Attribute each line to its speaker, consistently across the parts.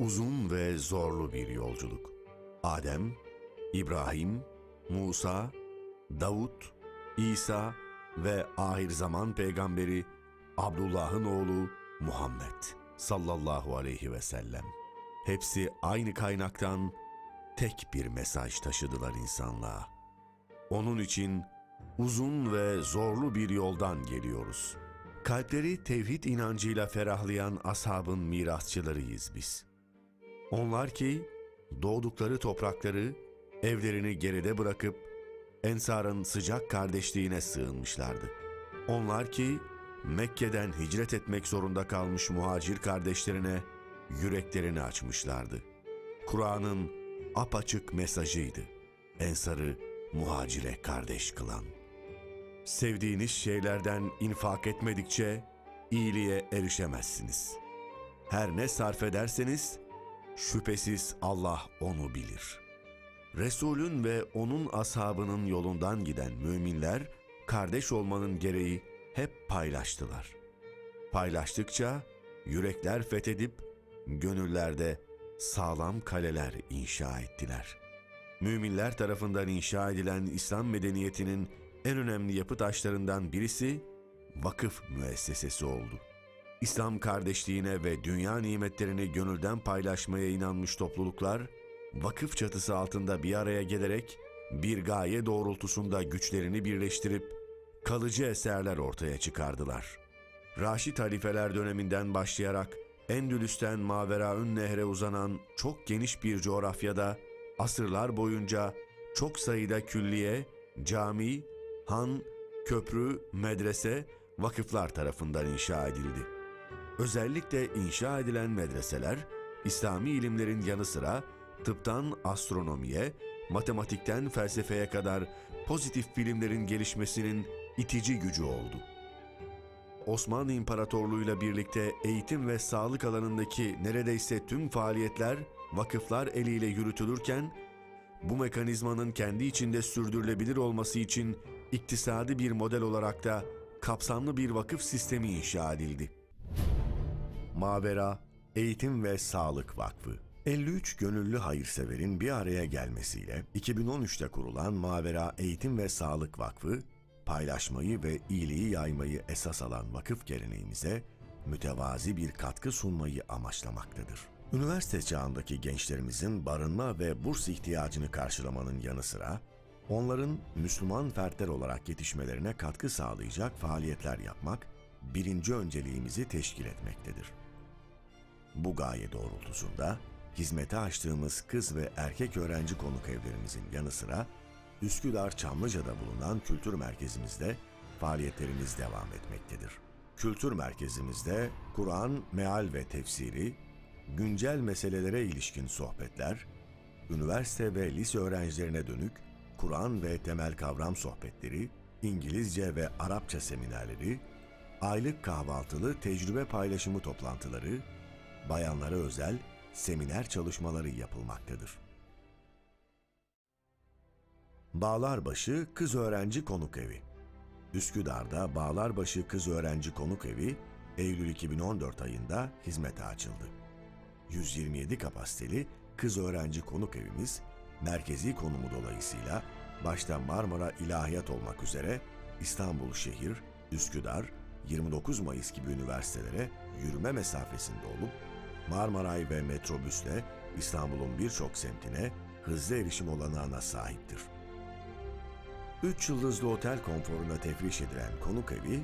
Speaker 1: Uzun ve zorlu bir yolculuk. Adem, İbrahim, Musa, Davut, İsa ve ahir zaman peygamberi Abdullah'ın oğlu Muhammed sallallahu aleyhi ve sellem. Hepsi aynı kaynaktan tek bir mesaj taşıdılar insanlığa. Onun için uzun ve zorlu bir yoldan geliyoruz. Kalpleri tevhid inancıyla ferahlayan ashabın mirasçılarıyız biz. Onlar ki doğdukları toprakları, evlerini geride bırakıp Ensar'ın sıcak kardeşliğine sığınmışlardı. Onlar ki Mekke'den hicret etmek zorunda kalmış muhacir kardeşlerine yüreklerini açmışlardı. Kur'an'ın apaçık mesajıydı. Ensar'ı muhacire kardeş kılan. Sevdiğiniz şeylerden infak etmedikçe iyiliğe erişemezsiniz. Her ne sarf ederseniz şüphesiz Allah onu bilir. Resulün ve onun ashabının yolundan giden müminler kardeş olmanın gereği hep paylaştılar. Paylaştıkça yürekler fethedip gönüllerde sağlam kaleler inşa ettiler. Müminler tarafından inşa edilen İslam medeniyetinin en önemli yapı taşlarından birisi vakıf müessesesi oldu. İslam kardeşliğine ve dünya nimetlerini gönülden paylaşmaya inanmış topluluklar, vakıf çatısı altında bir araya gelerek bir gaye doğrultusunda güçlerini birleştirip kalıcı eserler ortaya çıkardılar. Raşid halifeler döneminden başlayarak Endülüs'ten Maveraün Nehre uzanan çok geniş bir coğrafyada asırlar boyunca çok sayıda külliye, cami, han, köprü, medrese, vakıflar tarafından inşa edildi. Özellikle inşa edilen medreseler, İslami ilimlerin yanı sıra tıptan astronomiye, matematikten felsefeye kadar pozitif bilimlerin gelişmesinin itici gücü oldu. Osmanlı İmparatorluğu'yla birlikte eğitim ve sağlık alanındaki neredeyse tüm faaliyetler vakıflar eliyle yürütülürken, bu mekanizmanın kendi içinde sürdürülebilir olması için iktisadi bir model olarak da kapsamlı bir vakıf sistemi inşa edildi. Mavera Eğitim ve Sağlık Vakfı 53 gönüllü hayırseverin bir araya gelmesiyle 2013'te kurulan Mavera Eğitim ve Sağlık Vakfı, paylaşmayı ve iyiliği yaymayı esas alan vakıf geleneğimize mütevazi bir katkı sunmayı amaçlamaktadır. Üniversite çağındaki gençlerimizin barınma ve burs ihtiyacını karşılamanın yanı sıra, onların Müslüman fertler olarak yetişmelerine katkı sağlayacak faaliyetler yapmak, birinci önceliğimizi teşkil etmektedir. Bu gaye doğrultusunda hizmete açtığımız kız ve erkek öğrenci konuk evlerimizin yanı sıra Üsküdar Çamlıca'da bulunan kültür merkezimizde faaliyetlerimiz devam etmektedir. Kültür merkezimizde Kur'an, meal ve tefsiri, güncel meselelere ilişkin sohbetler, üniversite ve lise öğrencilerine dönük Kur'an ve temel kavram sohbetleri, İngilizce ve Arapça seminerleri, aylık kahvaltılı tecrübe paylaşımı toplantıları, bayanlara özel seminer çalışmaları yapılmaktadır. Bağlarbaşı Kız Öğrenci Konuk Evi Üsküdar'da Bağlarbaşı Kız Öğrenci Konuk Evi Eylül 2014 ayında hizmete açıldı. 127 kapasiteli kız öğrenci konuk evimiz merkezi konumu dolayısıyla başta Marmara İlahiyat olmak üzere İstanbul Şehir, Üsküdar, 29 Mayıs gibi üniversitelere yürüme mesafesinde olup Marmaray ve metrobüsle İstanbul'un birçok semtine hızlı erişim olanağına sahiptir. 3 yıldızlı otel konforuna tefriş edilen konuk evi,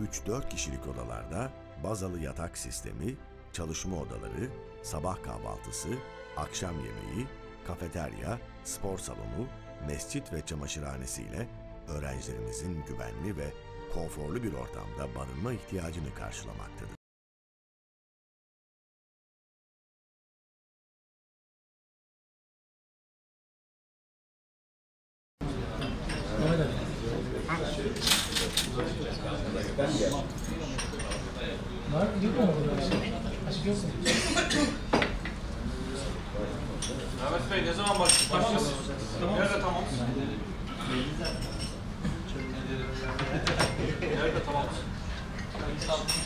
Speaker 1: 3-4 kişilik odalarda bazalı yatak sistemi, çalışma odaları, sabah kahvaltısı, akşam yemeği, kafeterya, spor salonu, mescit ve çamaşırhanesi ile öğrencilerimizin güvenli ve konforlu bir ortamda barınma ihtiyacını karşılamaktadır.
Speaker 2: Var yok mu orada bir mu?
Speaker 3: Mehmet Bey ne zaman baş başlıyoruz? Nerede tamam? Nerede tamam? Ahmet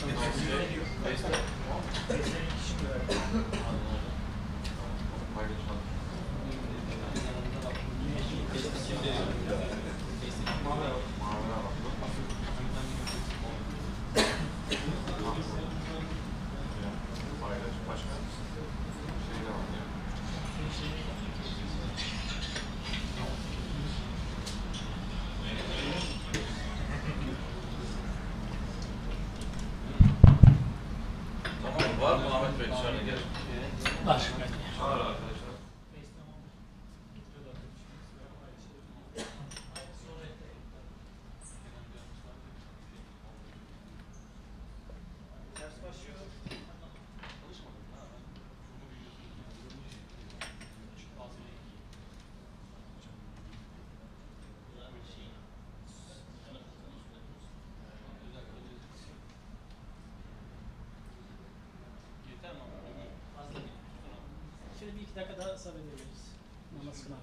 Speaker 2: Dakika daha sabredebiliriz. Namaz kına var.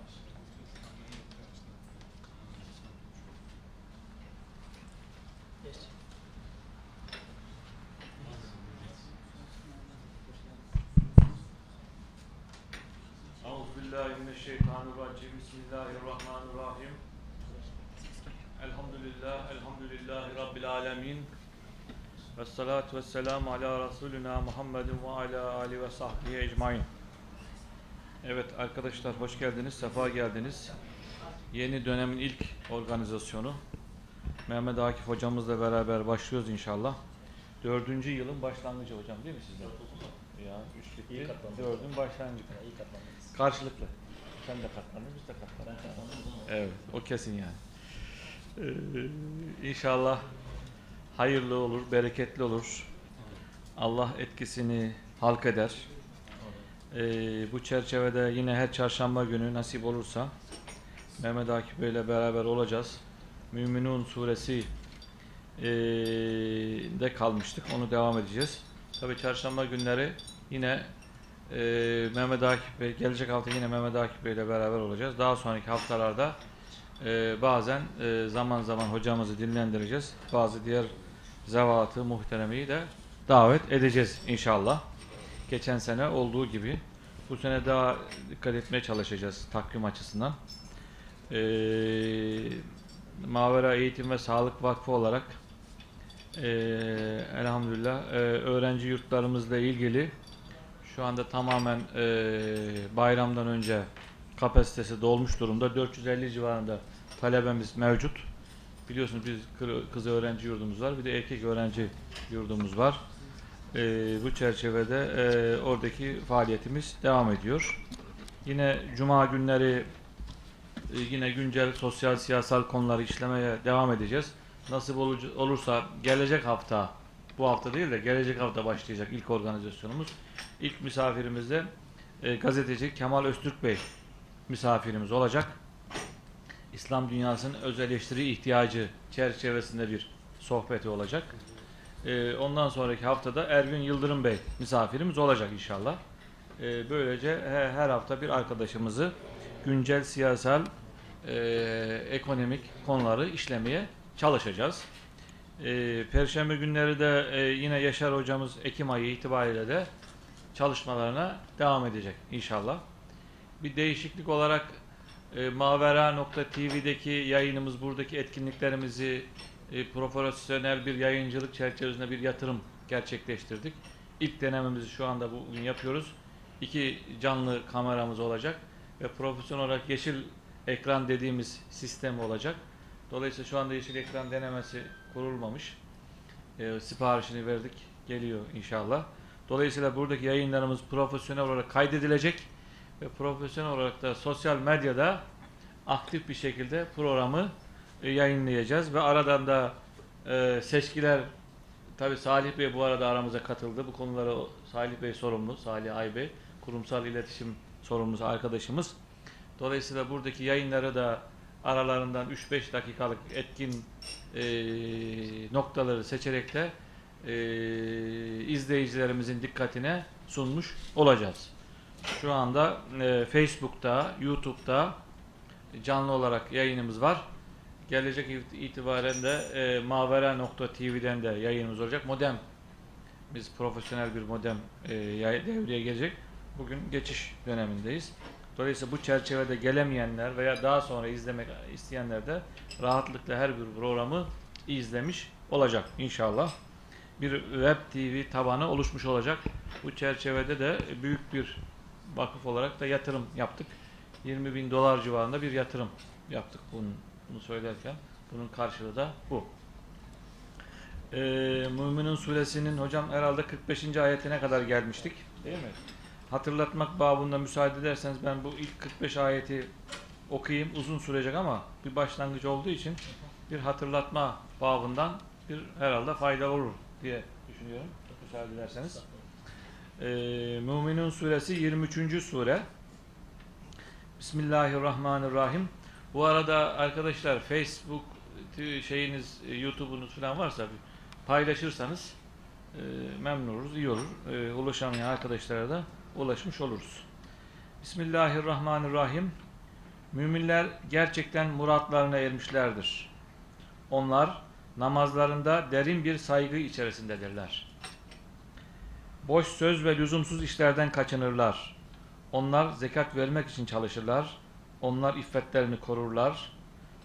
Speaker 2: Geç.
Speaker 3: Euzubillahimineşşeytanirracim. Bismillahirrahmanirrahim. Elhamdülillah, elhamdülillahi Rabbil alemin. Ve salatu ve selamu ala Resulina Muhammedin ve ala Ali ve sahbihi ecmain. Evet arkadaşlar hoş geldiniz, sefa geldiniz. Yeni dönemin ilk organizasyonu. Mehmet Akif hocamızla beraber başlıyoruz inşallah. Dördüncü yılın başlangıcı hocam değil mi sizde? Ya üç bitti. Dördün başlangıcı. Karşılıklı. Sen de katlandın, biz de katlandık. Evet, o kesin yani. Ee, inşallah hayırlı olur, bereketli olur. Allah etkisini halk eder. Ee, bu çerçevede yine her çarşamba günü nasip olursa Mehmet Akif Bey ile beraber olacağız. Müminun suresi ee, de kalmıştık. Onu devam edeceğiz. Tabi çarşamba günleri yine e, Mehmet Akif Bey, gelecek hafta yine Mehmet Akif Bey ile beraber olacağız. Daha sonraki haftalarda e, bazen e, zaman zaman hocamızı dinlendireceğiz. Bazı diğer zevatı muhteremeyi de davet edeceğiz inşallah. Geçen sene olduğu gibi bu sene daha dikkat etmeye çalışacağız takvim açısından. E, Mavera Eğitim ve Sağlık Vakfı olarak e, elhamdülillah e, öğrenci yurtlarımızla ilgili şu anda tamamen e, bayramdan önce kapasitesi dolmuş durumda. 450 civarında talebemiz mevcut. Biliyorsunuz biz kı- kız öğrenci yurdumuz var. Bir de erkek öğrenci yurdumuz var. E, bu çerçevede e, oradaki faaliyetimiz devam ediyor. Yine cuma günleri e, yine güncel sosyal siyasal konuları işlemeye devam edeceğiz. Nasip olursa gelecek hafta bu hafta değil de gelecek hafta başlayacak ilk organizasyonumuz. İlk misafirimiz de e, gazeteci Kemal Öztürk Bey misafirimiz olacak. İslam dünyasının öz eleştiri ihtiyacı çerçevesinde bir sohbeti olacak. E, ondan sonraki haftada Ergün Yıldırım Bey misafirimiz olacak inşallah. E, böylece he- her hafta bir arkadaşımızı güncel siyasal e, ekonomik konuları işlemeye çalışacağız. E, Perşembe günleri de e, yine Yaşar hocamız Ekim ayı itibariyle de çalışmalarına devam edecek inşallah. Bir değişiklik olarak e, Mavera.tv'deki yayınımız, buradaki etkinliklerimizi e, profesyonel bir yayıncılık çerçevesinde bir yatırım gerçekleştirdik. İlk denememizi şu anda bugün yapıyoruz. İki canlı kameramız olacak ve profesyonel olarak yeşil ekran dediğimiz sistem olacak. Dolayısıyla şu anda yeşil ekran denemesi kurulmamış. E, siparişini verdik. Geliyor inşallah. Dolayısıyla buradaki yayınlarımız profesyonel olarak kaydedilecek ve profesyonel olarak da sosyal medyada aktif bir şekilde programı yayınlayacağız ve aradan da e, seçkiler tabi Salih Bey bu arada aramıza katıldı. Bu konuları Salih Bey sorumlu. Salih Aybey kurumsal iletişim sorumlusu arkadaşımız. Dolayısıyla buradaki yayınları da aralarından 3-5 dakikalık etkin e, noktaları seçerek de e, izleyicilerimizin dikkatine sunmuş olacağız. Şu anda e, Facebook'ta, YouTube'da canlı olarak yayınımız var. Gelecek it- itibaren de e, mavera.tv'den de yayınımız olacak. Modem, biz profesyonel bir modem e, devreye gelecek. Bugün geçiş dönemindeyiz. Dolayısıyla bu çerçevede gelemeyenler veya daha sonra izlemek isteyenler de rahatlıkla her bir programı izlemiş olacak inşallah. Bir web TV tabanı oluşmuş olacak. Bu çerçevede de büyük bir vakıf olarak da yatırım yaptık. 20 bin dolar civarında bir yatırım yaptık bunu, bunu söylerken. Bunun karşılığı da bu. Ee, Müminun suresinin hocam herhalde 45. ayetine kadar gelmiştik. Değil mi? Hatırlatmak babında müsaade ederseniz ben bu ilk 45 ayeti okuyayım. Uzun sürecek ama bir başlangıç olduğu için bir hatırlatma babından bir herhalde fayda olur diye düşünüyorum. Müsaade ederseniz. Ee, Müminun suresi 23. sure. Bismillahirrahmanirrahim. Bu arada arkadaşlar Facebook şeyiniz, YouTube'unuz falan varsa paylaşırsanız e, memnun oluruz, iyi olur. E, ulaşamayan arkadaşlara da ulaşmış oluruz. Bismillahirrahmanirrahim. Müminler gerçekten muratlarına ermişlerdir. Onlar namazlarında derin bir saygı içerisindedirler. Boş söz ve lüzumsuz işlerden kaçınırlar. Onlar zekat vermek için çalışırlar. Onlar iffetlerini korurlar.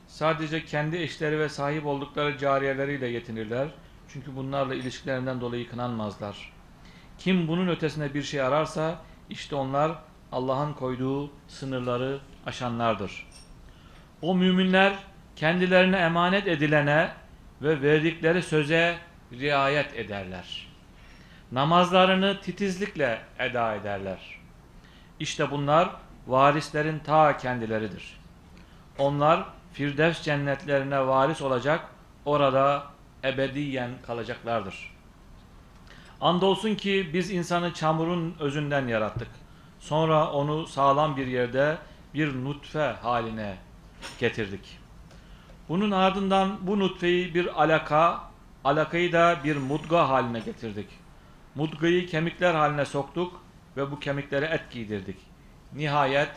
Speaker 3: Sadece kendi eşleri ve sahip oldukları cariyeleriyle yetinirler. Çünkü bunlarla ilişkilerinden dolayı kınanmazlar. Kim bunun ötesine bir şey ararsa işte onlar Allah'ın koyduğu sınırları aşanlardır. O müminler kendilerine emanet edilene ve verdikleri söze riayet ederler. Namazlarını titizlikle eda ederler. İşte bunlar varislerin ta kendileridir. Onlar Firdevs cennetlerine varis olacak, orada ebediyen kalacaklardır. Andolsun ki biz insanı çamurun özünden yarattık. Sonra onu sağlam bir yerde bir nutfe haline getirdik. Bunun ardından bu nutfeyi bir alaka, alakayı da bir mudga haline getirdik. Mudgayı kemikler haline soktuk ve bu kemiklere et giydirdik. Nihayet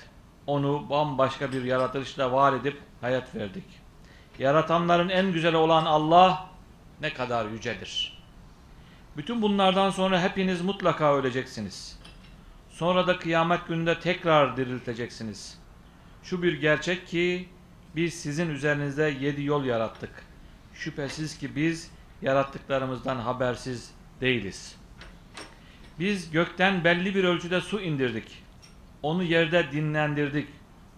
Speaker 3: onu bambaşka bir yaratılışla var edip hayat verdik. Yaratanların en güzeli olan Allah ne kadar yücedir. Bütün bunlardan sonra hepiniz mutlaka öleceksiniz. Sonra da kıyamet gününde tekrar dirilteceksiniz. Şu bir gerçek ki biz sizin üzerinizde yedi yol yarattık. Şüphesiz ki biz yarattıklarımızdan habersiz değiliz. Biz gökten belli bir ölçüde su indirdik. Onu yerde dinlendirdik.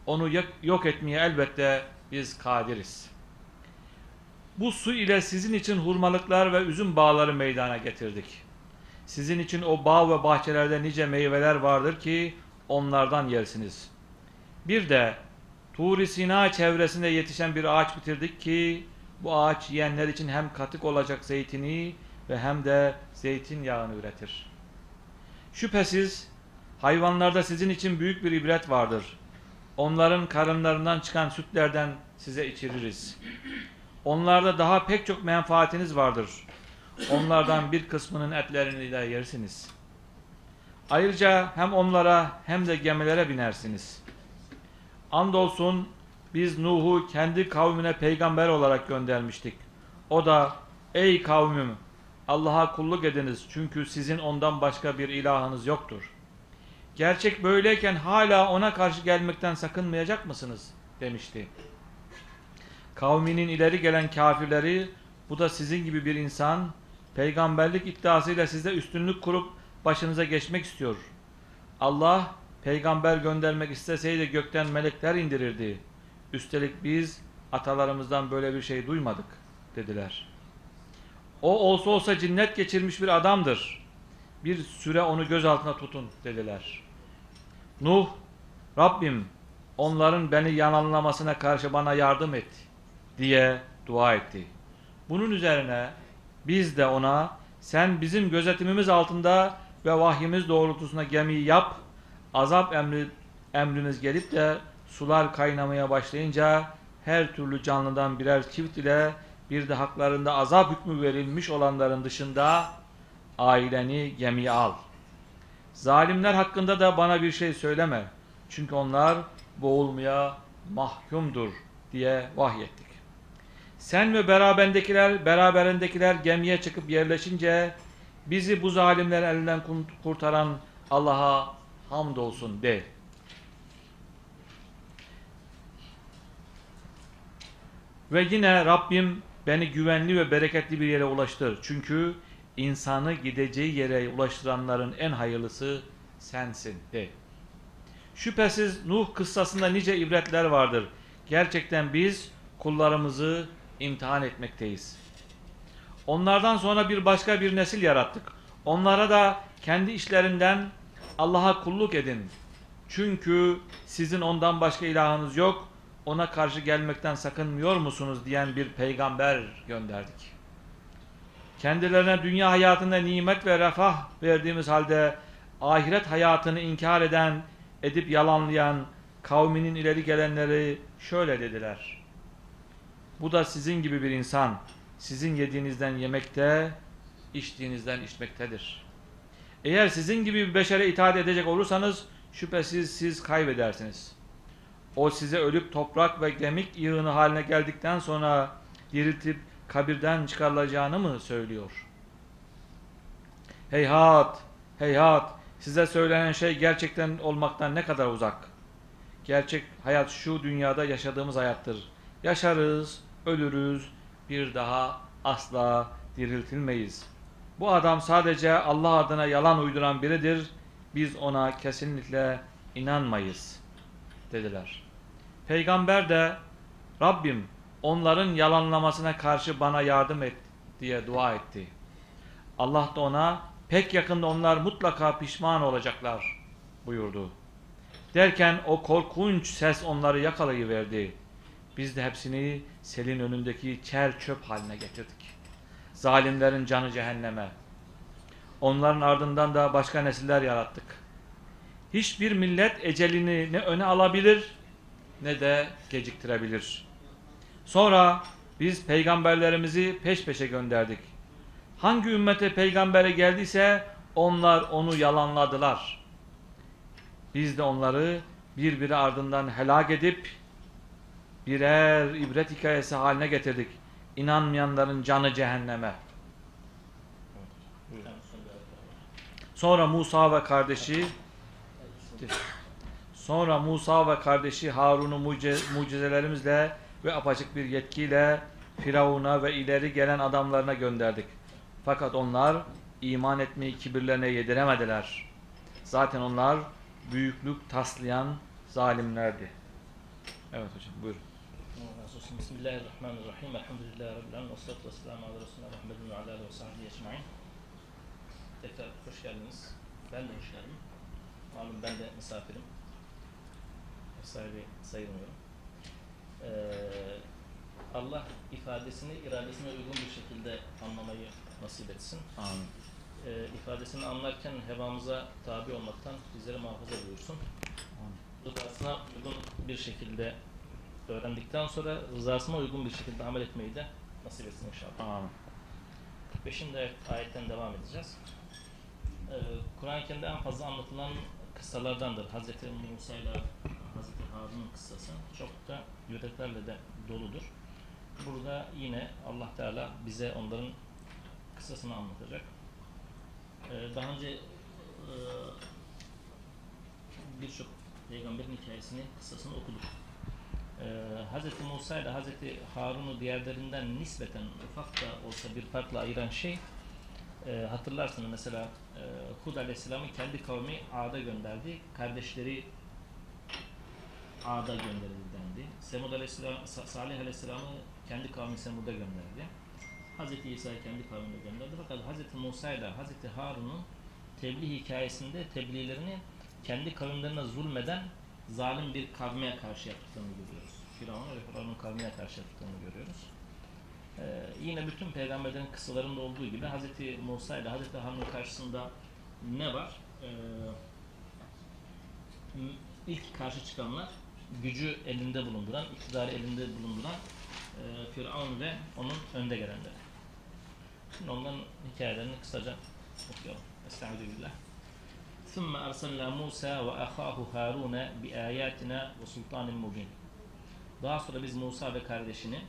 Speaker 3: Onu yok etmeye elbette biz kadiriz. Bu su ile sizin için hurmalıklar ve üzüm bağları meydana getirdik. Sizin için o bağ ve bahçelerde nice meyveler vardır ki onlardan yersiniz. Bir de Tur-i Sina çevresinde yetişen bir ağaç bitirdik ki bu ağaç yiyenler için hem katık olacak zeytini ve hem de zeytin yağını üretir. Şüphesiz hayvanlarda sizin için büyük bir ibret vardır. Onların karınlarından çıkan sütlerden size içiririz. Onlarda daha pek çok menfaatiniz vardır. Onlardan bir kısmının etlerini de yersiniz. Ayrıca hem onlara hem de gemilere binersiniz. Andolsun biz Nuh'u kendi kavmine peygamber olarak göndermiştik. O da ey kavmim Allah'a kulluk ediniz çünkü sizin ondan başka bir ilahınız yoktur. Gerçek böyleyken hala ona karşı gelmekten sakınmayacak mısınız? demişti. Kavminin ileri gelen kafirleri bu da sizin gibi bir insan peygamberlik iddiasıyla size üstünlük kurup başınıza geçmek istiyor. Allah peygamber göndermek isteseydi gökten melekler indirirdi. Üstelik biz atalarımızdan böyle bir şey duymadık dediler. O olsa olsa cinnet geçirmiş bir adamdır. Bir süre onu göz altına tutun dediler. Nuh, Rabbim onların beni yalanlamasına karşı bana yardım et diye dua etti. Bunun üzerine biz de ona sen bizim gözetimimiz altında ve vahyimiz doğrultusunda gemiyi yap, azap emri, emrimiz gelip de sular kaynamaya başlayınca her türlü canlıdan birer çift ile bir de haklarında azap hükmü verilmiş olanların dışında aileni gemiye al. Zalimler hakkında da bana bir şey söyleme. Çünkü onlar boğulmaya mahkumdur diye vahyettik. Sen ve berabendekiler, beraberindekiler gemiye çıkıp yerleşince bizi bu zalimler elinden kurtaran Allah'a hamdolsun de. Ve yine Rabbim beni güvenli ve bereketli bir yere ulaştır. Çünkü insanı gideceği yere ulaştıranların en hayırlısı sensin de. Şüphesiz Nuh kıssasında nice ibretler vardır. Gerçekten biz kullarımızı imtihan etmekteyiz. Onlardan sonra bir başka bir nesil yarattık. Onlara da kendi işlerinden Allah'a kulluk edin. Çünkü sizin ondan başka ilahınız yok. Ona karşı gelmekten sakınmıyor musunuz diyen bir peygamber gönderdik. Kendilerine dünya hayatında nimet ve refah verdiğimiz halde ahiret hayatını inkar eden, edip yalanlayan kavminin ileri gelenleri şöyle dediler. Bu da sizin gibi bir insan. Sizin yediğinizden yemekte, içtiğinizden içmektedir. Eğer sizin gibi bir beşere itaat edecek olursanız şüphesiz siz kaybedersiniz. O size ölüp toprak ve kemik yığını haline geldikten sonra diriltip kabirden çıkarılacağını mı söylüyor? Heyhat, heyhat, size söylenen şey gerçekten olmaktan ne kadar uzak. Gerçek hayat şu dünyada yaşadığımız hayattır. Yaşarız, ölürüz, bir daha asla diriltilmeyiz. Bu adam sadece Allah adına yalan uyduran biridir. Biz ona kesinlikle inanmayız dediler. Peygamber de Rabbim onların yalanlamasına karşı bana yardım et diye dua etti. Allah da ona pek yakında onlar mutlaka pişman olacaklar buyurdu. Derken o korkunç ses onları yakalayıverdi. Biz de hepsini selin önündeki çer çöp haline getirdik. Zalimlerin canı cehenneme. Onların ardından da başka nesiller yarattık. Hiçbir millet ecelini ne öne alabilir ne de geciktirebilir. Sonra biz peygamberlerimizi peş peşe gönderdik. Hangi ümmete peygambere geldiyse onlar onu yalanladılar. Biz de onları birbiri ardından helak edip birer ibret hikayesi haline getirdik. İnanmayanların canı cehenneme. Sonra Musa ve kardeşi Sonra Musa ve kardeşi Harun'u mucize, mucizelerimizle ve apaçık bir yetkiyle Firavun'a ve ileri gelen adamlarına gönderdik. Fakat onlar iman etmeyi kibirlerine yediremediler. Zaten onlar büyüklük taslayan zalimlerdi. Evet hocam buyurun.
Speaker 4: Bismillahirrahmanirrahim. Elhamdülillahi Rabbil Alemin. Ve salatu ve selamu ala Resulüne Muhammedin ve ala alihi ve sahbihi. Tekrar hoş geldiniz. Ben de hoş geldim. Malum ben de misafirim. Ev sayılmıyorum. Ee, Allah ifadesini iradesine uygun bir şekilde anlamayı nasip etsin.
Speaker 3: Amin.
Speaker 4: Ee, ifadesini anlarken hevamıza tabi olmaktan bizleri muhafaza buyursun. Rızasına uygun bir şekilde öğrendikten sonra rızasına uygun bir şekilde amel etmeyi de nasip etsin inşallah.
Speaker 3: Amin.
Speaker 4: 45. ayet- ayetten devam edeceğiz. Ee, Kur'an-ı Kerim'de en fazla anlatılan kıssalardandır. Hz. Musa ile Hz. Harun'un kıssası çok da yüreklerle de doludur. Burada yine Allah Teala bize onların kıssasını anlatacak. Ee, daha önce e, birçok peygamberin hikayesini, kıssasını okuduk. Ee, Hz. Musa ile Hz. Harun'u diğerlerinden nispeten ufak da olsa bir farkla ayıran şey e, hatırlarsınız mesela e, Hud Aleyhisselam'ın kendi kavmi Ad'a gönderdi. Kardeşleri Ad'a gönderildi dendi. Semud Aleyhisselam, Sa- Salih Aleyhisselam'ı kendi kavmi Semud'a gönderdi. Hz. İsa'yı kendi kavmine gönderdi. Fakat Hz. Musa ile Hz. Harun'un tebliğ hikayesinde tebliğlerini kendi kavimlerine zulmeden zalim bir kavme karşı yaptıklarını görüyoruz. Firavun ve Firavun'un kavmine karşı yaptıklarını görüyoruz. Ee, yine bütün peygamberlerin kıssalarında olduğu gibi Hz. Musa ile Hz. Harun'un karşısında ne var? Ee, ilk karşı çıkanlar gücü elinde bulunduran, iktidarı elinde bulunduran e, Firavun ve onun önde gelenleri. Şimdi onların hikayelerini kısaca okuyalım. Estağfirullah. ثم أرسلنا موسى وأخاه هارون بآياتنا وسلطان مبين. Daha sonra biz Musa ve kardeşini,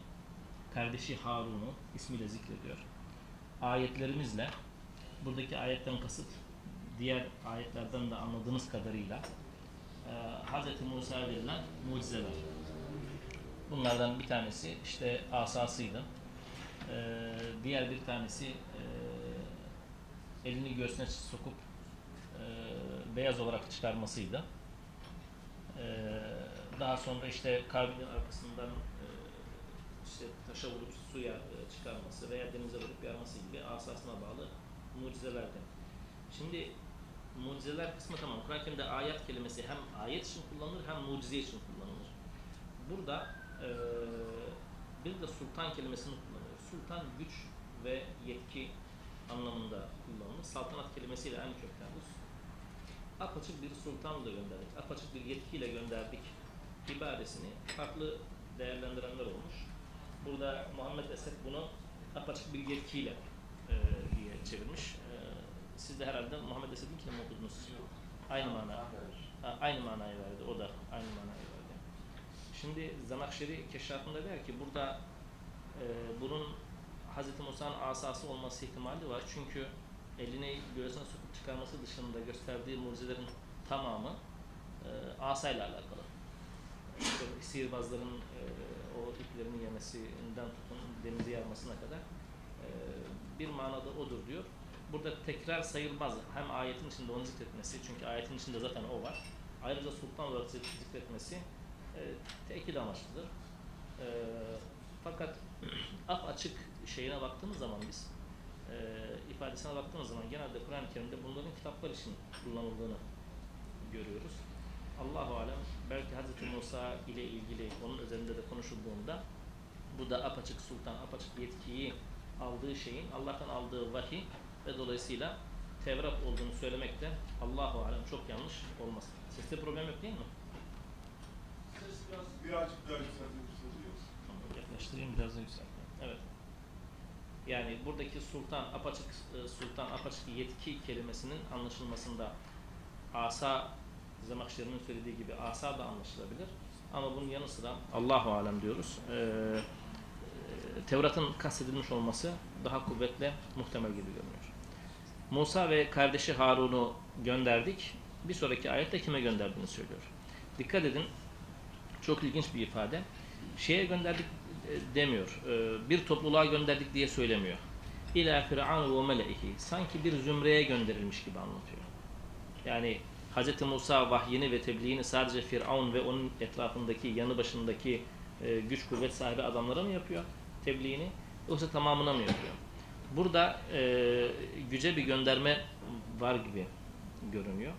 Speaker 4: kardeşi Harun'u ismiyle zikrediyor. Ayetlerimizle, buradaki ayetten kasıt, diğer ayetlerden de anladığınız kadarıyla e, Hz. Musa'ya verilen mucizeler. Bunlardan bir tanesi işte asasıydı. E, diğer bir tanesi e, elini göğsüne sokup e, beyaz olarak çıkarmasıydı. E, daha sonra işte kavminin arkasından e, işte taşa vurup suya e, çıkarması veya denize vurup yarması gibi asasına bağlı mucizelerden. Şimdi mucizeler kısmı tamam. Kur'an-ı Kerim'de ayet kelimesi hem ayet için kullanılır hem mucize için kullanılır. Burada e, bir de sultan kelimesini kullanıyor. Sultan güç ve yetki anlamında kullanılır. Saltanat kelimesiyle en köklenmiş. Apaçık bir sultanla gönderdik. Apaçık bir yetkiyle gönderdik ibadesini farklı değerlendirenler olmuş. Burada Muhammed Esed bunu apaçık bir yetkiyle e, diye çevirmiş. Siz de herhalde Muhammed Esed'inkini mi okudunuz? Aynı mana. Ha, aynı manayı verdi. O da aynı manayı verdi. Şimdi Zanakşeri keşfatında der ki burada e, bunun Hz. Musa'nın asası olması ihtimali var. Çünkü elini göğsüne sokup çıkarması dışında gösterdiği mucizelerin tamamı e, asayla alakalı. İşte sihirbazların e, o iplerini yemesinden tutun denizi yarmasına kadar e, bir manada odur diyor. Burada tekrar sayılmaz. Hem ayetin içinde onu zikretmesi, çünkü ayetin içinde zaten o var. Ayrıca sultan olarak zikretmesi e, tekil amaçlıdır. E, fakat af açık şeyine baktığımız zaman biz e, ifadesine baktığımız zaman genelde Kur'an-ı Kerim'de bunların kitaplar için kullanıldığını görüyoruz. Allahu alem belki Hz. Musa ile ilgili onun üzerinde de konuşulduğunda bu da apaçık sultan, apaçık yetkiyi aldığı şeyin Allah'tan aldığı vahiy ve dolayısıyla Tevrat olduğunu söylemek de Allahu alem çok yanlış olmaz. Seste problem yok değil mi?
Speaker 5: Ses biraz birazcık daha yükseltirseniz
Speaker 4: Tamam, Yaklaştırayım biraz da yükselteyim. Evet. Yani buradaki sultan, apaçık e, sultan, apaçık yetki kelimesinin anlaşılmasında asa Zemakşeri'nin söylediği gibi asa da anlaşılabilir. Ama bunun yanı sıra Allahu alem diyoruz. Ee, Tevrat'ın kastedilmiş olması daha kuvvetle muhtemel gibi görünüyor. Musa ve kardeşi Harun'u gönderdik. Bir sonraki ayette kime gönderdiğini söylüyor. Dikkat edin. Çok ilginç bir ifade. Şeye gönderdik e, demiyor. E, bir topluluğa gönderdik diye söylemiyor. İlâ firavun ve meleihi. Sanki bir zümreye gönderilmiş gibi anlatıyor. Yani Hz. Musa vahyini ve tebliğini sadece Firavun ve onun etrafındaki, yanı başındaki e, güç kuvvet sahibi adamlara mı yapıyor tebliğini? Yoksa tamamına mı yapıyor? Burada e, güce bir gönderme var gibi görünüyor.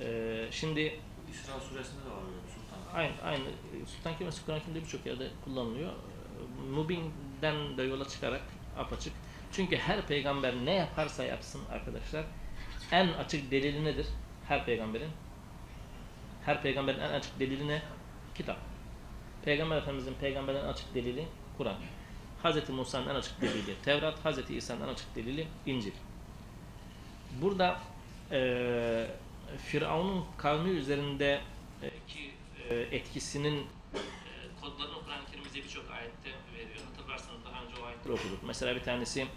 Speaker 4: E, şimdi
Speaker 3: İsra suresinde de var sultan.
Speaker 4: aynı, aynı Sultan kelimesi Kur'an-ı Kerim'de birçok yerde kullanılıyor. Mubin'den de yola çıkarak apaçık. Çünkü her peygamber ne yaparsa yapsın arkadaşlar en açık delili nedir? Her peygamberin her peygamberin en açık delili ne? Kitap. Peygamber Efendimizin peygamberin açık delili Kur'an. Hz. Musa'nın en açık delili Tevrat, Hz. İsa'nın en açık delili İncil. Burada e, Firavun'un kavmi üzerinde e, ki e, etkisinin e, kodlarını Kur'an-ı Kerim bize birçok ayette veriyor. Hatırlarsanız daha önce o ayetleri okuduk. Mesela bir tanesi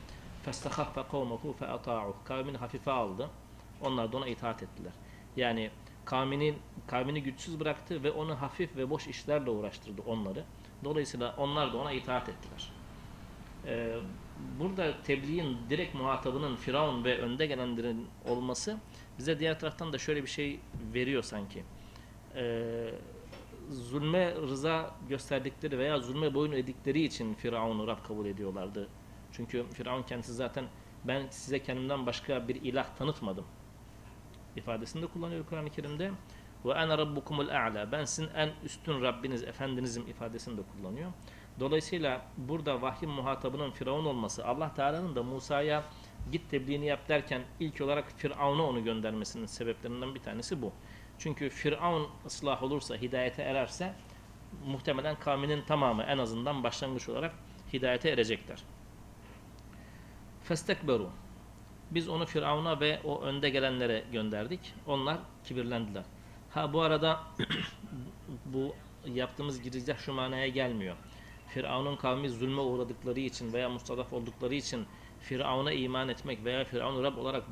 Speaker 4: فَاسْتَخَفَّ قَوْمَهُ فَاَطَاعُهُ Kavmini hafife aldı. Onlar da ona itaat ettiler. Yani kavminin kavmini güçsüz bıraktı ve onu hafif ve boş işlerle uğraştırdı onları. Dolayısıyla onlar da ona itaat ettiler. Ee, burada tebliğin direkt muhatabının Firavun ve önde gelenlerin olması bize diğer taraftan da şöyle bir şey veriyor sanki. Ee, zulme rıza gösterdikleri veya zulme boyun edikleri için Firavun'u Rab kabul ediyorlardı. Çünkü Firavun kendisi zaten ben size kendimden başka bir ilah tanıtmadım ifadesini de kullanıyor Kur'an-ı Kerim'de. Ve ene rabbukumul a'la. Ben sizin en üstün Rabbiniz, efendinizim ifadesini de kullanıyor. Dolayısıyla burada vahyin muhatabının Firavun olması, Allah Teala'nın da Musa'ya git tebliğini yap derken ilk olarak Firavun'a onu göndermesinin sebeplerinden bir tanesi bu. Çünkü Firavun ıslah olursa, hidayete ererse muhtemelen kavminin tamamı en azından başlangıç olarak hidayete erecekler. Festekberu. Biz onu Firavun'a ve o önde gelenlere gönderdik. Onlar kibirlendiler. Ha bu arada bu yaptığımız girizgah şu manaya gelmiyor. Firavun'un kavmi zulme uğradıkları için veya mustadaf oldukları için Firavun'a iman etmek veya Firavun'u Rab olarak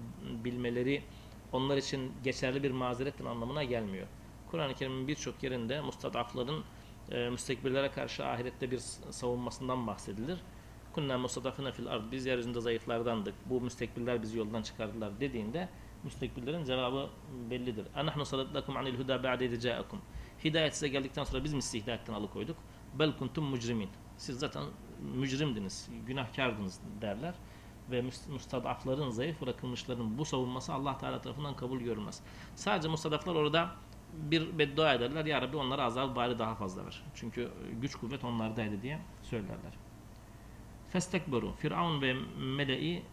Speaker 4: bilmeleri onlar için geçerli bir mazeretin anlamına gelmiyor. Kur'an-ı Kerim'in birçok yerinde mustadafların e, müstekbirlere karşı ahirette bir savunmasından bahsedilir. Kunna mustadafına fil ard. Biz yeryüzünde zayıflardandık. Bu müstekbirler bizi yoldan çıkardılar dediğinde müstekbirlerin cevabı bellidir. Anahnu salatlakum anil huda ba'de idca'akum. Hidayet size geldikten sonra biz mi sizi hidayetten alıkoyduk? Bel kuntum mucrimin. Siz zaten mücrimdiniz, günahkardınız derler. Ve müstadafların, zayıf bırakılmışların bu savunması Allah Teala tarafından kabul görülmez. Sadece müstadaflar orada bir beddua ederler. Ya Rabbi onlara azab bari daha fazla ver. Çünkü güç kuvvet onlardaydı diye söylerler. Festekberu. Firavun ve meleği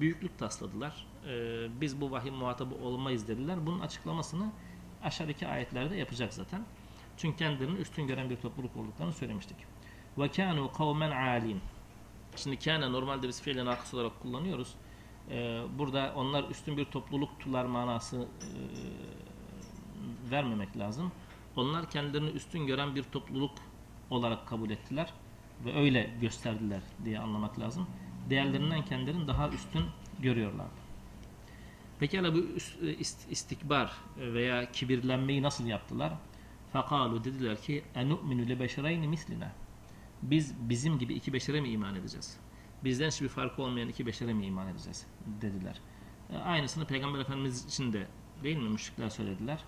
Speaker 4: büyüklük tasladılar. Ee, biz bu vahiy muhatabı olmayız dediler. Bunun açıklamasını aşağıdaki ayetlerde yapacak zaten. Çünkü kendilerini üstün gören bir topluluk olduklarını söylemiştik. Kânû kavmen âlîn. Şimdi kâne normalde biz fiilen akıs olarak kullanıyoruz. Ee, burada onlar üstün bir topluluktular manası e, vermemek lazım. Onlar kendilerini üstün gören bir topluluk olarak kabul ettiler ve öyle gösterdiler diye anlamak lazım. Değerlerinden kendilerini daha üstün görüyorlar. Pekala bu ist- istikbar veya kibirlenmeyi nasıl yaptılar? Fakalu dediler ki enu'minu le beşereyni mislina. Biz bizim gibi iki beşere mi iman edeceğiz? Bizden hiçbir farkı olmayan iki beşere mi iman edeceğiz? dediler. E, Aynısını Peygamber Efendimiz için de değil mi müşrikler söylediler.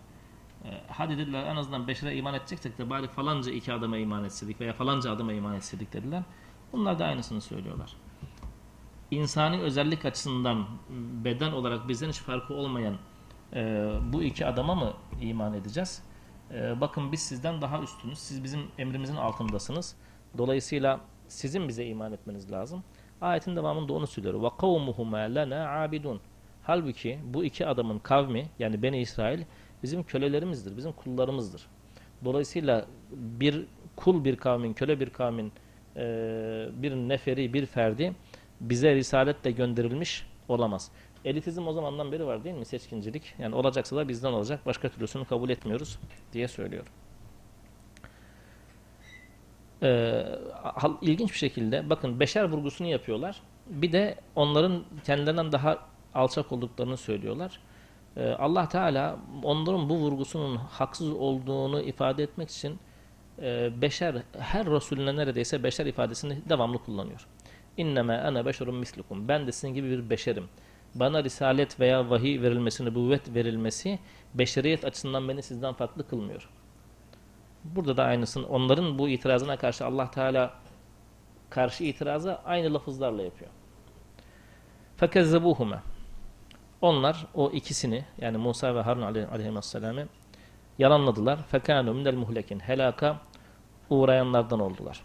Speaker 4: E, hadi dediler en azından beşere iman edeceksek de bari falanca iki adama iman etseydik veya falanca adama iman etseydik dediler. Bunlar da aynısını söylüyorlar. İnsani özellik açısından beden olarak bizden hiç farkı olmayan e, bu iki adama mı iman edeceğiz? E, bakın biz sizden daha üstünüz. Siz bizim emrimizin altındasınız. Dolayısıyla sizin bize iman etmeniz lazım. Ayetin devamında onu söylüyor. Ve kavmuhuma lena abidun. Halbuki bu iki adamın kavmi yani Beni İsrail bizim kölelerimizdir, bizim kullarımızdır. Dolayısıyla bir kul bir kavmin, köle bir kavmin e, bir neferi, bir ferdi bize risaletle gönderilmiş olamaz. Elitizm o zamandan beri var değil mi? Seçkincilik. Yani olacaksa da bizden olacak. Başka türlüsünü kabul etmiyoruz diye söylüyor. Ee, ilginç bir şekilde bakın beşer vurgusunu yapıyorlar. Bir de onların kendilerinden daha alçak olduklarını söylüyorlar. Ee, Allah Teala onların bu vurgusunun haksız olduğunu ifade etmek için e, beşer her Resulüne neredeyse beşer ifadesini devamlı kullanıyor. İnneme ene beşerun mislukum. Ben de sizin gibi bir beşerim. Bana risalet veya vahiy verilmesi, nübüvvet verilmesi beşeriyet açısından beni sizden farklı kılmıyor. Burada da aynısını onların bu itirazına karşı Allah Teala karşı itirazı aynı lafızlarla yapıyor. Fekezzebuhuma. Onlar o ikisini yani Musa ve Harun aleyh- aleyhisselam'ı yalanladılar. Fekanu minel muhlekin. Helaka uğrayanlardan oldular.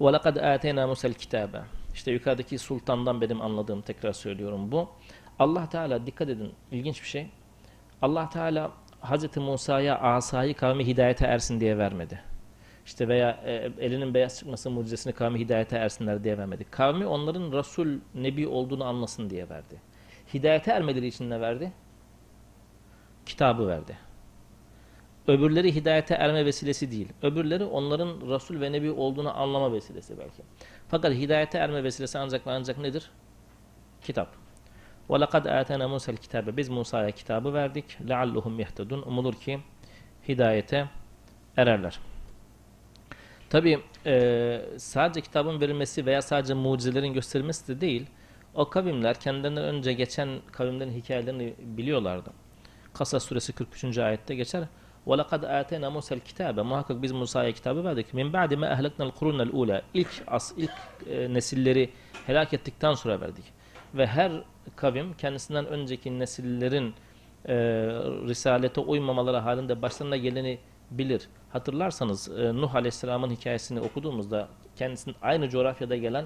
Speaker 4: Ve lekad ateyna Musa'l kitabe. İşte yukarıdaki sultandan benim anladığım tekrar söylüyorum bu. Allah Teala dikkat edin ilginç bir şey. Allah Teala Hz. Musa'ya asayı kavmi hidayete ersin diye vermedi. İşte veya e, elinin beyaz çıkması mucizesini kavmi hidayete ersinler diye vermedi. Kavmi onların Resul, Nebi olduğunu anlasın diye verdi. Hidayete ermeleri için ne verdi? Kitabı verdi. Öbürleri hidayete erme vesilesi değil. Öbürleri onların Resul ve Nebi olduğunu anlama vesilesi belki. Fakat hidayete erme vesilesi ancak ve ancak nedir? Kitap. وَلَقَدْ آتَنَا مُوسَى الْكِتَابَ Biz Musa'ya kitabı verdik. لَعَلُّهُمْ يَهْتَدُونَ Umulur ki hidayete ererler. Tabi sadece kitabın verilmesi veya sadece mucizelerin gösterilmesi de değil. O kavimler kendilerinden önce geçen kavimlerin hikayelerini biliyorlardı. Kasas suresi 43. ayette geçer. وَلَقَدْ آتَيْنَا مُوسَى الْكِتَابَ Muhakkak biz Musa'ya kitabı verdik. مِنْ بَعْدِ مَا أَهْلَكْنَا الْقُرُونَ الْعُولَى İlk, as, ilk e, nesilleri helak ettikten sonra verdik. Ve her kavim kendisinden önceki nesillerin e, risalete uymamaları halinde başlarına geleni bilir. Hatırlarsanız e, Nuh Aleyhisselam'ın hikayesini okuduğumuzda kendisinin aynı coğrafyada gelen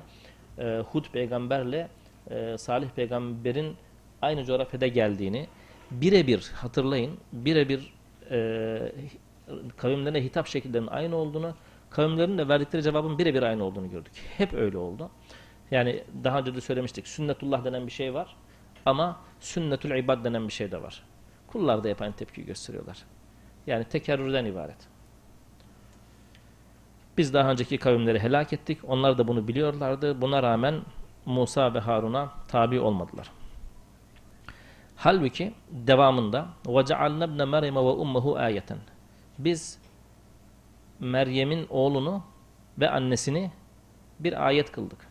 Speaker 4: e, Hud peygamberle e, Salih peygamberin aynı coğrafyada geldiğini birebir hatırlayın, birebir e, kavimlerine hitap şekillerinin aynı olduğunu, kavimlerin de verdikleri cevabın birebir aynı olduğunu gördük. Hep öyle oldu. Yani daha önce de söylemiştik. Sünnetullah denen bir şey var ama sünnetül ibad denen bir şey de var. Kullar da hep aynı tepki gösteriyorlar. Yani tekerrürden ibaret. Biz daha önceki kavimleri helak ettik. Onlar da bunu biliyorlardı. Buna rağmen Musa ve Harun'a tabi olmadılar. Halbuki devamında وَجَعَلْنَا ابْنَ مَرْيَمَ وَاُمَّهُ آيَةً Biz Meryem'in oğlunu ve annesini bir ayet kıldık.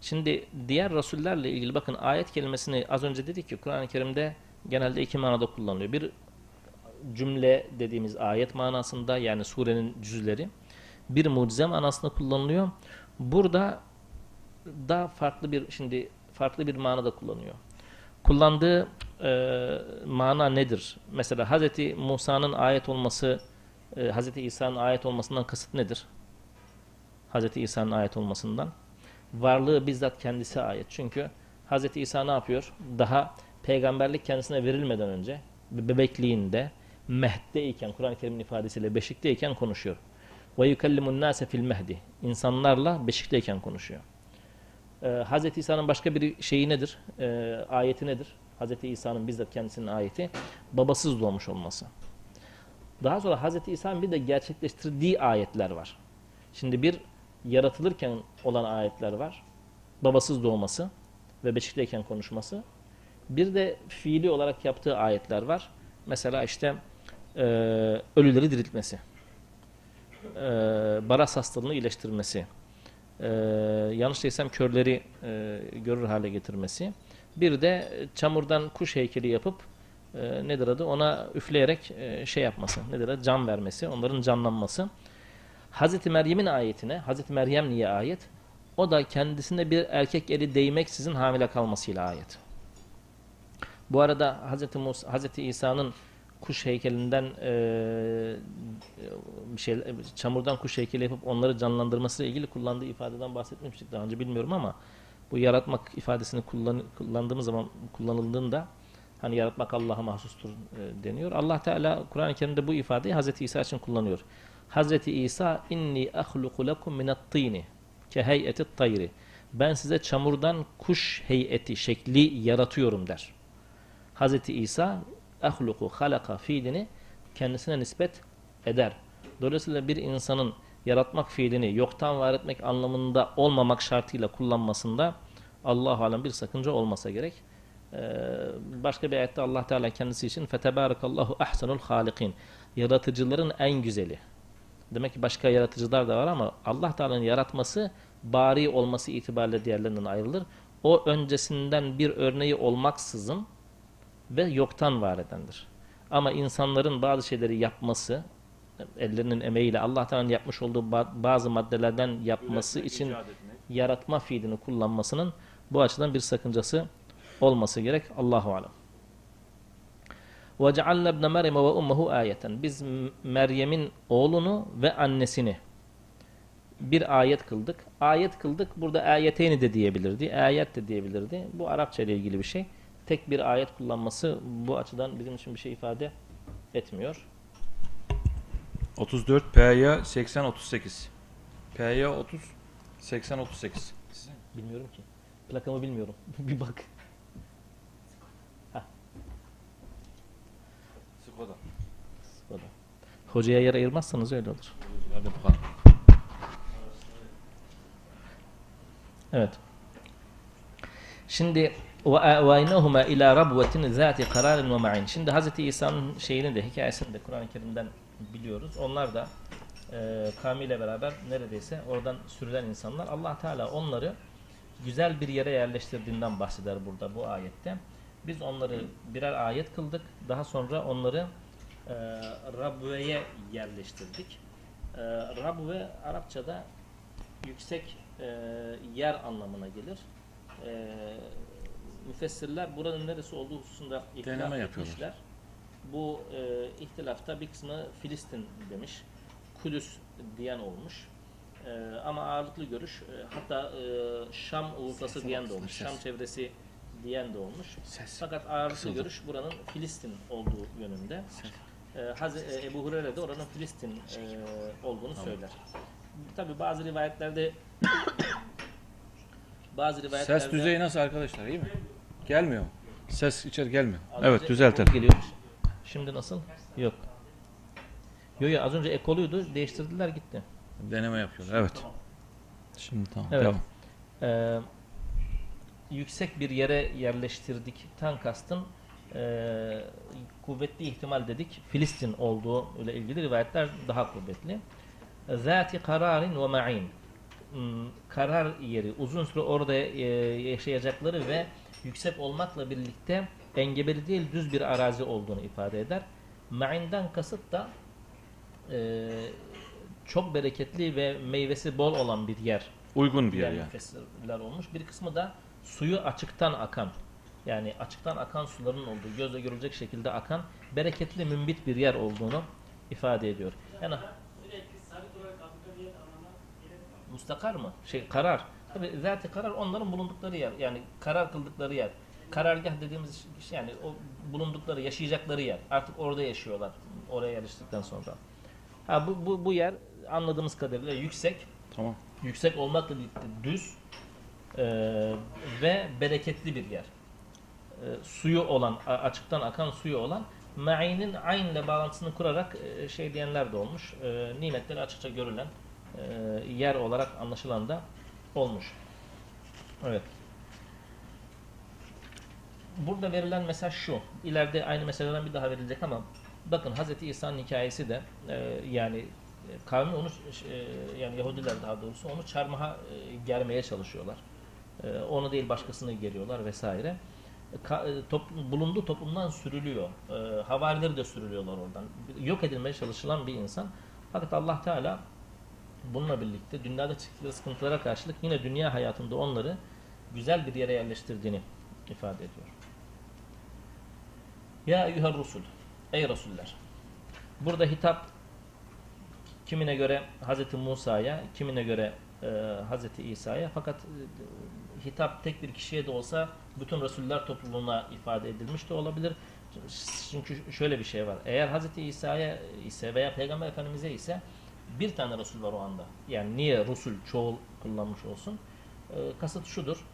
Speaker 4: Şimdi diğer rasullerle ilgili bakın ayet kelimesini az önce dedik ki Kur'an-ı Kerim'de genelde iki manada kullanılıyor. Bir cümle dediğimiz ayet manasında yani surenin cüzleri. bir mucize manasında kullanılıyor. Burada daha farklı bir şimdi farklı bir manada kullanıyor. Kullandığı e, mana nedir? Mesela Hz. Musa'nın ayet olması, e, Hz. İsa'nın ayet olmasından kasıt nedir? Hz. İsa'nın ayet olmasından. Varlığı bizzat kendisi ayet. Çünkü Hz. İsa ne yapıyor? Daha peygamberlik kendisine verilmeden önce be- bebekliğinde mehdeyken Kur'an-ı Kerim'in ifadesiyle beşikteyken konuşuyor. Ve yukellimun nase fil mehdi. İnsanlarla beşikteyken konuşuyor. Ee, Hz. İsa'nın başka bir şeyi nedir? Ee, ayeti nedir? Hz. İsa'nın bizzat kendisinin ayeti babasız doğmuş olması. Daha sonra Hz. İsa'nın bir de gerçekleştirdiği ayetler var. Şimdi bir yaratılırken olan ayetler var. Babasız doğması ve beşikteyken konuşması. Bir de fiili olarak yaptığı ayetler var. Mesela işte e, ölüleri diriltmesi. E, baras hastalığını iyileştirmesi. E, yanlış değilsem körleri e, görür hale getirmesi. Bir de çamurdan kuş heykeli yapıp e, nedir adı ona üfleyerek e, şey yapması. Nedir adı can vermesi. Onların canlanması. Hazreti Meryem'in ayetine, Hazreti Meryem niye ayet? O da kendisinde bir erkek eli değmeksizin hamile kalmasıyla ayet. Bu arada Hazreti Musa, Hazreti İsa'nın kuş heykelinden eee, bir şey çamurdan kuş heykeli yapıp onları canlandırması ile ilgili kullandığı ifadeden bahsetmiştik daha önce bilmiyorum ama bu yaratmak ifadesini kullan, kullandığımız zaman kullanıldığında hani yaratmak Allah'a mahsustur e, deniyor. Allah Teala Kur'an-ı Kerim'de bu ifadeyi Hazreti İsa için kullanıyor. Hazreti İsa inni ahluku lekum minat-tini ke heyeti tayri. Ben size çamurdan kuş heyeti şekli yaratıyorum der. Hazreti İsa ahluku halaka fiilini kendisine nispet eder. Dolayısıyla bir insanın yaratmak fiilini yoktan var etmek anlamında olmamak şartıyla kullanmasında Allahu alem bir sakınca olmasa gerek. Ee, başka bir ayette Allah Teala kendisi için fetebarakallahu ahsenul halikin. Yaratıcıların en güzeli. Demek ki başka yaratıcılar da var ama Allah Teala'nın yaratması bari olması itibariyle diğerlerinden ayrılır. O öncesinden bir örneği olmaksızın ve yoktan var edendir. Ama insanların bazı şeyleri yapması, ellerinin emeğiyle Allah Teala'nın yapmış olduğu ba- bazı maddelerden yapması için yaratma fiilini kullanmasının bu açıdan bir sakıncası olması gerek. Allahu alem. وَجَعَلْنَا ابْنَ مَرْيَمَ وَأُمَّهُ ayeten. Biz M- Meryem'in oğlunu ve annesini bir ayet kıldık. Ayet kıldık. Burada ayeteyni de diyebilirdi. Ayet de diyebilirdi. Bu Arapça ile ilgili bir şey. Tek bir ayet kullanması bu açıdan bizim için bir şey ifade etmiyor.
Speaker 3: 34 P'ye 80 38. P'ye 30 80 38.
Speaker 4: Bilmiyorum ki. Plakamı bilmiyorum. bir bak.
Speaker 3: Skoda.
Speaker 4: Skoda. Hocaya yer ayırmazsanız öyle olur.
Speaker 3: Hadi bakalım.
Speaker 4: Evet. Şimdi ve avaynahuma ila rabvetin zati kararin ve ma'in. Şimdi Hz. İsa'nın şeyini de hikayesini de Kur'an-ı Kerim'den biliyoruz. Onlar da e, kavmiyle beraber neredeyse oradan sürülen insanlar. Allah Teala onları güzel bir yere yerleştirdiğinden bahseder burada bu ayette. Biz onları birer ayet kıldık. Daha sonra onları e, Rabbe'ye yerleştirdik. E, Rabbe Arapçada yüksek e, yer anlamına gelir. E, müfessirler buranın neresi olduğu hususunda ihtilaf etmişler. Bu e, ihtilafta bir kısmı Filistin demiş. Kudüs diyen olmuş. E, ama ağırlıklı görüş e, hatta e, Şam ulusası diyen de olmuş. Şam çevresi diyen de olmuş.
Speaker 3: Ses.
Speaker 4: Fakat ağırlıklı
Speaker 3: Kısıldı.
Speaker 4: görüş buranın Filistin olduğu yönünde. E, Haz- e, Ebu Hureyre de oranın Filistin e, olduğunu söyler. Tabi bazı rivayetlerde bazı rivayetlerde
Speaker 3: Ses düzeyi nasıl arkadaşlar iyi mi? Gelmiyor? Ses içeri gelmiyor.
Speaker 4: Az
Speaker 3: Evet düzeltelim.
Speaker 4: geliyormuş. Şimdi nasıl? Yok. Yok yok az önce ekoluydu değiştirdiler gitti.
Speaker 3: Deneme yapıyoruz. Evet. Şimdi tamam.
Speaker 4: Evet.
Speaker 3: Devam.
Speaker 4: Ee, yüksek bir yere yerleştirdik. Tan kastın ee, kuvvetli ihtimal dedik. Filistin olduğu ile ilgili rivayetler daha kuvvetli. Zati kararin ve ma'in. Hmm, Karar yeri, uzun süre orada ee, yaşayacakları ve yüksek olmakla birlikte engebeli değil düz bir arazi olduğunu ifade eder. Ma'in'den kasıt da ee, çok bereketli ve meyvesi bol olan bir yer
Speaker 3: Uygun bir yer yani.
Speaker 4: müfessirler olmuş. Bir kısmı da suyu açıktan akan yani açıktan akan suların olduğu, gözle görülecek şekilde akan bereketli mümbit bir yer olduğunu ifade ediyor. Yani mustakar mı? Şey karar. Tabi zat karar onların bulundukları yer. Yani karar kıldıkları yer. Karargah dediğimiz şey yani o bulundukları, yaşayacakları yer. Artık orada yaşıyorlar. Oraya yerleştikten sonra. Ha bu bu bu yer anladığımız kadarıyla yüksek
Speaker 3: Tamam.
Speaker 4: yüksek olmakla birlikte düz e, ve bereketli bir yer. E, suyu olan, açıktan akan suyu olan ma'inin ayn ile bağlantısını kurarak e, şey diyenler de olmuş. E, nimetleri açıkça görülen e, yer olarak anlaşılan da olmuş. Evet. Burada verilen mesaj şu. İleride aynı meseleden bir daha verilecek ama bakın Hz. İsa'nın hikayesi de e, yani kavmi onu e, yani Yahudiler daha doğrusu onu çarmıha e, germeye çalışıyorlar. E, onu değil başkasını geriyorlar vesaire. E, ka- e, top- bulunduğu toplumdan sürülüyor. Havarileri de sürülüyorlar oradan. Yok edilmeye çalışılan bir insan. Fakat Allah Teala bununla birlikte dünyada çıktıkları sıkıntılara karşılık yine dünya hayatında onları güzel bir yere yerleştirdiğini ifade ediyor. Ya eyyuhel rusul. Ey Resuller. Burada hitap kimine göre Hz. Musa'ya, kimine göre e, Hz. İsa'ya fakat e, hitap tek bir kişiye de olsa bütün Resuller topluluğuna ifade edilmiş de olabilir. Çünkü şöyle bir şey var. Eğer Hz. İsa'ya ise veya Peygamber Efendimiz'e ise bir tane Resul var o anda. Yani niye Resul çoğul kullanmış olsun? E, kasıt şudur.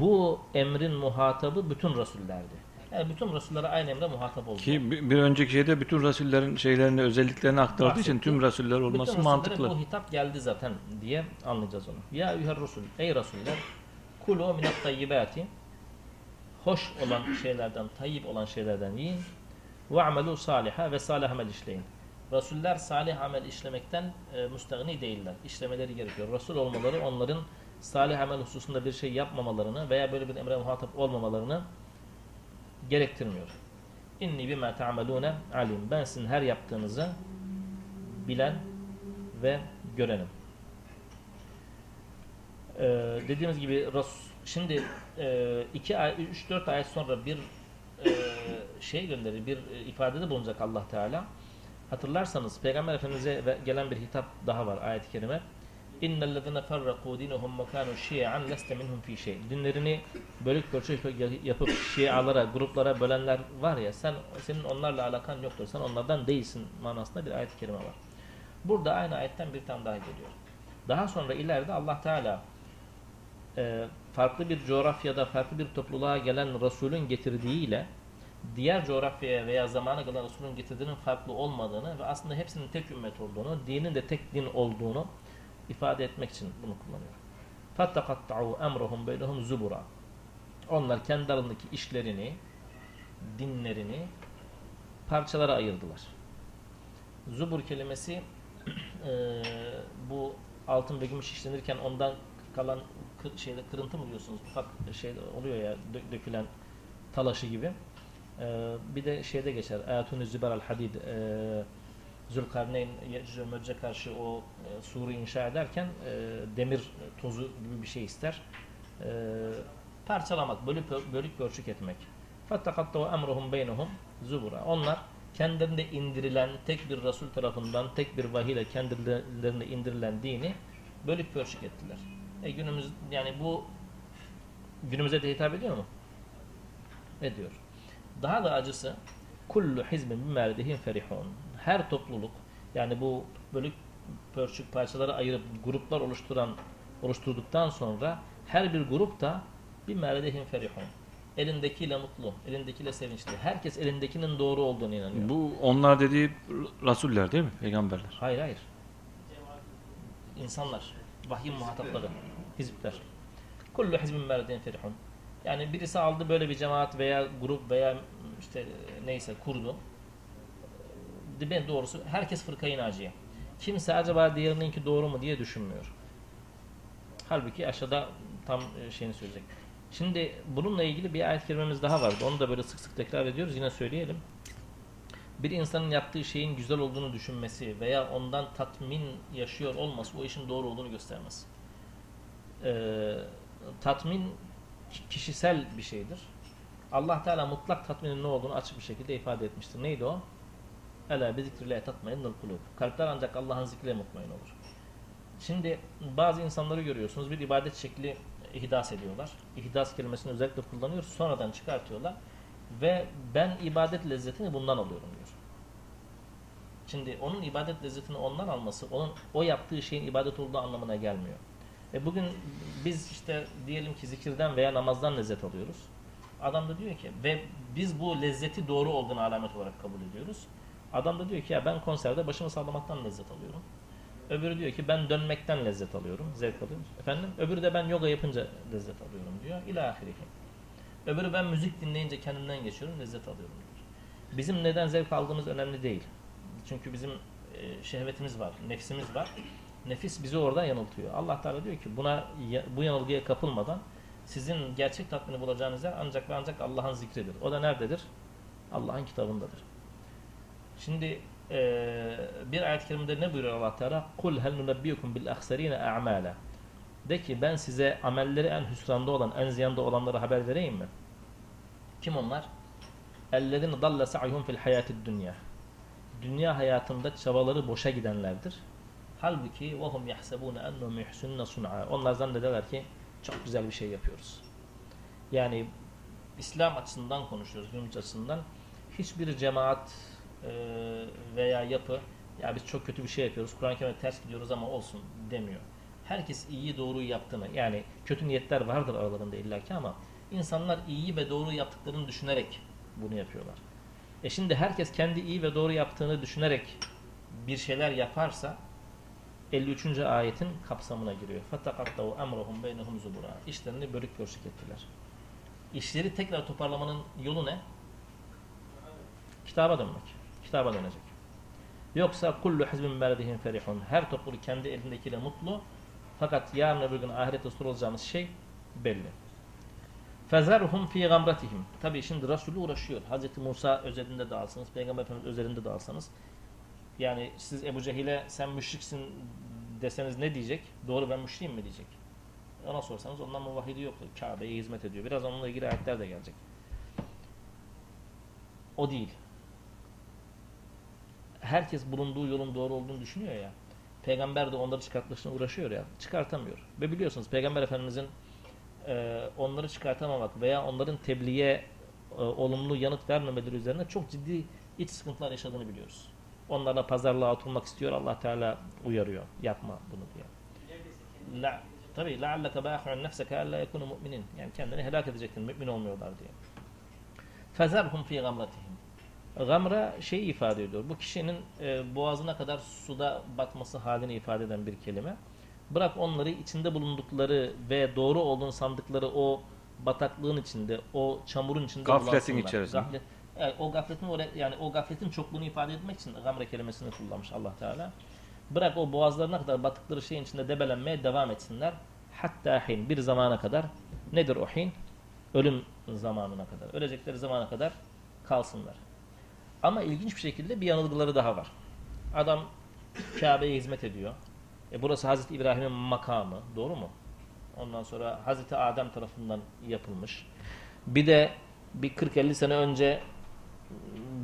Speaker 4: Bu emrin muhatabı bütün Resullerdi. Yani bütün Resullere aynı emre muhatap oldu.
Speaker 3: Ki bir bir önceki şeyde bütün rasullerin şeylerini, özelliklerini aktardığı için tüm rasuller olması
Speaker 4: Bütün
Speaker 3: mantıklı.
Speaker 4: bu hitap geldi zaten diye anlayacağız onu. Ya eyyüher Resul, ey Resuller, kulu minat tayyibati, hoş olan şeylerden, tayyip olan şeylerden yiyin. Ve amelu saliha ve salih amel işleyin. Resuller salih amel işlemekten e, müstahni değiller. İşlemeleri gerekiyor. Resul olmaları onların salih amel hususunda bir şey yapmamalarını veya böyle bir emre muhatap olmamalarını gerektirmiyor. İnni bima ta'malune alim. Ben sizin her yaptığınızı bilen ve görenim. Ee, dediğimiz gibi şimdi e, iki ay, üç dört ayet sonra bir e, şey gönderir, bir e, ifadede bulunacak Allah Teala. Hatırlarsanız Peygamber Efendimiz'e gelen bir hitap daha var ayet-i kerime. İnnellezine ferrakû dinehum ve kânû şi'an leste minhum fî şey. Dinlerini bölük pörçük yapıp şialara, gruplara bölenler var ya sen senin onlarla alakan yoktur. Sen onlardan değilsin manasında bir ayet-i kerime var. Burada aynı ayetten bir tane daha geliyor. Daha sonra ileride Allah Teala e, farklı bir coğrafyada farklı bir topluluğa gelen Resulün getirdiğiyle diğer coğrafyaya veya zamana gelen Resulün getirdiğinin farklı olmadığını ve aslında hepsinin tek ümmet olduğunu, dinin de tek din olduğunu ifade etmek için bunu kullanıyor. فَاتَّقَطَّعُوا اَمْرَهُمْ بَيْنَهُمْ zubura. Onlar kendi aralarındaki işlerini, dinlerini parçalara ayırdılar. Zubur kelimesi eee, bu altın ve gümüş işlenirken ondan kalan kı- şeyde kırıntı mı diyorsunuz? Ufak şey oluyor ya dö- dökülen talaşı gibi. Eee, bir de şeyde geçer. Ayatun Züber al Hadid eee Zülkarneyn Yecüc ve Mecüc'e karşı o e, suru inşa ederken e, demir tozu gibi bir şey ister. E, parçalamak, bölüp bölük pörçük etmek. فَاتَّقَطَّوَ اَمْرُهُمْ بَيْنَهُمْ zubura. Onlar kendilerinde indirilen tek bir Resul tarafından tek bir vahiy ile kendilerine indirilen dini bölük pörçük ettiler. E günümüz yani bu günümüze de hitap ediyor mu? Ediyor. Daha da acısı kullu hizbin bimâ ledeyhim ferihun. her topluluk yani bu bölük pörçük parçalara ayırıp gruplar oluşturan oluşturduktan sonra her bir grup da bimâ ledeyhim ferihun. Elindekiyle mutlu, elindekiyle sevinçli. Herkes elindekinin doğru olduğunu inanıyor.
Speaker 3: Bu onlar dediği rasuller değil mi? Peygamberler.
Speaker 4: Hayır hayır. İnsanlar, vahyin muhatapları, hizipler. Kullu hizbin merdin ferihun. Yani birisi aldı böyle bir cemaat veya grup veya işte neyse kurdu. Ben doğrusu herkes fırkayı naciye. Kimse acaba diğerininki doğru mu diye düşünmüyor. Halbuki aşağıda tam e, şeyini söyleyecek. Şimdi bununla ilgili bir ayet kerimemiz daha vardı. Onu da böyle sık sık tekrar ediyoruz. Yine söyleyelim. bir insanın yaptığı şeyin güzel olduğunu düşünmesi veya ondan tatmin yaşıyor olması o işin doğru olduğunu göstermez. Ee, tatmin kişisel bir şeydir. Allah Teala mutlak tatminin ne olduğunu açık bir şekilde ifade etmiştir. Neydi o? Ela bi zikrillah tatmainnul kulub. Kalpler ancak Allah'ın zikriyle mutmain olur. Şimdi bazı insanları görüyorsunuz bir ibadet şekli ihdas ediyorlar. İhdas kelimesini özellikle kullanıyor. Sonradan çıkartıyorlar. Ve ben ibadet lezzetini bundan alıyorum diyor. Şimdi onun ibadet lezzetini ondan alması, onun o yaptığı şeyin ibadet olduğu anlamına gelmiyor. E bugün biz işte diyelim ki zikirden veya namazdan lezzet alıyoruz. Adam da diyor ki ve biz bu lezzeti doğru olduğunu alamet olarak kabul ediyoruz. Adam da diyor ki ya ben konserde başımı sallamaktan lezzet alıyorum. Öbürü diyor ki ben dönmekten lezzet alıyorum, zevk alıyorum. Efendim? Öbürü de ben yoga yapınca lezzet alıyorum diyor. İlahirihi. Öbürü ben müzik dinleyince kendimden geçiyorum, lezzet alıyorum diyor. Bizim neden zevk aldığımız önemli değil. Çünkü bizim e, şehvetimiz var, nefsimiz var. Nefis bizi oradan yanıltıyor. Allah Teala diyor ki buna bu yanılgıya kapılmadan sizin gerçek tatmini bulacağınız yer ancak ve ancak Allah'ın zikridir. O da nerededir? Allah'ın kitabındadır. Şimdi e, bir ayet-i kerimede ne buyuruyor Allah Teala? Kul hel nunebbiyukum bil ahsarine a'mala. De ki ben size amelleri en hüsranda olan, en ziyanda olanları haber vereyim mi? Kim onlar? Ellezine dalle sa'yhum fil hayatid dünya. Dünya hayatında çabaları boşa gidenlerdir. Halbuki vahum yahsebune ennehum yuhsunne sun'a. Onlar zannederler ki çok güzel bir şey yapıyoruz. Yani İslam açısından konuşuyoruz, günümüz açısından. Hiçbir cemaat veya yapı ya biz çok kötü bir şey yapıyoruz, Kur'an-ı Kerim'e ters gidiyoruz ama olsun demiyor. Herkes iyi doğruyu yaptığını yani kötü niyetler vardır aralarında illaki ama insanlar iyi ve doğru yaptıklarını düşünerek bunu yapıyorlar. E şimdi herkes kendi iyi ve doğru yaptığını düşünerek bir şeyler yaparsa 53. ayetin kapsamına giriyor. فَتَقَطَّوْا اَمْرَهُمْ بَيْنَهُمْ زُبُرًا İşlerini bölük pörçük ettiler. İşleri tekrar toparlamanın yolu ne? Kitaba dönmek. Kitaba dönecek. Yoksa kullu hizbin beledihim ferihun. Her topluluk kendi elindekiyle mutlu. Fakat yarın öbür gün ahirette sorulacağımız şey belli. Fezerhum fi gamratihim. Tabii şimdi Resulü uğraşıyor. Hz. Musa özelinde de alsanız, Peygamber Efendimiz özelinde de alsanız. Yani siz Ebu Cehil'e sen müşriksin deseniz ne diyecek? Doğru ben müşriyim mi diyecek. Ona sorsanız ondan muvahhidi yoktur. Kabe'ye hizmet ediyor. Biraz onunla ilgili ayetler de gelecek. O değil Herkes bulunduğu yolun doğru olduğunu düşünüyor ya. Peygamber de onları çıkartmak için uğraşıyor ya. Çıkartamıyor. Ve biliyorsunuz Peygamber Efendimizin e, onları çıkartamamak veya onların tebliğe e, olumlu yanıt vermemeleri üzerine çok ciddi iç sıkıntılar yaşadığını biliyoruz. Onlarla pazarlığa oturmak istiyor. Allah Teala uyarıyor. Yapma bunu diye. La, tabii لَعَلَّكَ بَاخُعُنْ نَفْسَكَ اَلَّا يَكُنُ مُؤْمِنِينَ Yani kendini helak edecektin. Mümin olmuyorlar diye. فَذَرْهُمْ فِي غَمْرَتِهِمْ Gamra şey ifade ediyor. Bu kişinin e, boğazına kadar suda batması halini ifade eden bir kelime. Bırak onları içinde bulundukları ve doğru olduğunu sandıkları o bataklığın içinde, o çamurun içinde
Speaker 3: Gafletin içerisinde.
Speaker 4: Gaflet, evet, o gafletin oraya, yani o gafletin çokluğunu ifade etmek için gamre kelimesini kullanmış Allah Teala. Bırak o boğazlarına kadar batıkları şeyin içinde debelenmeye devam etsinler. Hatta hin bir zamana kadar nedir o hin? Ölüm zamanına kadar. Ölecekleri zamana kadar kalsınlar. Ama ilginç bir şekilde bir yanılgıları daha var. Adam Kabe'ye hizmet ediyor. E burası Hazreti İbrahim'in makamı. Doğru mu? Ondan sonra Hazreti Adem tarafından yapılmış. Bir de bir 40-50 sene önce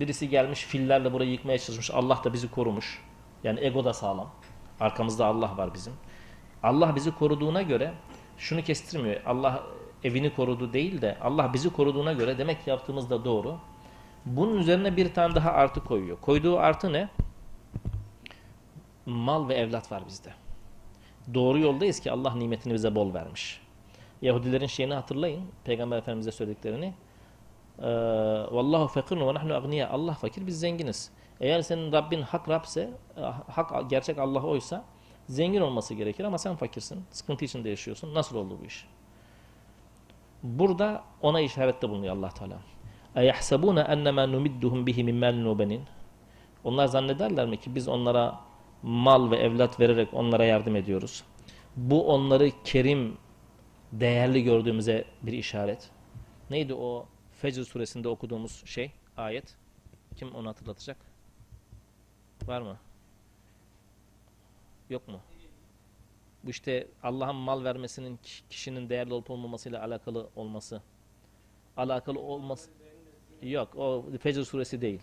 Speaker 4: birisi gelmiş fillerle burayı yıkmaya çalışmış. Allah da bizi korumuş. Yani ego da sağlam. Arkamızda Allah var bizim. Allah bizi koruduğuna göre şunu kestirmiyor. Allah evini korudu değil de Allah bizi koruduğuna göre demek ki yaptığımız da doğru. Bunun üzerine bir tane daha artı koyuyor. Koyduğu artı ne? Mal ve evlat var bizde. Doğru yoldayız ki Allah nimetini bize bol vermiş. Yahudilerin şeyini hatırlayın. Peygamber Efendimiz'e söylediklerini. Ee, Vallahu fakirun ve nahnu agniya. Allah fakir biz zenginiz. Eğer senin Rabbin hak Rabse, hak gerçek Allah oysa zengin olması gerekir ama sen fakirsin. Sıkıntı içinde yaşıyorsun. Nasıl oldu bu iş? Burada ona işarette bulunuyor Allah Teala. اَيَحْسَبُونَ اَنَّمَا نُمِدُّهُمْ بِهِ مِنْ مَالٍ وَبَنِينَ Onlar zannederler mi ki biz onlara mal ve evlat vererek onlara yardım ediyoruz. Bu onları kerim, değerli gördüğümüze bir işaret. Neydi o Fecr suresinde okuduğumuz şey, ayet? Kim onu hatırlatacak? Var mı? Yok mu? Bu işte Allah'ın mal vermesinin kiş- kişinin değerli olup olmamasıyla alakalı olması. Alakalı olması. Yok o Fecr suresi değil.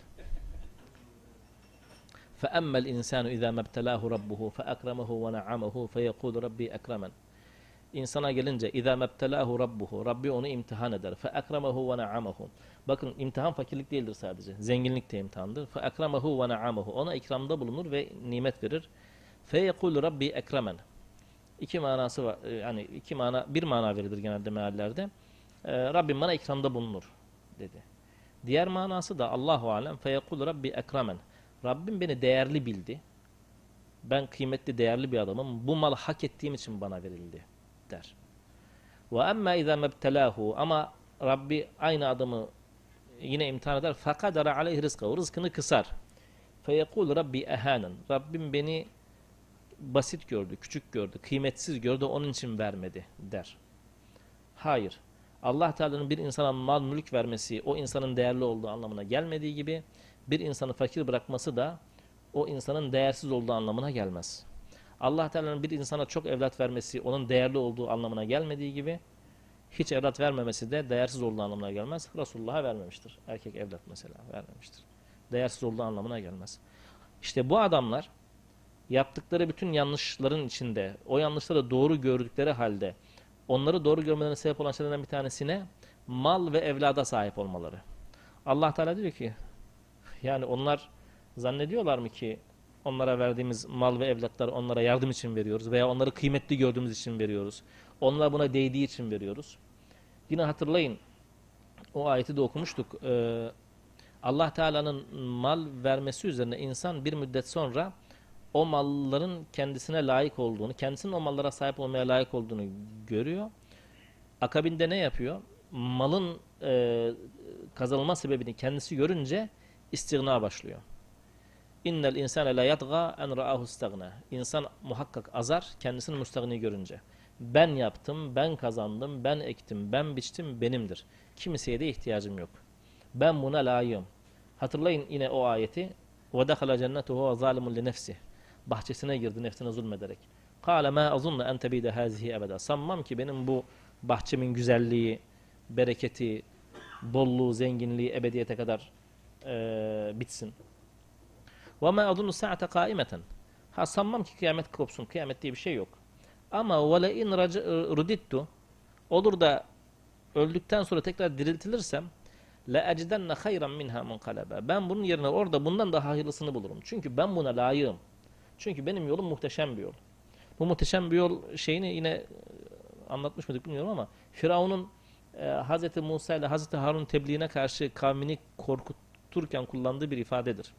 Speaker 4: فَأَمَّا الْاِنْسَانُ اِذَا مَبْتَلَاهُ رَبُّهُ فَأَكْرَمَهُ وَنَعَمَهُ فَيَقُولُ رَبِّي اَكْرَمَنْ İnsana gelince اِذَا مَبْتَلَاهُ رَبُّهُ Rabbi onu imtihan eder. فَأَكْرَمَهُ وَنَعَمَهُ Bakın imtihan fakirlik değildir sadece. Zenginlik de imtihandır. فَأَكْرَمَهُ وَنَعَمَهُ Ona ikramda bulunur ve nimet verir. فَيَقُولُ Rabbi ekremen İki manası var. Ee, Yani iki mana, bir mana verilir genelde meallerde. Ee, Rabbim bana ikramda bulunur dedi. Diğer manası da Allahu alem feyekul Rabbi ekremen. Rabbim beni değerli bildi. Ben kıymetli, değerli bir adamım. Bu mal hak ettiğim için bana verildi der. Ve emme izâ mebtelâhu ama Rabbi aynı adamı yine imtihan eder. Fakadara aleyhi rızkahu. Rızkını kısar. Feyekul Rabbi ehanen. Rabbim beni basit gördü, küçük gördü, kıymetsiz gördü, onun için vermedi der. Hayır. Allah Teala'nın bir insana mal mülk vermesi o insanın değerli olduğu anlamına gelmediği gibi bir insanı fakir bırakması da o insanın değersiz olduğu anlamına gelmez. Allah Teala'nın bir insana çok evlat vermesi onun değerli olduğu anlamına gelmediği gibi hiç evlat vermemesi de değersiz olduğu anlamına gelmez. Resulullah'a vermemiştir. Erkek evlat mesela vermemiştir. Değersiz olduğu anlamına gelmez. İşte bu adamlar yaptıkları bütün yanlışların içinde, o yanlışları doğru gördükleri halde, onları doğru görmelerine sebep olan şeylerden bir tanesine mal ve evlada sahip olmaları. Allah Teala diyor ki, yani onlar zannediyorlar mı ki onlara verdiğimiz mal ve evlatları onlara yardım için veriyoruz veya onları kıymetli gördüğümüz için veriyoruz. Onlar buna değdiği için veriyoruz. Yine hatırlayın, o ayeti de okumuştuk. Ee, Allah Teala'nın mal vermesi üzerine insan bir müddet sonra o malların kendisine layık olduğunu, kendisinin o mallara sahip olmaya layık olduğunu görüyor. Akabinde ne yapıyor? Malın e, kazanılma sebebini kendisi görünce istigna başlıyor. İnnel insane la yatga en ra'ahu istagna. İnsan muhakkak azar kendisini müstagni görünce. Ben yaptım, ben kazandım, ben ektim, ben biçtim, benimdir. Kimseye de ihtiyacım yok. Ben buna layığım. Hatırlayın yine o ayeti. وَدَخَلَ جَنَّتُهُ وَظَالِمٌ لِنَفْسِهِ bahçesine girdi nefsine zulmederek. Kâle mâ azunne en tebide hâzihi ebeda. Sanmam ki benim bu bahçemin güzelliği, bereketi, bolluğu, zenginliği ebediyete kadar e, bitsin. Ve mâ azunnu sa'ate kâimeten. Ha sanmam ki kıyamet kopsun. Kıyamet diye bir şey yok. Ama ve le in rudittu olur da öldükten sonra tekrar diriltilirsem la ecidenne hayran minha munqalaba. Ben bunun yerine orada bundan daha hayırlısını bulurum. Çünkü ben buna layığım. Çünkü benim yolum muhteşem bir yol. Bu muhteşem bir yol şeyini yine e, anlatmış mıydık bilmiyorum ama Firavun'un e, Hz. Musa ile Hz. Harun tebliğine karşı kavmini korkuturken kullandığı bir ifadedir.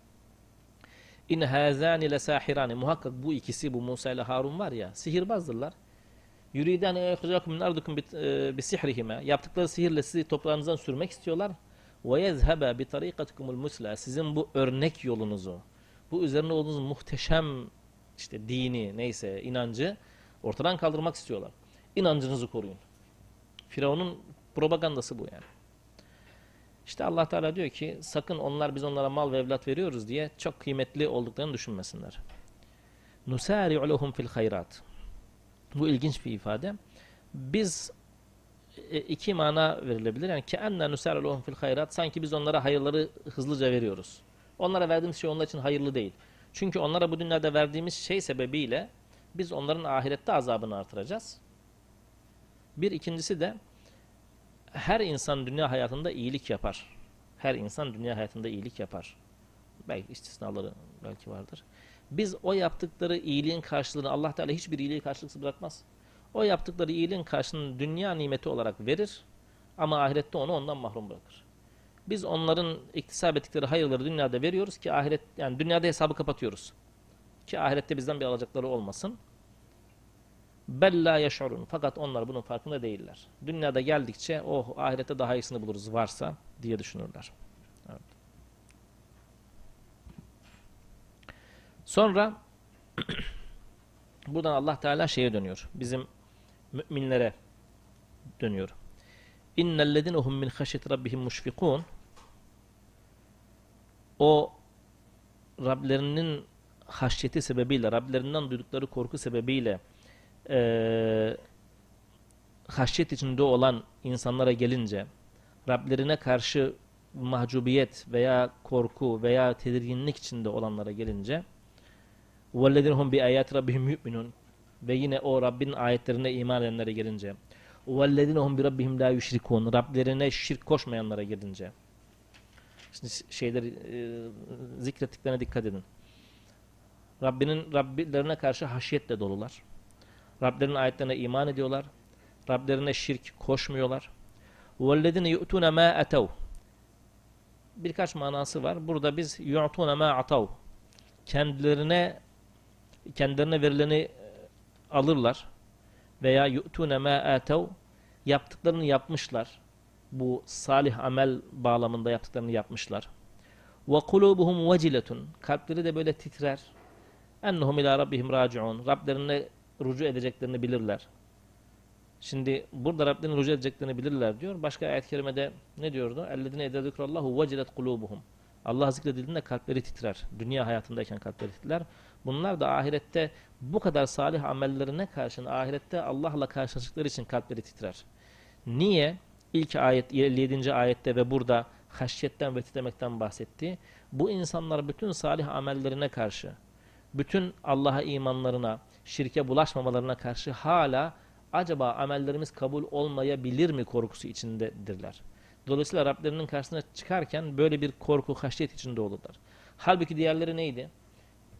Speaker 4: İn hazani le sahirani muhakkak bu ikisi bu Musa ile Harun var ya sihirbazdırlar. Yüriden eyhuzakum min ardukum bi sihrihime yaptıkları sihirle sizi toprağınızdan sürmek istiyorlar. Ve yezhebe bi tarikatikumul musla sizin bu örnek yolunuzu bu üzerine olduğunuz muhteşem işte dini neyse inancı ortadan kaldırmak istiyorlar. İnancınızı koruyun. Firavun'un propagandası bu yani. İşte Allah Teala diyor ki sakın onlar biz onlara mal ve evlat veriyoruz diye çok kıymetli olduklarını düşünmesinler. Nusari'u lehum fil hayrat. Bu ilginç bir ifade. Biz e, iki mana verilebilir. Yani ki enne nusari'u lehum fil hayrat sanki biz onlara hayırları hızlıca veriyoruz. Onlara verdiğimiz şey onlar için hayırlı değil. Çünkü onlara bu dünyada verdiğimiz şey sebebiyle biz onların ahirette azabını artıracağız. Bir ikincisi de her insan dünya hayatında iyilik yapar. Her insan dünya hayatında iyilik yapar. Belki istisnaları belki vardır. Biz o yaptıkları iyiliğin karşılığını Allah Teala hiçbir iyiliği karşılıksız bırakmaz. O yaptıkları iyiliğin karşılığını dünya nimeti olarak verir ama ahirette onu ondan mahrum bırakır. Biz onların iktisap ettikleri hayırları dünyada veriyoruz ki ahiret yani dünyada hesabı kapatıyoruz. Ki ahirette bizden bir alacakları olmasın. Bella yaşurun. Fakat onlar bunun farkında değiller. Dünyada geldikçe oh ahirette daha iyisini buluruz varsa diye düşünürler. Evet. Sonra buradan Allah Teala şeye dönüyor. Bizim müminlere dönüyor. İnnellezine hum min haşyet rabbihim muşfikun o Rablerinin haşyeti sebebiyle, Rablerinden duydukları korku sebebiyle eee haşyet içinde olan insanlara gelince, Rablerine karşı mahcubiyet veya korku veya tedirginlik içinde olanlara gelince وَالَّذِينَ هُمْ بِآيَاتِ رَبِّهِمْ يُؤْمِنُونَ Ve yine o Rabbin ayetlerine iman edenlere gelince وَالَّذِينَ هُمْ بِرَبِّهِمْ لَا يُشْرِكُونَ Rablerine şirk koşmayanlara gelince Şimdi şeyleri e, zikrettiklerine dikkat edin. Rabbinin Rablerine karşı haşiyetle dolular. Rablerinin ayetlerine iman ediyorlar. Rablerine şirk koşmuyorlar. وَالَّذِينَ يُؤْتُونَ مَا أَتَوْا Birkaç manası var. Burada biz يُعْتُونَ مَا عَطَوْا Kendilerine kendilerine verileni e, alırlar. Veya يُؤْتُونَ مَا آتَوْا Yaptıklarını yapmışlar. bu salih amel bağlamında yaptıklarını yapmışlar. Ve kulubuhum veciletun. Kalpleri de böyle titrer. Ennehum ila rabbihim raciun. Rablerine rucu edeceklerini bilirler. Şimdi burada Rablerine rucu edeceklerini bilirler diyor. Başka ayet-i kerimede ne diyordu? Ellezine ededikrallahu vecilet kulubuhum. Allah zikredildiğinde kalpleri titrer. Dünya hayatındayken kalpleri titrer. Bunlar da ahirette bu kadar salih amellerine karşın ahirette Allah'la karşılaştıkları için kalpleri titrer. Niye? ilk ayet 57. ayette ve burada haşyetten ve titremekten bahsetti. Bu insanlar bütün salih amellerine karşı, bütün Allah'a imanlarına, şirke bulaşmamalarına karşı hala acaba amellerimiz kabul olmayabilir mi korkusu içindedirler. Dolayısıyla Rablerinin karşısına çıkarken böyle bir korku, haşyet içinde olurlar. Halbuki diğerleri neydi?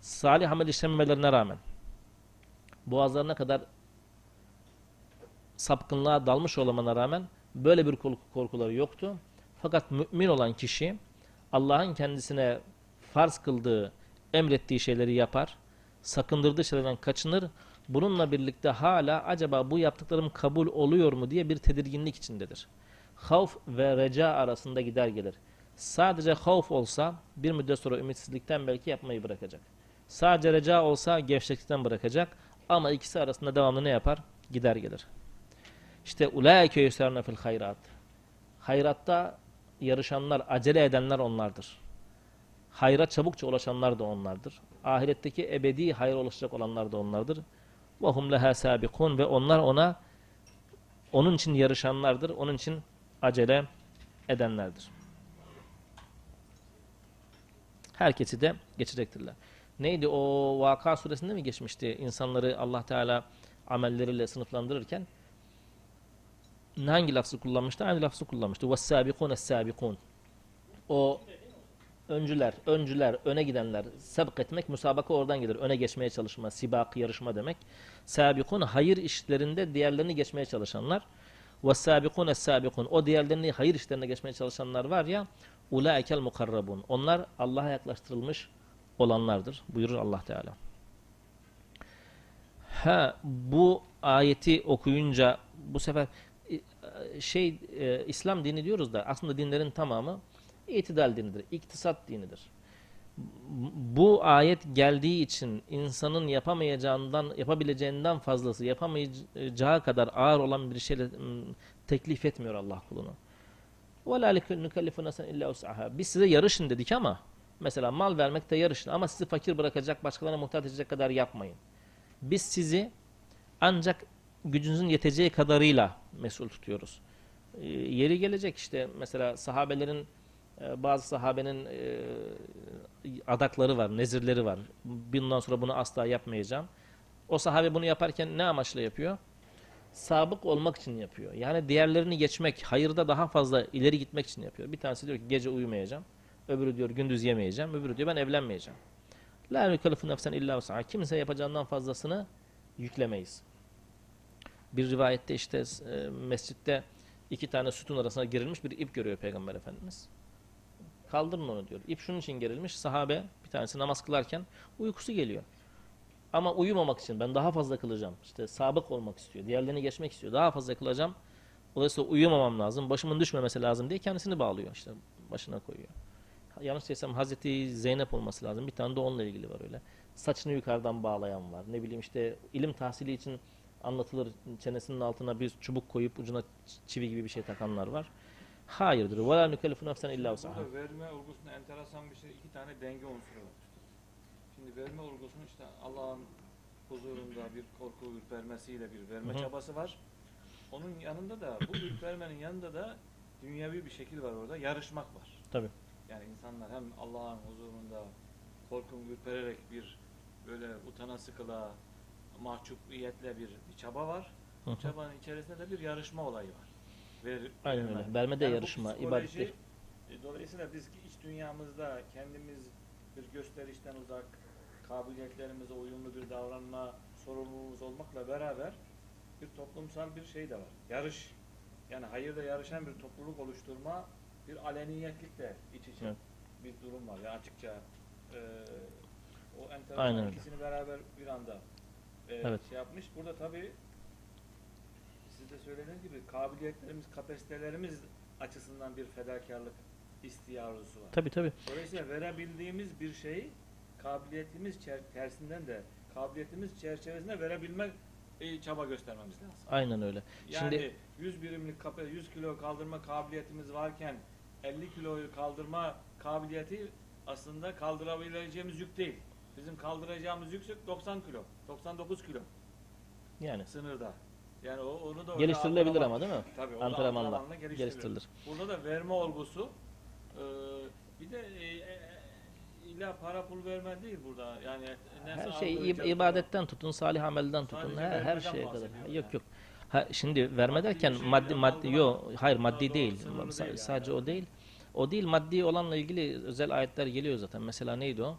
Speaker 4: Salih amel işlememelerine rağmen boğazlarına kadar sapkınlığa dalmış olmana rağmen böyle bir korkuları yoktu. Fakat mümin olan kişi Allah'ın kendisine farz kıldığı, emrettiği şeyleri yapar, sakındırdığı şeylerden kaçınır. Bununla birlikte hala acaba bu yaptıklarım kabul oluyor mu diye bir tedirginlik içindedir. Havf ve reca arasında gider gelir. Sadece havf olsa bir müddet sonra ümitsizlikten belki yapmayı bırakacak. Sadece reca olsa gevşeklikten bırakacak. Ama ikisi arasında devamlı ne yapar? Gider gelir. İşte ulaike yusarna fil hayrat. Hayratta yarışanlar, acele edenler onlardır. Hayra çabukça ulaşanlar da onlardır. Ahiretteki ebedi hayra ulaşacak olanlar da onlardır. Ve hum leha sabikun ve onlar ona onun için yarışanlardır. Onun için acele edenlerdir. Herkesi de geçecektirler. Neydi o Vaka suresinde mi geçmişti? İnsanları Allah Teala amelleriyle sınıflandırırken hangi lafzı kullanmıştı? Aynı lafzı kullanmıştı. وَالسَّابِقُونَ السَّابِقُونَ O öncüler, öncüler, öne gidenler, sabık etmek, müsabaka oradan gelir. Öne geçmeye çalışma, sibak, yarışma demek. Sabikun hayır işlerinde diğerlerini geçmeye çalışanlar. وَالسَّابِقُونَ السَّابِقُونَ O diğerlerini hayır işlerine geçmeye çalışanlar var ya, اُولَٰئِكَ الْمُقَرَّبُونَ Onlar Allah'a yaklaştırılmış olanlardır. Buyurur Allah Teala. Ha, bu ayeti okuyunca bu sefer şey e, İslam dini diyoruz da aslında dinlerin tamamı itidal dinidir, iktisat dinidir. Bu ayet geldiği için insanın yapamayacağından, yapabileceğinden fazlası, yapamayacağı kadar ağır olan bir şeyle teklif etmiyor Allah kulunu. وَلَا نُكَلِّفُ نَسَنْ اِلَّا اُسْعَهَا Biz size yarışın dedik ama mesela mal vermekte yarışın ama sizi fakir bırakacak, başkalarına muhtaç edecek kadar yapmayın. Biz sizi ancak gücünüzün yeteceği kadarıyla mesul tutuyoruz. E, yeri gelecek işte mesela sahabelerin e, bazı sahabenin e, adakları var, nezirleri var. Bundan sonra bunu asla yapmayacağım. O sahabe bunu yaparken ne amaçla yapıyor? Sabık olmak için yapıyor. Yani diğerlerini geçmek, hayırda daha fazla ileri gitmek için yapıyor. Bir tanesi diyor ki gece uyumayacağım. Öbürü diyor gündüz yemeyeceğim. Öbürü diyor ben evlenmeyeceğim. La yukallifu nefsen illa vus'aha. Kimse yapacağından fazlasını yüklemeyiz. Bir rivayette işte e, mescitte iki tane sütun arasına girilmiş bir ip görüyor Peygamber Efendimiz. Kaldırın onu diyor. İp şunun için gerilmiş. Sahabe bir tanesi namaz kılarken uykusu geliyor. Ama uyumamak için ben daha fazla kılacağım. İşte sabık olmak istiyor. Diğerlerini geçmek istiyor. Daha fazla kılacağım. Dolayısıyla uyumamam lazım. Başımın düşmemesi lazım diye kendisini bağlıyor. İşte başına koyuyor. Yanlış değilsem Hazreti Zeynep olması lazım. Bir tane de onunla ilgili var öyle. Saçını yukarıdan bağlayan var. Ne bileyim işte ilim tahsili için anlatılır. Çenesinin altına bir çubuk koyup ucuna çivi gibi bir şey takanlar var. Hayırdır. Ve la nukellifu nefsen illa vus'aha.
Speaker 3: Burada verme olgusunda enteresan bir şey, iki tane denge unsuru var. Şimdi verme olgusunu işte Allah'ın huzurunda bir korku ürpermesiyle bir verme
Speaker 4: Hı hı.
Speaker 3: çabası var. Onun yanında da, bu ürpermenin yanında da dünyevi bir şekil var orada, yarışmak var.
Speaker 4: Tabii.
Speaker 3: Yani insanlar hem Allah'ın huzurunda korkun ürpererek bir böyle utana sıkıla, mahcubiyetle bir, bir çaba var.
Speaker 4: Hı
Speaker 3: çabanın içerisinde de bir yarışma olayı var. Ver,
Speaker 4: Aynen
Speaker 3: verme.
Speaker 4: öyle. Vermede
Speaker 3: Yani
Speaker 4: yarışma, ibadettir.
Speaker 3: e, Dolayısıyla biz iç dünyamızda kendimiz bir gösterişten uzak, kabiliyetlerimize uyumlu bir davranma sorumluluğumuz olmakla beraber bir toplumsal bir şey de var. Yarış, yani hayırda yarışan bir topluluk oluşturma, bir aleniyetlikle iç içe
Speaker 4: Evet.
Speaker 3: bir durum var. Ya açıkça e, o enteresan
Speaker 4: Aynen
Speaker 3: ikisini beraber bir anda e,
Speaker 4: Evet.
Speaker 3: şey yapmış. Burada tabii siz de söylediğiniz gibi kabiliyetlerimiz, kapasitelerimiz açısından bir fedakarlık isteği arzusu var.
Speaker 4: Tabii tabii.
Speaker 3: Dolayısıyla verebildiğimiz bir şeyi kabiliyetimiz tersinden de kabiliyetimiz çerçevesinde verebilme e, çaba göstermemiz lazım.
Speaker 4: Aynen öyle.
Speaker 3: Yani
Speaker 4: Şimdi
Speaker 3: 100 birimlik kapa- 100 kilo kaldırma kabiliyetimiz varken 50 kiloyu kaldırma kabiliyeti aslında kaldırabileceğimiz yük değil. Bizim kaldıracağımız yük 90 kilo, 99 kilo
Speaker 4: yani
Speaker 3: sınırda. Yani o, onu da orada
Speaker 4: geliştirilebilir
Speaker 3: antrenman-
Speaker 4: ama değil mi?
Speaker 3: Tabii, o da
Speaker 4: Antrenmanla
Speaker 3: antrenmanla geliştirilir.
Speaker 4: geliştirilir.
Speaker 3: Burada da verme olgusu e, bir de e, e, illa para pul verme değil burada. Yani
Speaker 4: Her şey ib- ibadetten tutun, salih amelden tutun,
Speaker 3: Sadece
Speaker 4: her, her
Speaker 3: vermeden
Speaker 4: şeye kadar.
Speaker 3: bahsediyor
Speaker 4: Yok
Speaker 3: yani.
Speaker 4: yok. Ha, şimdi verme
Speaker 3: Maddi
Speaker 4: derken
Speaker 3: bir şey
Speaker 4: maddi maddi yok hayır maddi
Speaker 3: doğru
Speaker 4: değil.
Speaker 3: sınırlı
Speaker 4: Sa-
Speaker 3: değil yani.
Speaker 4: Sadece o değil. O değil maddi olanla ilgili özel ayetler geliyor zaten. Mesela neydi o?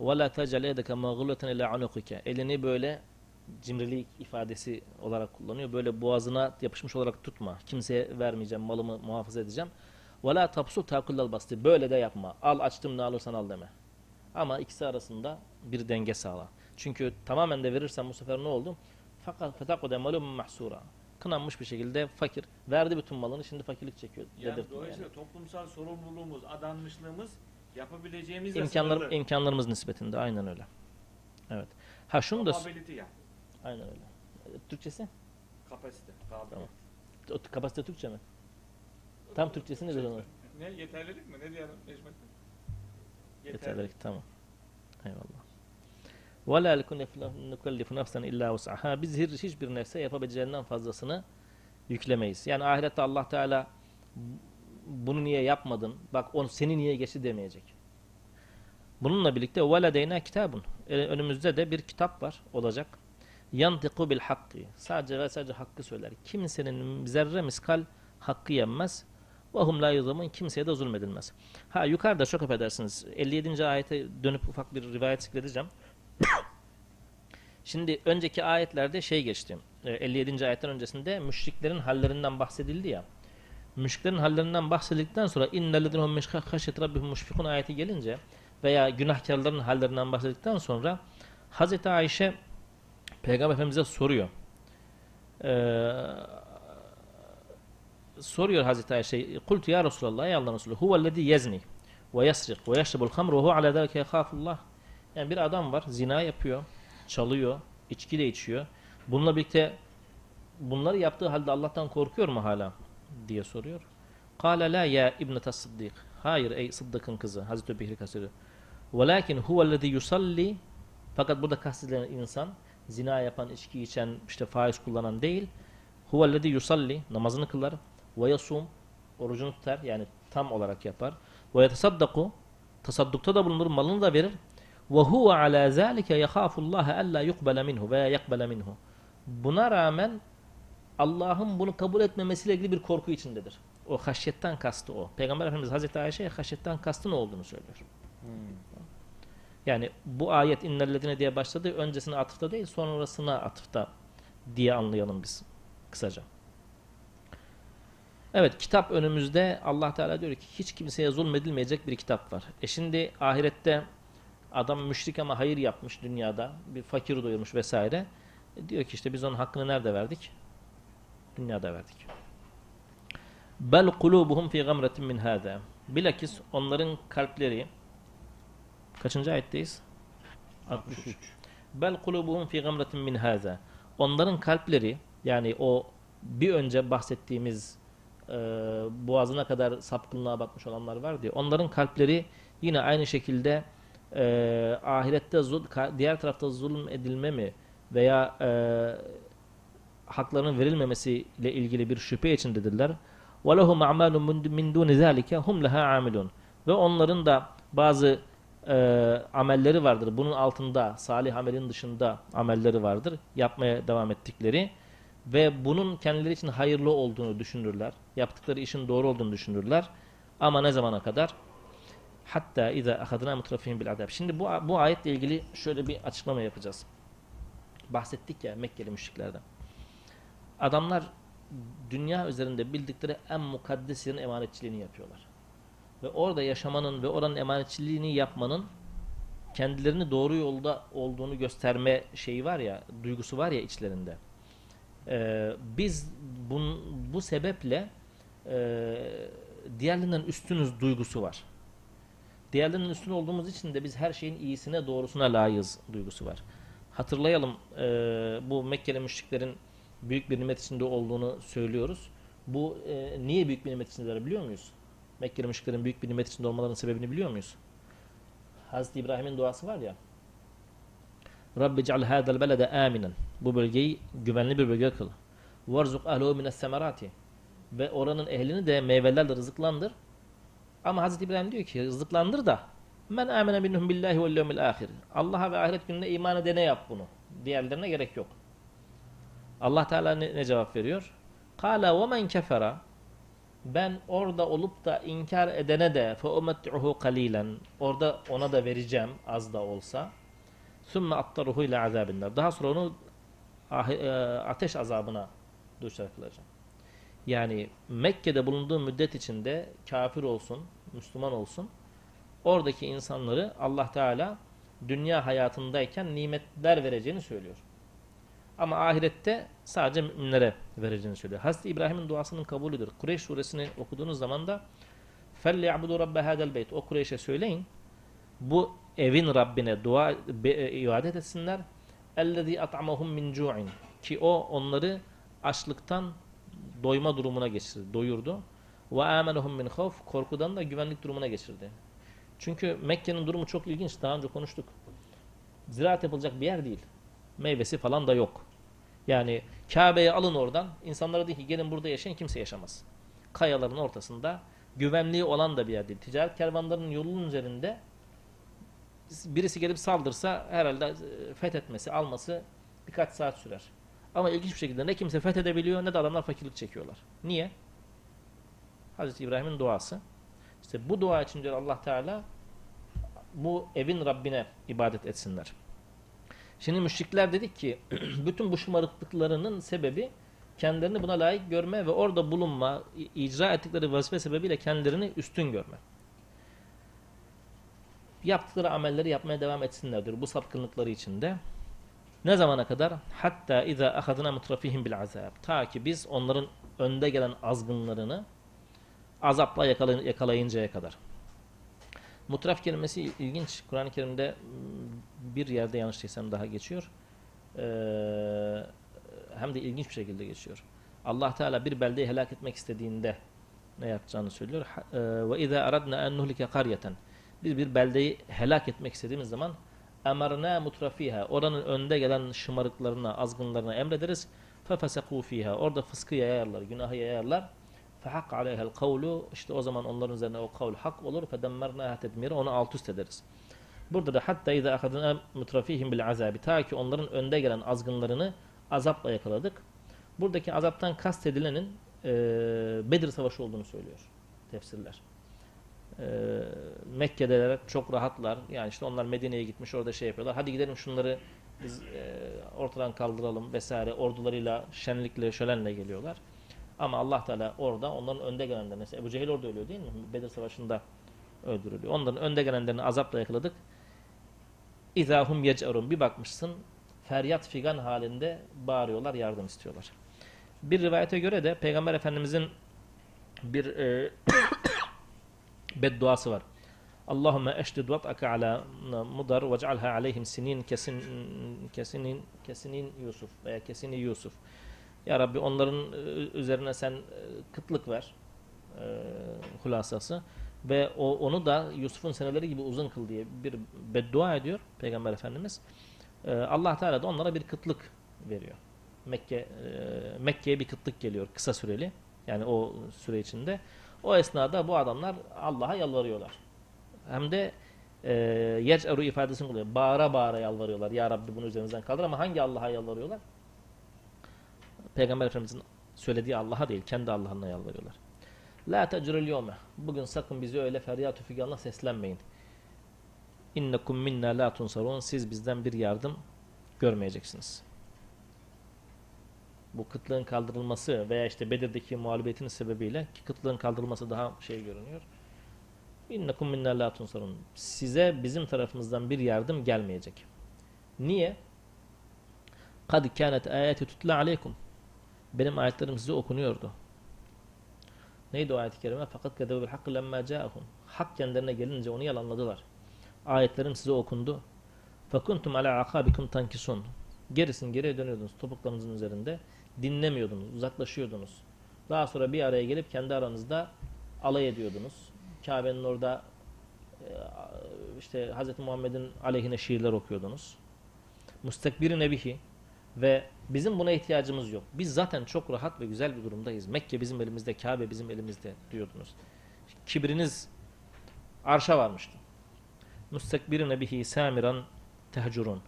Speaker 4: Ve la tecel edeke mağluleten ila. Elini böyle cimrilik ifadesi olarak kullanıyor. Böyle boğazına yapışmış olarak tutma. Kimseye vermeyeceğim, malımı muhafaza edeceğim. Ve la tapsu takullal. Böyle de yapma. Al açtım ne alırsan al deme. Ama ikisi arasında bir denge sağla. Çünkü tamamen de verirsen bu sefer ne oldu? Fakat fetakude malum mahsura. Kınanmış bir şekilde fakir. Verdi bütün malını şimdi fakirlik çekiyor.
Speaker 3: Yani dolayısıyla yani. toplumsal sorumluluğumuz, adanmışlığımız yapabileceğimiz de
Speaker 4: İmkanlar,
Speaker 3: sınırlı.
Speaker 4: imkanlarımız nispetinde aynen öyle. Evet. Ha şunu da
Speaker 3: Capability yani.
Speaker 4: aynen öyle. E, Türkçesi?
Speaker 3: Kapasite, kabiliyet.
Speaker 4: Tamam. O kapasite Türkçe mi? Tam Türkçesi nedir onun?
Speaker 3: Ne yeterlilik mi? Ne diyelim Necmettin?
Speaker 4: Yeterlilik tamam. Eyvallah. وَلَا نُكَلِّفُ نَفْسًا اِلَّا وُسْعَهَا Biz hiç- hiçbir nefse yapabileceğinden fazlasını yüklemeyiz. Yani ahirette Allah Teala bunu niye yapmadın? Bak on seni niye geçti demeyecek. Bununla birlikte veledeyna kitabun. Önümüzde de bir kitap var olacak. Yantiku bil hakkı. Sadece ve sadece hakkı söyler. Kimsenin zerre miskal hakkı yenmez. Ve hum la yuzlamun kimseye de zulmedilmez. Ha yukarıda çok affedersiniz. 57. ayete dönüp ufak bir rivayet zikredeceğim. Şimdi önceki ayetlerde şey geçti. E, 57. ayetten öncesinde müşriklerin hallerinden bahsedildi ya. Müşriklerin hallerinden bahsedildikten sonra innellezine min haşyet rabbihim müşfikun ayeti gelince veya günahkarların hallerinden bahsedildikten sonra Hazreti Ayşe Peygamber Efendimiz'e soruyor. Ee, soruyor Hazreti Ayşe Kultu ya Resulallah ey Allah'ın Resulü huvellezî yezni ve yasrik ve yeşribul hamru ve huve alâ zâlike yehâfullah yani bir adam var zina yapıyor çalıyor içki de içiyor. Bununla birlikte bunları yaptığı halde Allah'tan korkuyor mu hala diye soruyor Kâle la ya ibnete sıddık hayır ey Sıddık'ın kızı Hazreti Bekir kastediyor velakin huvellezî yusalli fakat burada kastedilen insan zina yapan, içki içen, işte faiz kullanan değil. Huvellezî yusalli namazını kılar ve yasum orucunu tutar yani tam olarak yapar. Ve yetesaddaku tasaddukta da bulunur, malını da verir. Ve huve alâ zâlike yehâfullâhe ellâ yukbele minhu veya yakbele minhu. Buna rağmen Allah'ın bunu kabul etmemesiyle ilgili bir korku içindedir. O haşyetten kastı o. Peygamber Efendimiz Hazreti Ayşe'ye haşyetten kastı ne olduğunu söylüyor. Yani bu ayet innellezine diye başladı. Öncesine atıfta değil sonrasına atıfta diye anlayalım biz kısaca. Evet kitap önümüzde Allah Teala diyor ki hiç kimseye zulmedilmeyecek bir kitap var. E şimdi ahirette adam müşrik ama hayır yapmış dünyada. Bir fakir doyurmuş vesaire. E diyor ki işte biz onun hakkını nerede verdik? Dünyada verdik. Bel kulubuhum fi gamretin min hâzâ. Bilakis onların kalpleri Kaçıncı ayetteyiz? 63. Bel kulubuhum fi gamratin min haza. Onların kalpleri yani o bir önce bahsettiğimiz e, boğazına kadar sapkınlığa batmış olanlar var diye. Onların kalpleri yine aynı şekilde e, ahirette zul- diğer tarafta zulüm edilme mi veya e, haklarının verilmemesiyle ilgili bir şüphe içindedirler. وَلَهُمْ أَعْمَالٌ مِنْ دُونِ ذَٰلِكَ هُمْ لَهَا عَامِلُونَ Ve onların da bazı e, amelleri vardır. Bunun altında salih amelin dışında amelleri vardır. Yapmaya devam ettikleri ve bunun kendileri için hayırlı olduğunu düşünürler. Yaptıkları işin doğru olduğunu düşünürler. Ama ne zamana kadar? Hatta iza ahadna mutrafihim bil adab. Şimdi bu bu ayetle ilgili şöyle bir açıklama yapacağız. Bahsettik ya Mekkeli müşriklerden. Adamlar dünya üzerinde bildikleri en mukaddes yerin emanetçiliğini yapıyorlar. Ve orada yaşamanın ve oranın emanetçiliğini yapmanın kendilerini doğru yolda olduğunu gösterme şeyi var ya, duygusu var ya içlerinde. Ee, biz bun, bu sebeple e, diğerlerinden üstünüz duygusu var. Diğerlerinin üstün olduğumuz için de biz her şeyin iyisine doğrusuna layığız duygusu var. Hatırlayalım e, bu Mekkeli müşriklerin büyük bir nimet içinde olduğunu söylüyoruz. Bu e, niye büyük bir nimet içindeler biliyor muyuz? Mekkeli müşriklerin büyük bir nimet içinde olmalarının sebebini biliyor muyuz? Hazreti İbrahim'in duası var ya. Rabbi ceal hâzel belede aminen. Bu bölgeyi güvenli bir bölge kıl. Varzuk ahlehu mines semerati. Ve oranın ehlini de meyvelerle rızıklandır. Ama Hazreti İbrahim diyor ki rızıklandır da men amene minhum billahi vel yevmil ahir. Allah'a ve ahiret gününe iman edene yap bunu. Diğerlerine gerek yok. Allah Teala ne, ne cevap veriyor? Kala ve men kefera ben orada olup da inkar edene de fe umetti'uhu kalilen orada ona da vereceğim az da olsa sümme attaruhu ile azabinler daha sonra onu e, ateş azabına düşer kılacağım. Yani Mekke'de bulunduğu müddet içinde kafir olsun, Müslüman olsun oradaki insanları Allah Teala dünya hayatındayken nimetler vereceğini söylüyor. Ama ahirette sadece müminlere vereceğini söylüyor. Hazreti İbrahim'in duasının kabulüdür. Kureyş suresini okuduğunuz zaman da فَلْيَعْبُدُوا رَبَّ هَذَا الْبَيْتِ O Kureyş'e söyleyin. Bu evin Rabbine dua be, e, ibadet etsinler. اَلَّذ۪ي أَطْعَمَهُمْ مِنْ جُوعٍ Ki o onları açlıktan doyma durumuna geçirdi, doyurdu. وَآمَنَهُمْ مِنْ خَوْفٍ Korkudan da güvenlik durumuna geçirdi. Çünkü Mekke'nin durumu çok ilginç. Daha önce konuştuk. Ziraat yapılacak bir yer değil. Meyvesi falan da yok. Yani Kabe'ye alın oradan. İnsanlara deyin ki gelin burada yaşayın kimse yaşamaz. Kayaların ortasında güvenliği olan da bir yer değil. Ticaret kervanlarının yolunun üzerinde birisi gelip saldırsa herhalde e, fethetmesi, alması birkaç saat sürer. Ama ilginç bir şekilde ne kimse fethedebiliyor ne de adamlar fakirlik çekiyorlar. Niye? Hazreti İbrahim'in duası. İşte bu dua için diyor Allah Teala bu evin Rabbine ibadet etsinler. Şimdi müşrikler dedik ki bütün bu şımarıklıklarının sebebi kendilerini buna layık görme ve orada bulunma, icra ettikleri vazife sebebiyle kendilerini üstün görme. Yaptıkları amelleri yapmaya devam etsinler diyor bu sapkınlıkları içinde. Ne zamana kadar? Hatta iza ahadna mutrafihim bil azab. Ta ki biz onların önde gelen azgınlarını azapla yakala- yakalayıncaya kadar. Mutraf kelimesi ilginç. Kur'an-ı Kerim'de m, bir yerde yanlış değilsem daha geçiyor. Ee, hem de ilginç bir şekilde geçiyor. Allah Teala bir beldeyi helak etmek istediğinde ne yapacağını söylüyor. E, Ve iza aradna en nuhlike qaryeten. Biz bir beldeyi helak etmek istediğimiz zaman emarna mutrafiha. Oranın önde gelen şımarıklarına, azgınlarına emrederiz. Fefesekû fiha. Orada fıskı yayarlar, günahı yayarlar. Fehak aleyhel kavlu işte o zaman onların üzerine o kavl hak olur. Fedemmernaha tedmire onu alt üst ederiz. Burada da hatta izâ ahadına mutrafihim bil azabi ta ki onların önde gelen azgınlarını azapla yakaladık. Buradaki azaptan kast edilenin e, Bedir Savaşı olduğunu söylüyor tefsirler. E, Mekke'deler çok rahatlar. Yani işte onlar Medine'ye gitmiş orada şey yapıyorlar. Hadi gidelim şunları biz e, ortadan kaldıralım vesaire ordularıyla şenlikle şölenle geliyorlar. Ama Allah Teala orada onların önde gelenlerine mesela Ebu Cehil orada ölüyor değil mi? Bedir Savaşı'nda öldürülüyor. Onların önde gelenlerini azapla yakaladık. İzahum yec'erun. Bir bakmışsın feryat figan halinde bağırıyorlar, yardım istiyorlar. Bir rivayete göre de Peygamber Efendimizin bir e, bedduası var. Allahümme eşdid vat'aka ala mudar vec'alha aleyhim sinin kesin kesinin kesinin Yusuf veya kesini Yusuf. Ya Rabbi onların e, üzerine sen e, kıtlık ver. e, hulasası. Ve o, onu da Yusuf'un seneleri gibi uzun kıl diye bir beddua ediyor Peygamber Efendimiz. E, Allah Teala da onlara bir kıtlık veriyor. Mekke e, Mekke'ye bir kıtlık geliyor kısa süreli. Yani o süre içinde. O esnada bu adamlar Allah'a yalvarıyorlar. Hem de e, yec'eru ifadesini kullanıyor. Bağıra bağıra yalvarıyorlar. Ya Rabbi bunu üzerimizden kaldır ama hangi Allah'a yalvarıyorlar? Peygamber Efendimiz'in söylediği Allah'a değil, kendi Allah'ına yalvarıyorlar. La tecrül yevme. Bugün sakın bizi öyle feryat figanla seslenmeyin. İnnekum minna la tunsarun. Siz bizden bir yardım görmeyeceksiniz. Bu kıtlığın kaldırılması veya işte Bedir'deki mağlubiyetin sebebiyle ki kıtlığın kaldırılması daha şey görünüyor. İnnekum minna la tunsarun. Size bizim tarafımızdan bir yardım gelmeyecek. Niye? Kad kânet ayeti tutla aleykum. Benim ayetlerim size okunuyordu. Neydi o ayet-i kerime? Fakat kedebu bil hakkı lemma câehum. Hak kendilerine gelince onu yalanladılar. Ayetlerim size okundu. Fekuntum ala akabikum tankisun. Gerisin geriye dönüyordunuz topuklarınızın üzerinde. Dinlemiyordunuz, uzaklaşıyordunuz. Daha sonra bir araya gelip kendi aranızda alay ediyordunuz. Kabe'nin orada e, işte Hz. Muhammed'in aleyhine şiirler okuyordunuz. Mustekbirin ebihi ve bizim buna ihtiyacımız yok. Biz zaten çok rahat ve güzel bir durumdayız. Mekke bizim elimizde, Kabe bizim elimizde diyordunuz. Kibriniz arşa varmıştı. Mustekbirine bihi samiran tehcurun.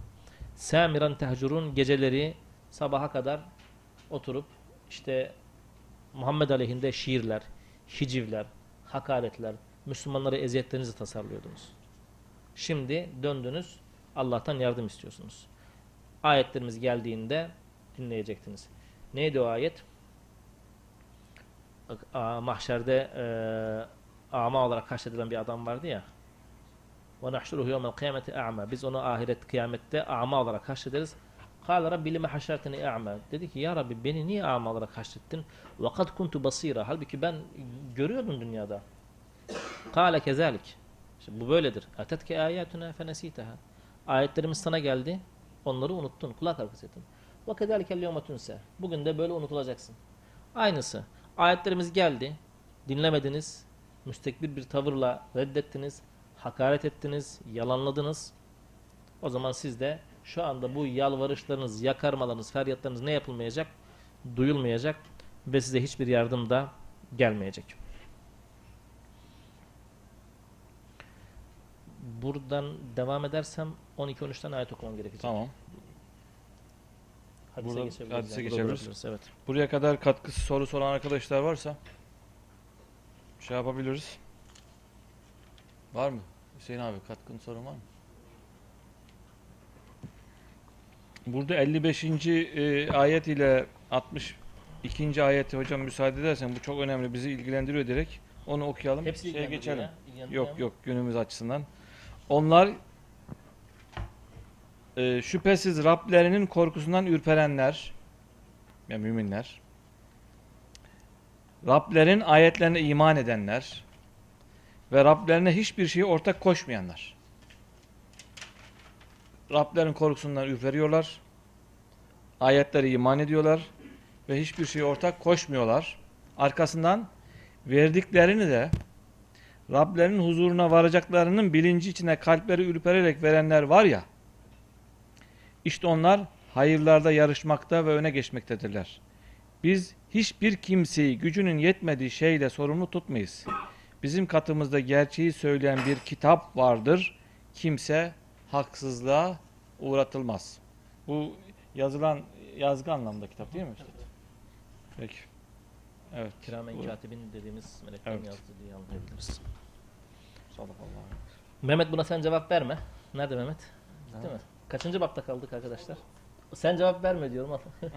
Speaker 4: Samiran tehcurun geceleri sabaha kadar oturup işte Muhammed aleyhinde şiirler, hicivler, hakaretler, Müslümanlara eziyetlerinizi tasarlıyordunuz. Şimdi döndünüz, Allah'tan yardım istiyorsunuz. Ayetlerimiz geldiğinde dinleyecektiniz. Neydi o ayet? A- Mahşerde e, ama olarak kaşedilen bir adam vardı ya. وَنَحْشُرُهُ يَوْمَ الْقِيَامَةِ اَعْمَى Biz onu ahiret kıyamette ama olarak haşrederiz. قَالَ رَبِّ لِمَ حَشَرْتَنِ اَعْمَى Dedi ki ya Rabbi beni niye ama olarak haşrettin? وَقَدْ كُنْتُ basira. Halbuki ben görüyordum dünyada. قَالَ كَذَٰلِكِ İşte bu böyledir. اَتَتْكَ آيَاتُنَا فَنَس۪يتَهَا Ayetlerimiz sana geldi. Onları unuttun. Kulak arkası ettin. وَكَذَٰلِكَ الْيَوْمَ تُنْسَى Bugün de böyle unutulacaksın. Aynısı. Ayetlerimiz geldi. Dinlemediniz. Müstekbir bir tavırla reddettiniz. Hakaret ettiniz. Yalanladınız. O zaman siz de şu anda bu yalvarışlarınız, yakarmalarınız, feryatlarınız ne yapılmayacak? Duyulmayacak ve size hiçbir yardım da gelmeyecek. Buradan devam edersem 12-13'ten ayet okumam gerekecek.
Speaker 3: Tamam.
Speaker 4: Hadise
Speaker 3: Burada
Speaker 4: geçebiliriz.
Speaker 3: hadise
Speaker 4: yani,
Speaker 3: geçebiliriz.
Speaker 4: Evet.
Speaker 3: Buraya kadar katkısı soru soran arkadaşlar varsa şey yapabiliriz. Var mı? Hüseyin abi katkın sorun var mı? Burada 55. e, ayet ile 62. ayeti hocam müsaade edersen bu çok önemli bizi ilgilendiriyor direkt. Onu okuyalım.
Speaker 4: Hepsi
Speaker 3: şeye geçelim.
Speaker 4: ya.
Speaker 3: Yok yok günümüz açısından. Onlar e, şüphesiz Rablerinin korkusundan ürperenler yani müminler Rablerin ayetlerine iman edenler ve Rablerine hiçbir şeyi ortak koşmayanlar. Rablerin korkusundan ürperiyorlar. Ayetlere iman ediyorlar ve hiçbir şeyi ortak koşmuyorlar. Arkasından verdiklerini de Rablerinin huzuruna varacaklarının bilinci içine kalpleri ürpererek verenler var ya, işte onlar hayırlarda yarışmakta ve öne geçmektedirler. Biz hiçbir kimseyi gücünün yetmediği şeyle sorumlu tutmayız. Bizim katımızda gerçeği söyleyen bir kitap vardır. Kimse haksızlığa uğratılmaz. Bu yazılan yazgı anlamda kitap değil mi? üstad? Peki. Evet.
Speaker 4: Kiramen katibin dediğimiz meleklerin
Speaker 3: Evet.
Speaker 4: yazdığı diye anlayabiliriz.
Speaker 3: Sadakallah.
Speaker 4: Mehmet buna sen cevap verme. Nerede Mehmet? Gitti
Speaker 3: Nerede?
Speaker 4: mi? Kaçıncı bapta kaldık arkadaşlar? Sen cevap verme diyorum ama.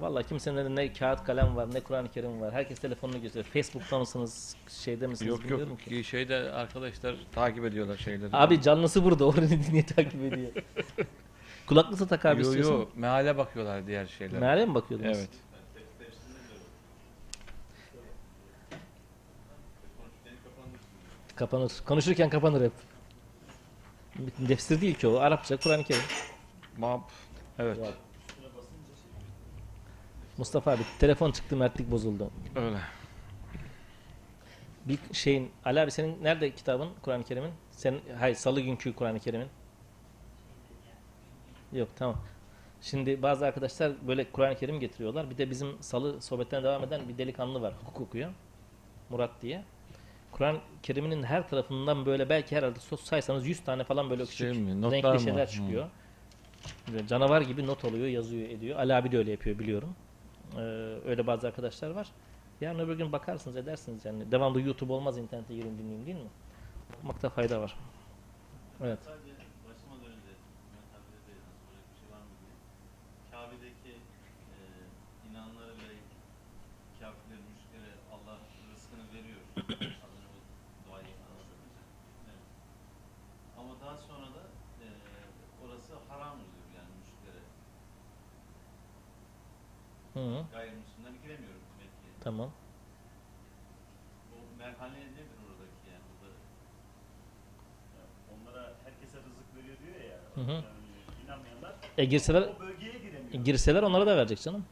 Speaker 4: Vallahi kimsenin elinde ne kağıt kalem var ne Kur'an-ı Kerim var. Herkes telefonunu gösteriyor. Facebook'ta mısınız? Şeyde misiniz?
Speaker 3: Yok
Speaker 4: bilmiyorum
Speaker 3: yok.
Speaker 4: ki.
Speaker 3: Şeyde arkadaşlar takip ediyorlar şeyleri.
Speaker 4: Abi canlısı burada. Orayı niye takip ediyor? Kulaklısı tak abi
Speaker 3: yo
Speaker 4: istiyorsan.
Speaker 3: yo meale bakıyorlar diğer şeylere.
Speaker 4: Meale mi bakıyordunuz?
Speaker 3: Evet.
Speaker 4: Kapanır. Konuşurken kapanır hep. Tefsir değil ki o. Arapça, Kur'an-ı Kerim.
Speaker 3: Mab. Evet.
Speaker 4: Ya. Mustafa abi telefon çıktı mertlik bozuldu.
Speaker 3: Öyle.
Speaker 4: Bir şeyin Ali abi senin nerede kitabın Kur'an-ı Kerim'in? Senin hayır salı günkü Kur'an-ı Kerim'in. Yok tamam. Şimdi bazı arkadaşlar böyle Kur'an-ı Kerim getiriyorlar. Bir de bizim salı sohbetten devam eden bir delikanlı var. Hukuk okuyor. Murat diye. Kur'an-ı Kerim'in her tarafından böyle belki herhalde saysanız 100 tane falan böyle küçük
Speaker 3: Şey mi,
Speaker 4: renkli
Speaker 3: mı?
Speaker 4: şeyler
Speaker 3: Hı.
Speaker 4: çıkıyor. Böyle canavar gibi not alıyor, yazıyor, ediyor. Ali abi de öyle yapıyor biliyorum. Ee, öyle bazı arkadaşlar var. Yarın öbür gün bakarsınız edersiniz yani. Devamlı YouTube olmaz internete girin dinleyin değil mi? Okumakta fayda var. Evet.
Speaker 6: Sadece başıma dönünce Mehmet abi de dedi, böyle bir şey var mı diye. Kabe'deki e, inananlara ve kafirlere, müşriklere Allah rızkını veriyor. Az önce o duayı anlatınca. Evet. Ama daha sonra da e, orası haram oluyor yani müşriklere.
Speaker 4: Hı -hı.
Speaker 6: Gayrimüslimler giremiyor Mekke'ye.
Speaker 4: Tamam.
Speaker 6: O merhale nedir oradaki yani? Burada
Speaker 5: Onlara herkese rızık veriyor diyor ya.
Speaker 4: Hı hı.
Speaker 5: Yani inanmayanlar
Speaker 4: E girseler,
Speaker 5: o bölgeye giremiyor.
Speaker 4: e, girseler onlara da verecek canım.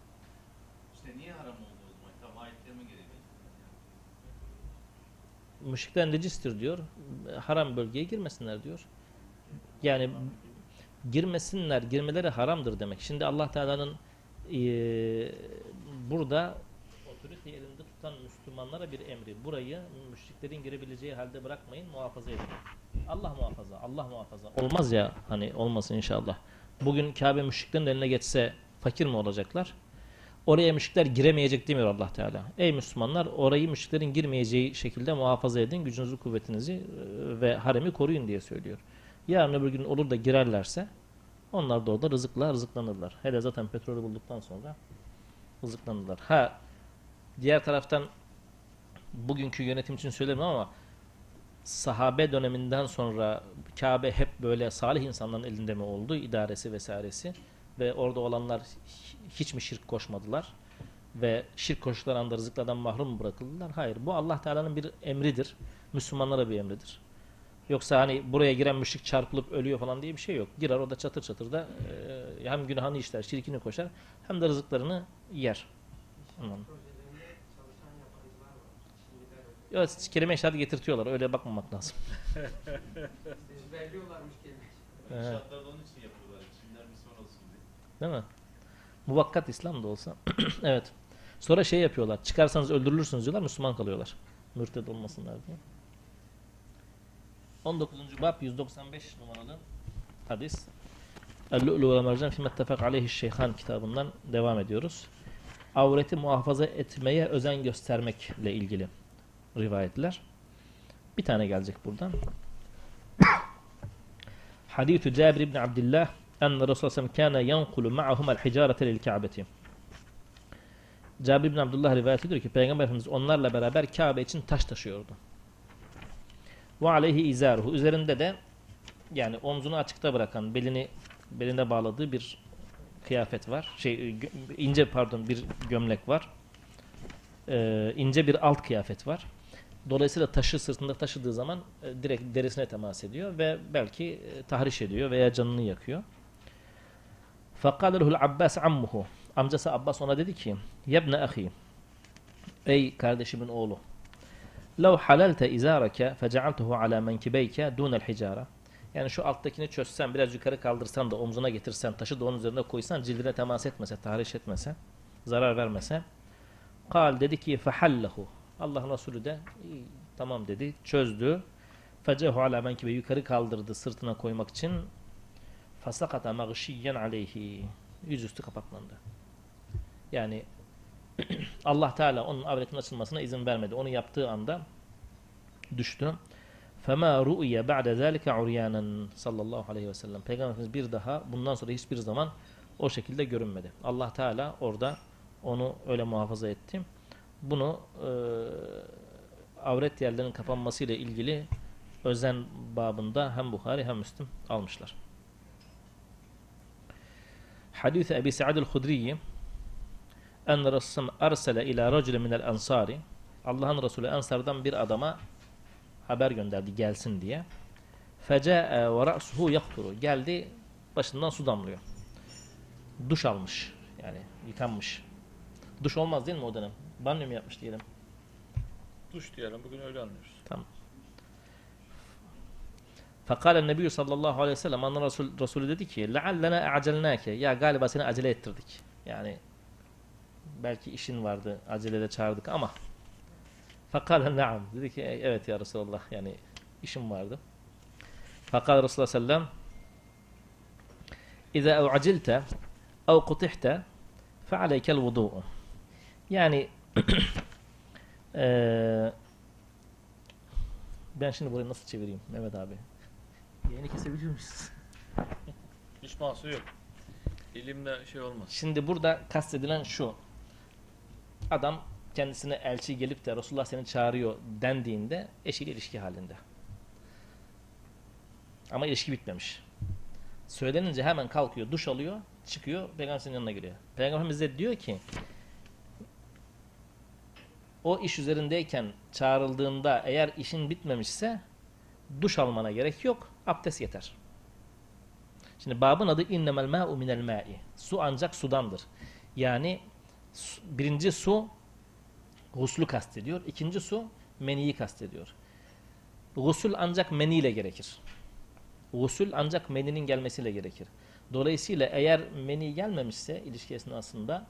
Speaker 6: işte niye haram oldu o zaman? Tam ayetlerime gereği.
Speaker 4: Müşrikler necistir diyor. Haram bölgeye girmesinler diyor. Yani girmesinler, girmeleri haramdır demek. Şimdi Allah Teala'nın eee, burada otoriteyi elinde tutan Müslümanlara bir emri. Burayı müşriklerin girebileceği halde bırakmayın, muhafaza edin. Allah muhafaza, Allah muhafaza. Olmaz ya hani olmasın inşallah. Bugün Kabe müşriklerin eline geçse fakir mi olacaklar? Oraya müşrikler giremeyecek demiyor Allah Teala. Ey Müslümanlar orayı müşriklerin girmeyeceği şekilde muhafaza edin. Gücünüzü, kuvvetinizi e, ve haremi koruyun diye söylüyor. Yarın öbür gün olur da girerlerse onlar da orada rızıkla rızıklanırlar. Hele zaten petrolü bulduktan sonra rızıklanırlar. Ha diğer taraftan bugünkü yönetim için söylemiyorum ama sahabe döneminden sonra Kabe hep böyle salih insanların elinde mi oldu? idaresi vesairesi ve orada olanlar hiç mi şirk koşmadılar? Ve şirk koştukları anda rızıklardan mahrum mu bırakıldılar? Hayır. Bu Allah Teala'nın bir emridir. Müslümanlara bir emridir. Yoksa hani buraya giren müşrik çarpılıp ölüyor falan diye bir şey yok. Girer o da çatır çatır da e, hem günahını işler, şirkini koşar hem de rızıklarını yer. Anladım. Evet, kelime işareti getirtiyorlar. Öyle bakmamak lazım. Evet.
Speaker 6: İnşaatları da onun için yapıyorlar. Bir son olsun diye.
Speaker 4: Değil mi? Muvakkat İslam da olsa. evet. Sonra şey yapıyorlar. Çıkarsanız öldürülürsünüz diyorlar. Müslüman kalıyorlar. Mürted olmasınlar diye. 19. bab 195 numaralı hadis. El-Lu'lu ve Mercan fi mettefak aleyhi şeyhan kitabından devam ediyoruz. Avreti muhafaza etmeye özen göstermekle ilgili rivayetler. Bir tane gelecek buradan. Hadithu Cabir ibn Abdullah en Resulullah sallallahu kana yankulu ma'ahum el-hicarete lil-Ka'beti. Cabir ibn Abdullah rivayet ediyor ki Peygamber Efendimiz onlarla beraber Kabe için taş taşıyordu. Ve aleyhi izaruhu. Üzerinde de yani omzunu açıkta bırakan, belini belinde bağladığı bir kıyafet var. Şey e, ince pardon bir gömlek var. Ee, ince bir alt kıyafet var. Dolayısıyla taşı sırtında taşıdığı zaman e, direkt derisine temas ediyor ve belki e, tahriş ediyor veya canını yakıyor. Fakalehu'l Abbas ammuhu. Amcası Abbas ona dedi ki: "Yebne ahi. Ey kardeşimin oğlu." لَوْ حَلَلْتَ اِزَارَكَ فَجَعَلْتُهُ عَلَى مَنْكِبَيْكَ دُونَ الْحِجَارَ Yani şu alttakini çözsen, biraz yukarı kaldırsan da omzuna getirsen, taşı da onun üzerine koysan, cildine temas etmese, tahriş etmese, zarar vermese. Kal dedi ki فَحَلَّهُ Allah Resulü de "İyi, tamam dedi, çözdü. فَجَهُ عَلَى مَنْكِبَيْ Yukarı kaldırdı sırtına koymak için. فَسَقَطَ مَغْشِيًّا عَلَيْهِ Yüzüstü kapaklandı. Yani Allah Teala onun avretinin açılmasına izin vermedi. Onu yaptığı anda düştü. فَمَا رُؤْيَ بَعْدَ ذَٰلِكَ عُرْيَانًا sallallahu aleyhi ve sellem. Peygamberimiz bir daha bundan sonra hiçbir zaman o şekilde görünmedi. Allah Teala orada onu öyle muhafaza etti. Bunu e, avret yerlerinin kapanmasıyla ilgili özen babında hem Buhari hem Müslim almışlar. Hadis Ebi Sa'd el-Hudri en Resul arsele ila racul min el-ansari Allah'ın Resulü Ensar'dan bir adama haber gönderdi gelsin diye. Feca'e ve ra'suhu yakturu. Geldi başından su damlıyor. Duş almış. Yani yıkanmış. Duş olmaz değil mi o dönem? Banyo mu yapmış diyelim.
Speaker 3: Duş diyelim bugün öyle anlıyoruz.
Speaker 4: Fakale Nebi sallallahu aleyhi ve sellem anla Resul, Resulü dedi ki لَعَلَّنَا اَعْجَلْنَاكَ Ya galiba seni acele ettirdik. Yani belki işin vardı acelede çağırdık ama Fakale naam. Dedi ki evet ya Resulallah yani işim vardı. Fakale Resulullah sellem İza u'acilte ev kutihte fealeykel vudu'u. Yani eee ben şimdi burayı nasıl çevireyim Mehmet abi? Yayını kesebiliyor muyuz?
Speaker 3: Hiç mahsur yok. İlimle şey olmaz.
Speaker 4: Şimdi burada kastedilen şu. Adam kendisine elçi gelip de Resulullah seni çağırıyor dendiğinde eşiyle ilişki halinde. Ama ilişki bitmemiş. Söylenince hemen kalkıyor, duş alıyor, çıkıyor, Peygamberin yanına giriyor. Peygamberimiz de diyor ki o iş üzerindeyken çağrıldığında eğer işin bitmemişse duş almana gerek yok, abdest yeter. Şimdi babın adı innemel ma'u minel ma'i. Su ancak sudandır. Yani birinci su guslu kastediyor. ikinci su meniyi kastediyor. Gusül ancak meni ile gerekir. Gusül ancak meninin gelmesiyle gerekir. Dolayısıyla eğer meni gelmemişse ilişki esnasında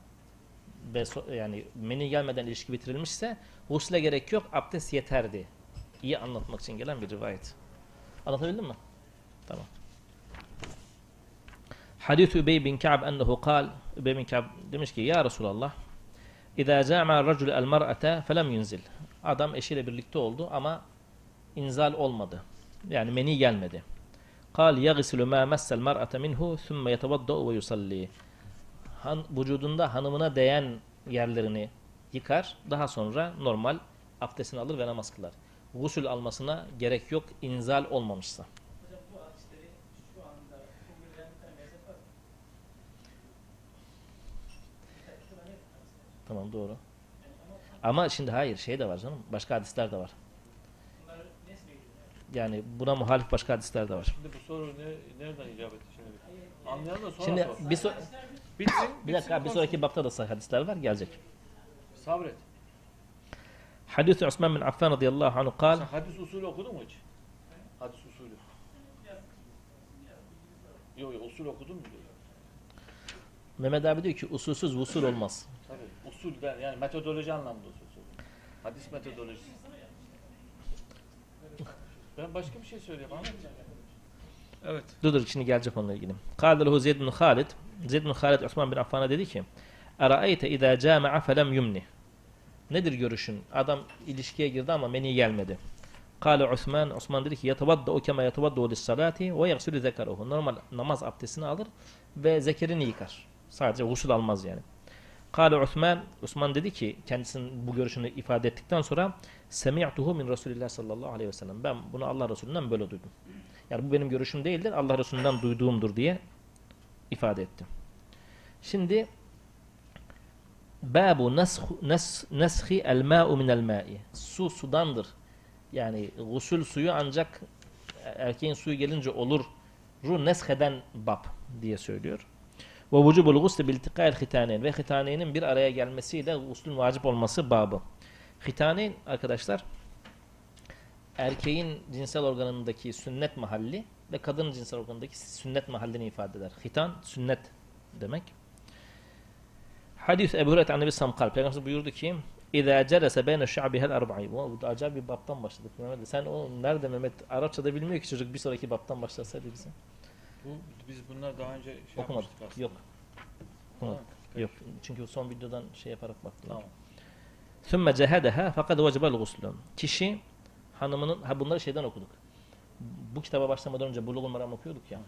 Speaker 4: ve so- yani meni gelmeden ilişki bitirilmişse gusle gerek yok abdest yeterdi. İyi anlatmak için gelen bir rivayet. Anlatabildim mi? Tamam. Hadis Übey bin Ka'b ennehu kal Übey Ka'b demiş ki ya Resulallah câme'a racul el mer'ate felem yunzil. Adam eşiyle birlikte oldu ama inzal olmadı. Yani meni gelmedi. Yagsilu ma messel mer'ate minhu thumme yetevadda'u ve yusalli. Han, vücudunda hanımına değen yerlerini yıkar. Daha sonra normal abdestini alır ve namaz kılar. Gusül almasına gerek yok inzal olmamışsa.
Speaker 2: Hocam bu hadisleri şu anda bugün veren bir tane mezhep var mı? Bir tane- bir tane hadisler.
Speaker 4: Tamam doğru.
Speaker 2: Ama
Speaker 4: şimdi hayır şey de var canım. Başka hadisler de var.
Speaker 2: Yani.
Speaker 4: Buna muhalif başka hadisler de var.
Speaker 3: Şimdi bu soru ne, nereden icap etti şimdi? Anlayalım da sonra
Speaker 4: Şimdi
Speaker 3: sor.
Speaker 4: bir, so-
Speaker 3: Bitsin,
Speaker 4: bir dakika bir sonraki bapta da sahih hadisler var gelecek.
Speaker 3: Sabret.
Speaker 4: Hadis Osman bin Affan radıyallahu anhu kal
Speaker 3: Sen hadis usulü okudun mu hiç? Hadis usulü. Yok yok usul okudun mu?
Speaker 4: Mehmet abi diyor ki usulsüz vusul olmaz.
Speaker 3: Tabii usulden yani metodoloji anlamında usul söylüyorum. Hadis metodolojisi. Ben başka bir şey söyleyeyim anlatacağım. Evet.
Speaker 4: Dur dur şimdi gelecek onunla ilgili. Kâle lehu Zeyd bin Halid. Zeyd bin Halid Osman bin Affan'a dedi ki Eraeyte izâ câme'a felem yumni. Nedir görüşün? Adam ilişkiye girdi ama meni gelmedi. Kâle Osman, Osman dedi ki yatabadda'u kema yatabadda'u lissalati ve yagsülü zekaruhu. Normal namaz abdestini alır ve zekerini yıkar. Sadece gusül almaz yani. Kâle Osman, Osman dedi ki kendisinin bu görüşünü ifade ettikten sonra Semi'tuhu min Resulillah sallallahu aleyhi ve sellem. Ben bunu Allah Resulü'nden böyle duydum. Yani bu benim görüşüm değildir. Allah Resulü'nden duyduğumdur diye ifade etti. Şimdi Babu neshi el ma'u minel ma'i. Su sudandır. Yani gusül suyu ancak erkeğin suyu gelince olur. Ru nesheden bab diye söylüyor. Ve vücubul gusli bil iltika'il hitaneyn ve hitaneynin bir araya gelmesiyle guslün vacip olması babı. Hitaneyn arkadaşlar erkeğin cinsel organındaki sünnet mahalli ve kadının cinsel organındaki sünnet mahallini ifade eder. Hitan sünnet demek. Hadis Ebu Hureyre Annebi Samkal Peygamber buyurdu ki İzâ celese beyne şa'bihel erba'i. Bu acayip bir baptan başladık Mehmet. Sen o nerede Mehmet? Arapçada bilmiyor ki çocuk bir sonraki baptan başlasaydı bize.
Speaker 3: Bu, biz bunlar daha önce şey
Speaker 4: Okumadık.
Speaker 3: yapmıştık aslında.
Speaker 4: Yok. Okumadık.
Speaker 3: Ha,
Speaker 4: Yok. Çünkü son videodan şey yaparak baktılar.
Speaker 3: Tamam.
Speaker 4: Sümme cehedeha fakat vecebel guslun. Kişi hanımının ha bunları şeyden okuduk. Bu kitaba başlamadan önce Bulugul Maram okuyorduk ya.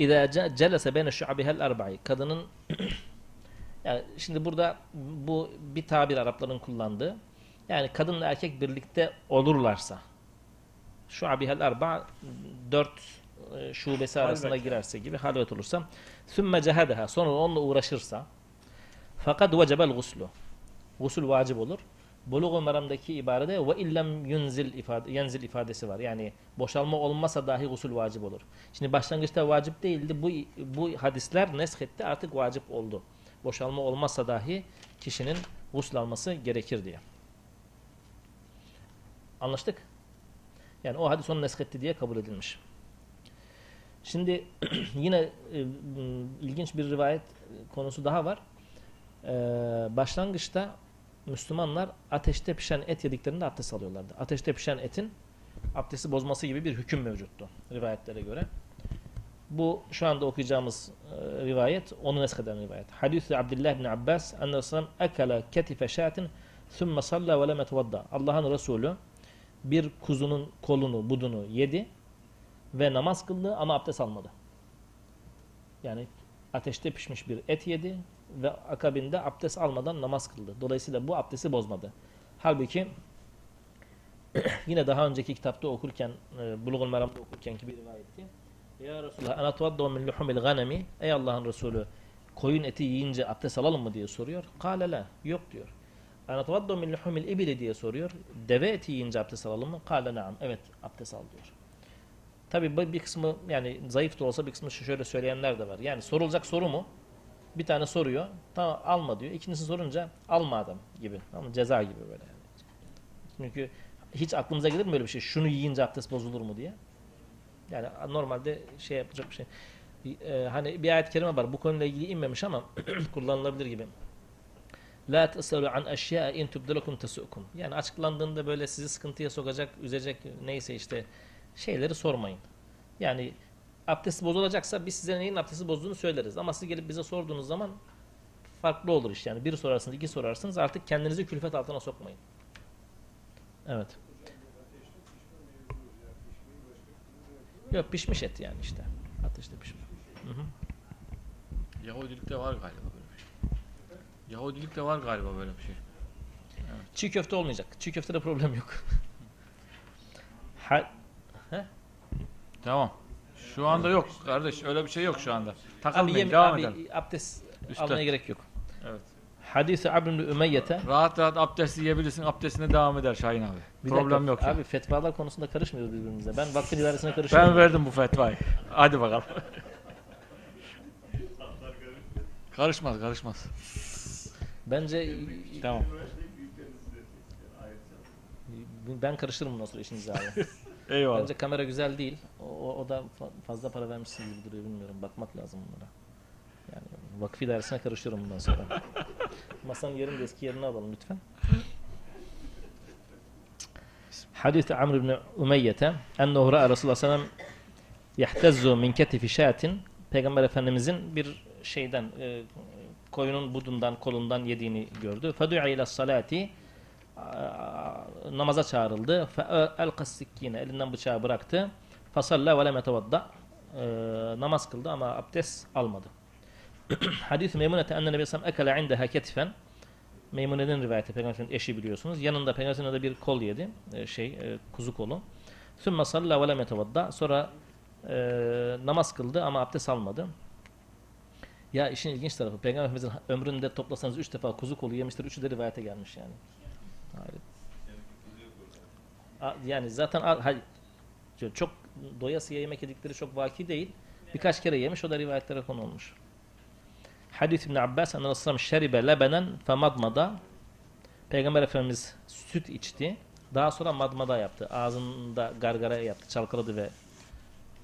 Speaker 4: Ce- celese beyne şu'abihel erba'i. Kadının yani şimdi burada bu bir tabir Arapların kullandığı. Yani kadınla erkek birlikte olurlarsa şu'abihel erba dört şubesi arasında
Speaker 3: Halvet.
Speaker 4: girerse gibi halvet olursa sümme cehedeha sonra onunla uğraşırsa fakat vecebel guslu. Gusül vacip olur. Bulugul Meram'daki ibarede ve illem yunzil ifade, yenzil ifadesi var. Yani boşalma olmasa dahi gusül vacip olur. Şimdi başlangıçta vacip değildi. Bu bu hadisler neshetti artık vacip oldu. boşalma olmazsa dahi kişinin gusül alması gerekir diye. Anlaştık? Yani o hadis onu nesketti diye kabul edilmiş. Şimdi yine e, ilginç bir rivayet konusu daha var. Ee, başlangıçta Müslümanlar ateşte pişen et yediklerinde abdest alıyorlardı. Ateşte pişen etin abdesti bozması gibi bir hüküm mevcuttu rivayetlere göre. Bu şu anda okuyacağımız e, rivayet onu nesheden rivayet. Hadis-i Abdullah bin Abbas Resulullah ekala ketife şatin thumme salla ve lem. Allah'ın Resulü bir kuzunun kolunu, budunu yedi ve namaz kıldı ama abdest almadı. Yani ateşte pişmiş bir et yedi ve akabinde abdest almadan namaz kıldı. Dolayısıyla bu abdesti bozmadı. Halbuki yine daha önceki kitapta okurken, e, Bulugul Meram'da okurken ki bir rivayetti. Ya Resulallah, ana tuvaddû min luhumil ganemi. Ey Allah'ın Resulü, koyun eti yiyince abdest alalım mı diye soruyor. Kâle la, yok diyor. Ana tuvaddû min luhumil ibili diye soruyor. Deve eti yiyince abdest alalım mı? Kâle naam, evet abdest al diyor. Tabi bir kısmı yani zayıf da olsa bir kısmı şöyle söyleyenler de var. Yani sorulacak soru mu? Bir tane soruyor. Tamam alma diyor. İkincisi sorunca alma adam gibi. Mı? Ceza gibi böyle yani. Çünkü hiç aklımıza gelir mi böyle bir şey? Şunu yiyince abdest bozulur mu diye. Yani normalde şey yapacak bir şey. Ee, hani bir ayet-i kerime var. Bu konuyla ilgili inmemiş ama kullanılabilir gibi. La tesalu an eşya in tubdalakum tesukum. Yani açıklandığında böyle sizi sıkıntıya sokacak, üzecek neyse işte şeyleri sormayın. Yani abdesti bozulacaksa biz size neyin abdesti bozduğunu söyleriz. Ama siz gelip bize sorduğunuz zaman farklı olur iş yani. Bir sorarsınız, iki sorarsınız artık kendinizi külfet altına sokmayın. Evet. Yok pişmiş et yani işte. Ateşte pişmiş. Hı hı.
Speaker 3: Yahudilikte var galiba böyle bir şey. Yahudilikte var galiba böyle bir şey.
Speaker 4: Çiğ köfte olmayacak. Çiğ köftede problem yok. Ha,
Speaker 3: Tamam. Şu anda yok kardeş. Öyle bir şey yok şu anda.
Speaker 4: abi
Speaker 3: Takılmayın.
Speaker 4: yem,
Speaker 3: devam
Speaker 4: abi
Speaker 3: edelim.
Speaker 4: abdest
Speaker 3: Üstte.
Speaker 4: almaya gerek yok.
Speaker 3: Evet.
Speaker 4: Hadis-i Abd ibn Ümeyye'te
Speaker 3: Rahat rahat abdest yiyebilirsin. Abdestine devam eder Şahin abi.
Speaker 4: Bir
Speaker 3: Problem
Speaker 4: dakika,
Speaker 3: yok.
Speaker 4: Abi fetvalar konusunda karışmıyoruz birbirimize. Ben vakfın idaresine karışıyorum.
Speaker 3: Ben verdim bu fetvayı. Hadi bakalım. karışmaz karışmaz.
Speaker 4: Bence
Speaker 3: Tamam.
Speaker 4: ben karıştırırım bundan sonra işinize abi.
Speaker 3: Eyvallah.
Speaker 4: Bence kamera güzel değil. O, o, da fa- fazla para vermişsin gibi duruyor bilmiyorum. Bakmak lazım bunlara. Yani vakıf idaresine karışıyorum bundan sonra. Masanın yerini de eski yerine alalım lütfen. Hadis Amr ibn Umeyyete ennehu ra'a Resulullah sellem yahtezzu min ketifi şatin Peygamber Efendimizin bir şeyden e, koyunun budundan kolundan yediğini gördü. Fedu'a ila salati namaza çağrıldı. Elqas sikkine elinden bıçağı bıraktı. Fasalla ve lem etevadda namaz kıldı ama abdest almadı. Hadis Meymunete enne Nebi Sallam ekele indeha ketifen Meymune'nin rivayeti Peygamberin eşi biliyorsunuz. Yanında Peygamberin de bir kol yedi. e, şey e, kuzu kolu. Sümme salla ve lem etevadda sonra e, namaz kıldı ama abdest almadı. Ya işin ilginç tarafı Peygamberimizin ömründe toplasanız üç defa kuzu kolu yemiştir. Üçü de rivayete gelmiş yani. Yani zaten çok doyasıya yemek yedikleri çok vaki değil. Birkaç kere yemiş o da rivayetlere konu olmuş. Hadis İbn Abbas en Resulullah şeribe lebenen femadmada Peygamber Efendimiz süt içti. Daha sonra madmada yaptı. Ağzında gargara yaptı, çalkaladı ve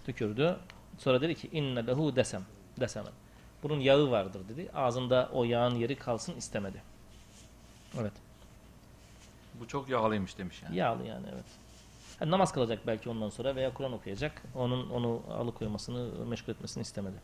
Speaker 4: tükürdü. Sonra dedi ki inne lehu desem. Desemen. Bunun yağı vardır dedi. Ağzında o yağın yeri kalsın istemedi. Evet.
Speaker 3: Bu çok yağlıymış demiş yani.
Speaker 4: Yağlı yani evet. Ha, namaz kılacak belki ondan sonra veya Kur'an okuyacak. Onun onu alıkoymasını, meşgul etmesini istemedi.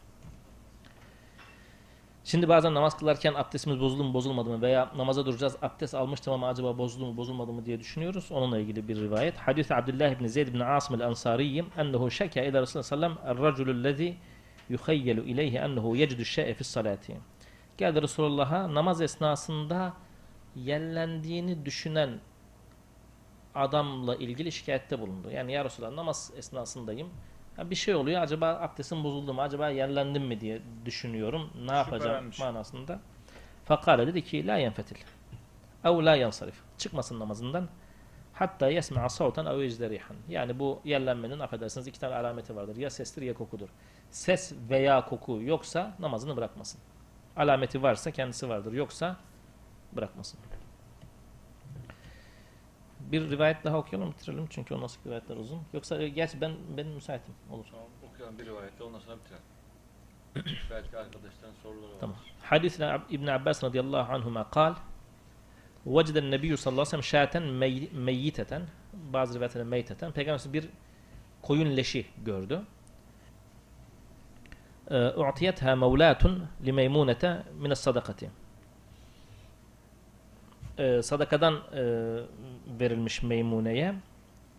Speaker 4: Şimdi bazen namaz kılarken abdestimiz bozuldu mu bozulmadı mı veya namaza duracağız abdest almıştım ama acaba bozuldu mu bozulmadı mı diye düşünüyoruz. Onunla ilgili bir rivayet. Hadis Abdullah ibn Zeyd ibn Asim el-Ansari ennehu şeka ila Resulullah sallam er-raculu lezi yuhayyelu ileyhi ennehu yecidu şe'e fis salati. Geldi Resulullah'a namaz esnasında yellendiğini düşünen adamla ilgili şikayette bulundu. Yani ya Resulallah namaz esnasındayım. Ya bir şey oluyor acaba abdestim bozuldu mu? Acaba yerlendim mi diye düşünüyorum. Ne yapacağım manasında. Fakale dedi ki la yenfetil. Ev la yansarif. Çıkmasın namazından. Hatta yesme'a savtan ev ecderihan. Yani bu yerlenmenin affedersiniz iki tane alameti vardır. Ya sestir ya kokudur. Ses veya koku yoksa namazını bırakmasın. Alameti varsa kendisi vardır. Yoksa bırakmasın bir rivayet daha okuyalım bitirelim çünkü o nasıl rivayetler uzun. Yoksa e, gerçi ben benim müsaitim olur.
Speaker 3: Tamam okuyalım bir rivayetle ondan sonra bitirelim. Belki arkadaştan sorular var.
Speaker 4: Tamam. Hadis İbn Abbas radıyallahu anhuma kal Vecden Nebiyyü sallallahu aleyhi ve sellem şaten mey meyyiteten bazı rivayetlerde meyteten bir koyun leşi gördü. E, U'tiyetha mevlatun li meymunete mines sadakati e, sadakadan e, verilmiş Meymune'ye.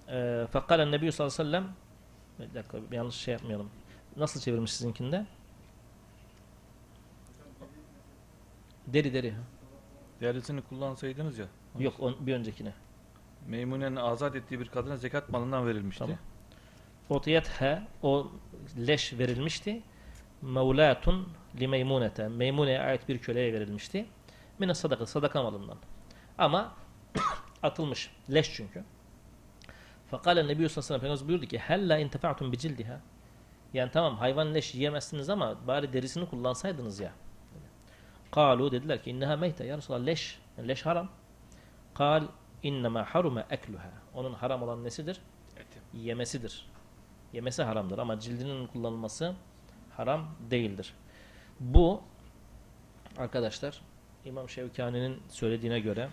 Speaker 4: E, Fakalen Nebi sallallahu aleyhi ve sellem bir dakika yanlış şey yapmayalım. Nasıl çevirmiş sizinkinde? Deri deri.
Speaker 3: Derisini kullansaydınız ya.
Speaker 4: Yok on, bir öncekine.
Speaker 3: Meymune'nin azat ettiği bir kadına zekat malından verilmişti.
Speaker 4: Tamam. Otiyethe o leş verilmişti. Mevlatun li meymunete. Meymune'ye ait bir köleye verilmişti. Mine sadaka, sadaka malından. Ama atılmış. Leş çünkü. Fakale Nebi sallallahu aleyhi ve buyurdu ki hella intefa'tum bi cildiha. Yani tamam hayvan leş yiyemezsiniz ama bari derisini kullansaydınız ya. Kalu dediler ki inneha meyte ya Resulallah leş. Yani leş haram. Kal innema harume ekluha. Onun haram olan nesidir? Yemesidir. Yemesi haramdır ama cildinin kullanılması haram değildir. Bu arkadaşlar İmam Şevkani'nin söylediğine göre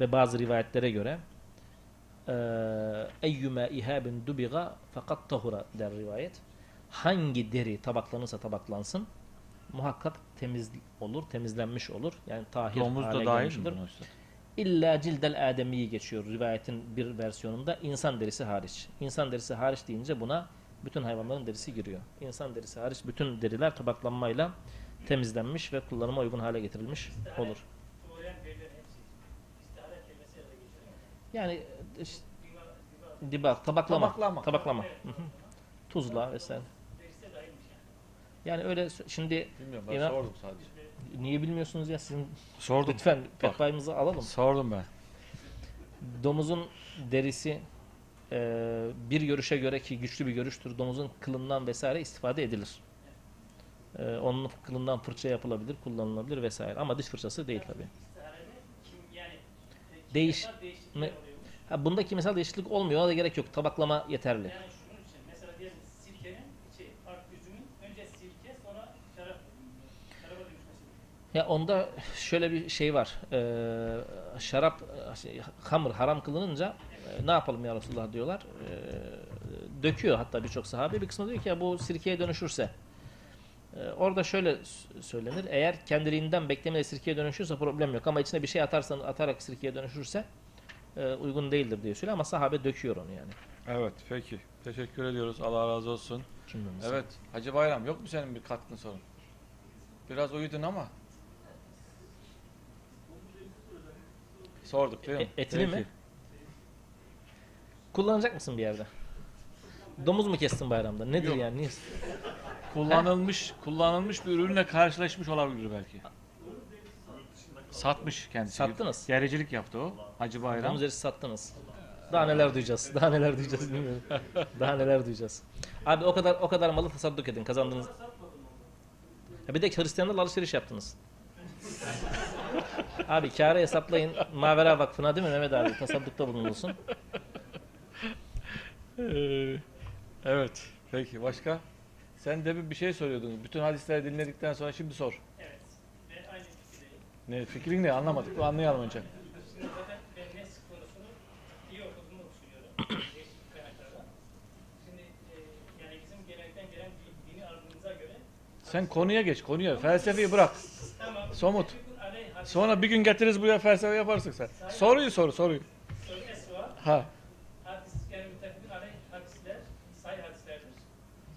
Speaker 4: ve bazı rivayetlere göre eee, eyyüme ihabin dubiga fakat tahura der rivayet. Hangi deri tabaklanırsa tabaklansın muhakkak temiz olur, temizlenmiş olur. Yani tahir
Speaker 3: Domuz da dahil mi?
Speaker 4: İlla cildel ademiyi geçiyor rivayetin bir versiyonunda insan derisi hariç. İnsan derisi hariç deyince buna bütün hayvanların derisi giriyor. İnsan derisi hariç bütün deriler tabaklanmayla temizlenmiş ve kullanıma uygun hale getirilmiş olur.
Speaker 2: Tuğlayan derilerin hepsi istihare kelimesi yerine geçiyor.
Speaker 4: Yani e, işte, dibak, tabaklama.
Speaker 3: Tabaklama.
Speaker 4: Tabaklama. Hı hı. Tuzla vesaire.
Speaker 2: Yani.
Speaker 4: Öyle şimdi
Speaker 3: Bilmiyorum ben
Speaker 4: İmam-
Speaker 3: sordum sadece.
Speaker 4: niye bilmiyorsunuz ya sizin
Speaker 3: Sordum.
Speaker 4: lütfen fetvamızı alalım.
Speaker 3: Sordum ben.
Speaker 4: Domuzun derisi e, bir görüşe göre ki güçlü bir görüştür. Domuzun kılından vesaire istifade edilir. E, onun kılından fırça yapılabilir, kullanılabilir vesaire. Ama diş fırçası değil tabi.
Speaker 2: İstiharede kim yani e,
Speaker 4: Değiş- Ha, bunda kimyasal değişiklik olmuyor. Ona da gerek yok. Tabaklama yeterli.
Speaker 2: Yani şunun için mesela diyelim sirkenin şey art üzümün önce sirke sonra şarap şaraba dönüşmesi.
Speaker 4: Ya onda şöyle bir şey var. Ee, şarap, şey, hamur haram kılınınca e, ne yapalım ya Resulullah diyorlar. Ee, döküyor hatta birçok sahabe. Bir kısmı diyor ki ya bu sirkeye dönüşürse. Ee, orada şöyle söylenir. Eğer kendiliğinden beklemeyle sirkeye dönüşürse problem yok. Ama içine bir şey atarsan atarak sirkeye dönüşürse e, uygun değildir diye söylüyor. Ama sahabe döküyor onu yani.
Speaker 3: Evet peki. Teşekkür ediyoruz. Allah razı olsun.
Speaker 4: Cümlemize.
Speaker 3: Evet. Hacı Bayram yok mu senin bir katkın sorun? Biraz uyudun ama. Sorduk değil mi?
Speaker 4: E- etini
Speaker 3: Peki.
Speaker 4: mi? Kullanacak mısın bir yerde? Domuz mu kestin bayramda? Nedir
Speaker 3: Yok.
Speaker 4: yani? Niye?
Speaker 3: Kullanılmış, kullanılmış bir ürünle karşılaşmış olabilir belki. Satmış kendisi.
Speaker 4: Sattınız.
Speaker 3: Gericilik yaptı o. Hacı Bayram.
Speaker 4: Domuz derisi sattınız. Daha neler duyacağız? Daha neler duyacağız bilmiyorum. Daha neler duyacağız. Abi o kadar o kadar malı tasadduk edin kazandınız. Ya bir de Hristiyanlarla alışveriş yaptınız. abi kârı hesaplayın. Mavera Vakfı'na değil mi Mehmet abi? Tasaddukta bulunulsun.
Speaker 3: Ee, evet. Peki başka? Sen de bir- bir şey soruyordun. Bütün hadisleri dinledikten sonra şimdi sor.
Speaker 2: Evet. Ben aynı fikirdeyim.
Speaker 3: Ne fikrin ne anlamadık. Anlayalım önce. Sen konuya geç, konuya. Felsefeyi bırak.
Speaker 2: tamam.
Speaker 3: Somut. Sonra bir gün getiririz buraya felsefe yaparsın sen. Soruyu sor, soruyu. Ha.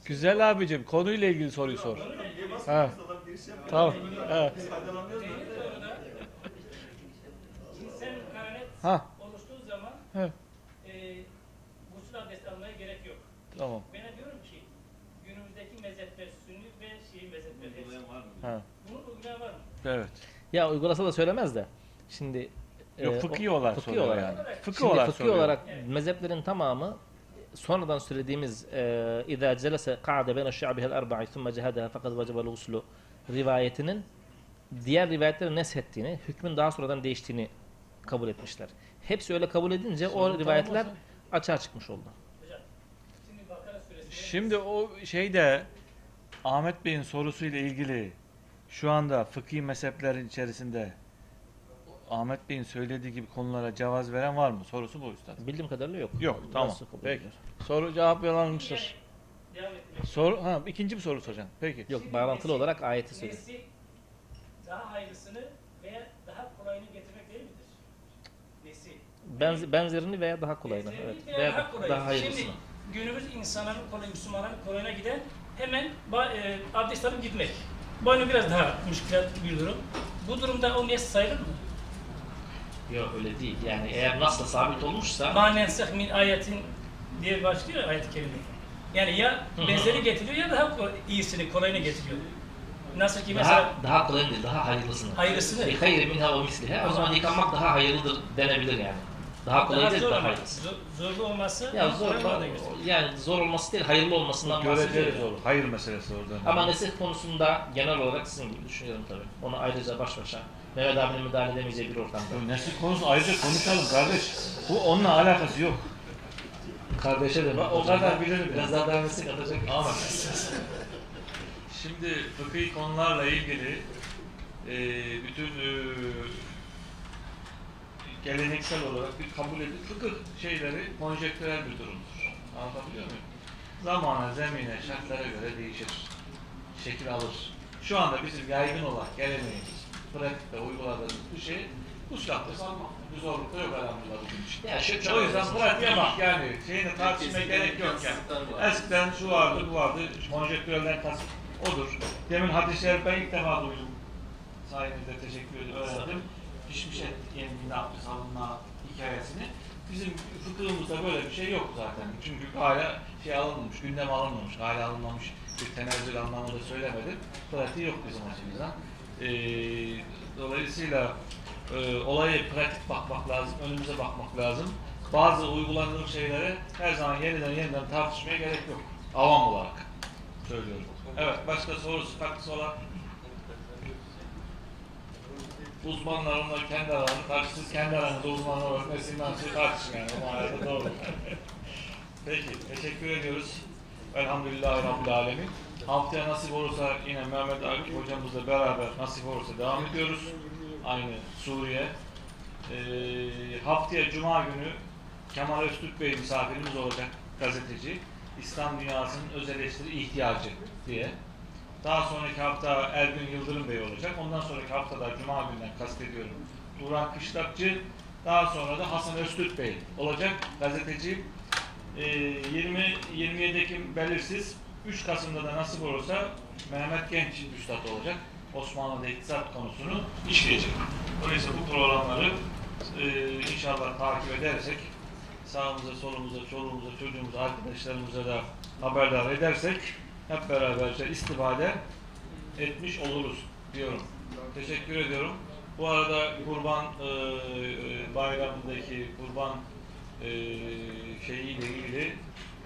Speaker 3: Güzel abicim, konuyla ilgili soruyu sor. Ha. Tamam. Ha.
Speaker 2: Cinsel karanet
Speaker 3: Ha.
Speaker 2: oluştuğu zaman
Speaker 3: He.
Speaker 2: e, gusül abdesti almaya gerek yok.
Speaker 3: Tamam.
Speaker 2: Ben de diyorum ki günümüzdeki mezhepler, sünni ve şii mezhepler hepsi.
Speaker 6: Uygulayan var mı?
Speaker 3: Ha.
Speaker 2: Bunu uygulayan var mı?
Speaker 3: Evet.
Speaker 4: Ya uygulasa da söylemez de. Şimdi
Speaker 3: Yok
Speaker 4: e,
Speaker 3: fıkhi
Speaker 4: o-
Speaker 3: olarak
Speaker 4: fıkhi
Speaker 3: soruyor
Speaker 4: olarak.
Speaker 3: yani. Fıkhi
Speaker 4: Şimdi
Speaker 3: olarak
Speaker 4: fıkhi
Speaker 3: soruyor.
Speaker 4: olarak mezheplerin tamamı sonradan söylediğimiz e, اِذَا جَلَسَ قَعْدَ بَيْنَ الشَّعْبِهِ الْاَرْبَعِ ثُمَّ جَهَدَهَا فَقَدْ وَجَبَ الْغُسْلُ rivayetinin
Speaker 7: diğer rivayetleri neshettiğini, hükmün daha sonradan değiştiğini kabul etmişler. Hepsi öyle kabul edince o rivayetler açığa çıkmış oldu.
Speaker 2: Şimdi
Speaker 3: o şeyde Ahmet Bey'in sorusuyla ilgili şu anda fıkhi mezheplerin içerisinde Ahmet Bey'in söylediği gibi konulara cevaz veren var mı? Sorusu bu üstad.
Speaker 7: Bildiğim kadarıyla yok.
Speaker 3: Yok, tamam. Peki. Soru cevap yalanmıştır. Soru ha ikinci bir soru soracağım. Peki.
Speaker 7: Yok, bağlantılı olarak ayeti.
Speaker 2: Nesi daha hayırlısını veya daha kolayını getirmek değil midir? Nesi?
Speaker 7: Benz, benzerini veya daha kolayını.
Speaker 2: Benzerini
Speaker 7: Evet.
Speaker 2: veya
Speaker 7: Veya
Speaker 2: daha kolayını.
Speaker 7: daha hayırlısını.
Speaker 2: Şimdi günümüz insanların kolay, Müslümanların kolayına giden hemen ba- e, abdest alıp gitmek. Bu hani biraz daha müşkilat bir durum. Bu durumda o nes sayılır mı?
Speaker 7: Yok öyle değil. Yani eğer nasıl sabit olmuşsa
Speaker 2: Ma nenseh min ayetin diye başlıyor ayet-i kerime. Yani ya benzeri getiriyor ya daha iyisini, kolayını getiriyor. Nasıl ki mesela
Speaker 7: daha, daha kolayını değil, daha hayırlısını.
Speaker 2: hayırlısını.
Speaker 7: Bir hayır minha o mislihe. O zaman yıkanmak daha hayırlıdır denebilir yani. Daha kolay değil,
Speaker 2: zor
Speaker 7: daha hayırlısı.
Speaker 2: zor- zorlu olması
Speaker 7: Ya zor, yani zor olması değil, hayırlı olmasından bahsediyor.
Speaker 3: Göreceli zor. Hayır meselesi orada.
Speaker 7: Ama nesih konusunda genel olarak sizin gibi düşünüyorum tabii. Onu ayrıca baş başa Mehmet abinin müdahale edemeyeceği bir ortamda.
Speaker 3: Bu nesil konusu ayrıca konuşalım kardeş. Bu onunla alakası yok.
Speaker 7: Kardeşe de
Speaker 3: o kadar bilirim.
Speaker 7: Biraz daha davetsi katacak.
Speaker 3: Ama şimdi fıkhi konularla ilgili e, bütün e, geleneksel olarak bir kabul edilen fıkıh şeyleri konjektürel bir durumdur. Anlatabiliyor muyum? Zamana, zemine, şartlara göre değişir. Şekil alır. Şu anda bizim yaygın olarak geleneğimiz, pratikte uyguladığımız bu şey uslattır. Bir zorluk da yok elhamdülillah bugün için.
Speaker 7: Ya şu,
Speaker 3: O yüzden pratiğe bak yani şeyini tartışmaya gerek yok yani. Eskiden şu vardı, bu vardı, konjektürelden kasıt odur. Demin hadisleri ben ilk defa duydum. Sayenizde teşekkür ederim, öğrendim. Pişmiş et yendiğinde abdest alınma hikayesini. Bizim fıkhımızda böyle bir şey yok zaten. Çünkü hala şey alınmamış, gündem alınmamış, hala alınmamış bir tenezzül anlamında söylemedim. Pratiği yok bizim açımızdan. Ee, dolayısıyla e, olaya pratik bakmak lazım, önümüze bakmak lazım. Bazı uygulanır şeylere her zaman yeniden yeniden tartışmaya gerek yok. Avam olarak söylüyorum. Evet, başka sorusu, katkısı olan uzmanlar onlar kendi aralarında tartışsın, kendi aranızda uzmanlar olarak nesilden sonra tartışın yani. O manada doğru. Peki, teşekkür ediyoruz. Elhamdülillahi Rabbil Alemin. Haftaya nasip olursa yine Mehmet Akif hocamızla beraber nasip olursa devam ediyoruz. Aynı Suriye. Ee, haftaya Cuma günü Kemal Öztürk Bey misafirimiz olacak gazeteci. İslam dünyasının öz eleştiri ihtiyacı diye. Daha sonraki hafta Ergün Yıldırım Bey olacak. Ondan sonraki haftada Cuma günden kastediyorum. Turan Kışlakçı. Daha sonra da Hasan Öztürk Bey olacak gazeteci. Ee, 20 27 Ekim belirsiz. 3 Kasım'da da nasip olursa Mehmet Genç Üstad olacak. Osmanlı'da iktisat konusunu işleyecek. Dolayısıyla bu programları e, inşallah takip edersek sağımıza, solumuza, çoluğumuza, çocuğumuza, arkadaşlarımıza da haberdar edersek hep beraberce istifade etmiş oluruz diyorum. Teşekkür ediyorum. Bu arada kurban e, e, bayramındaki kurban e, şeyiyle ilgili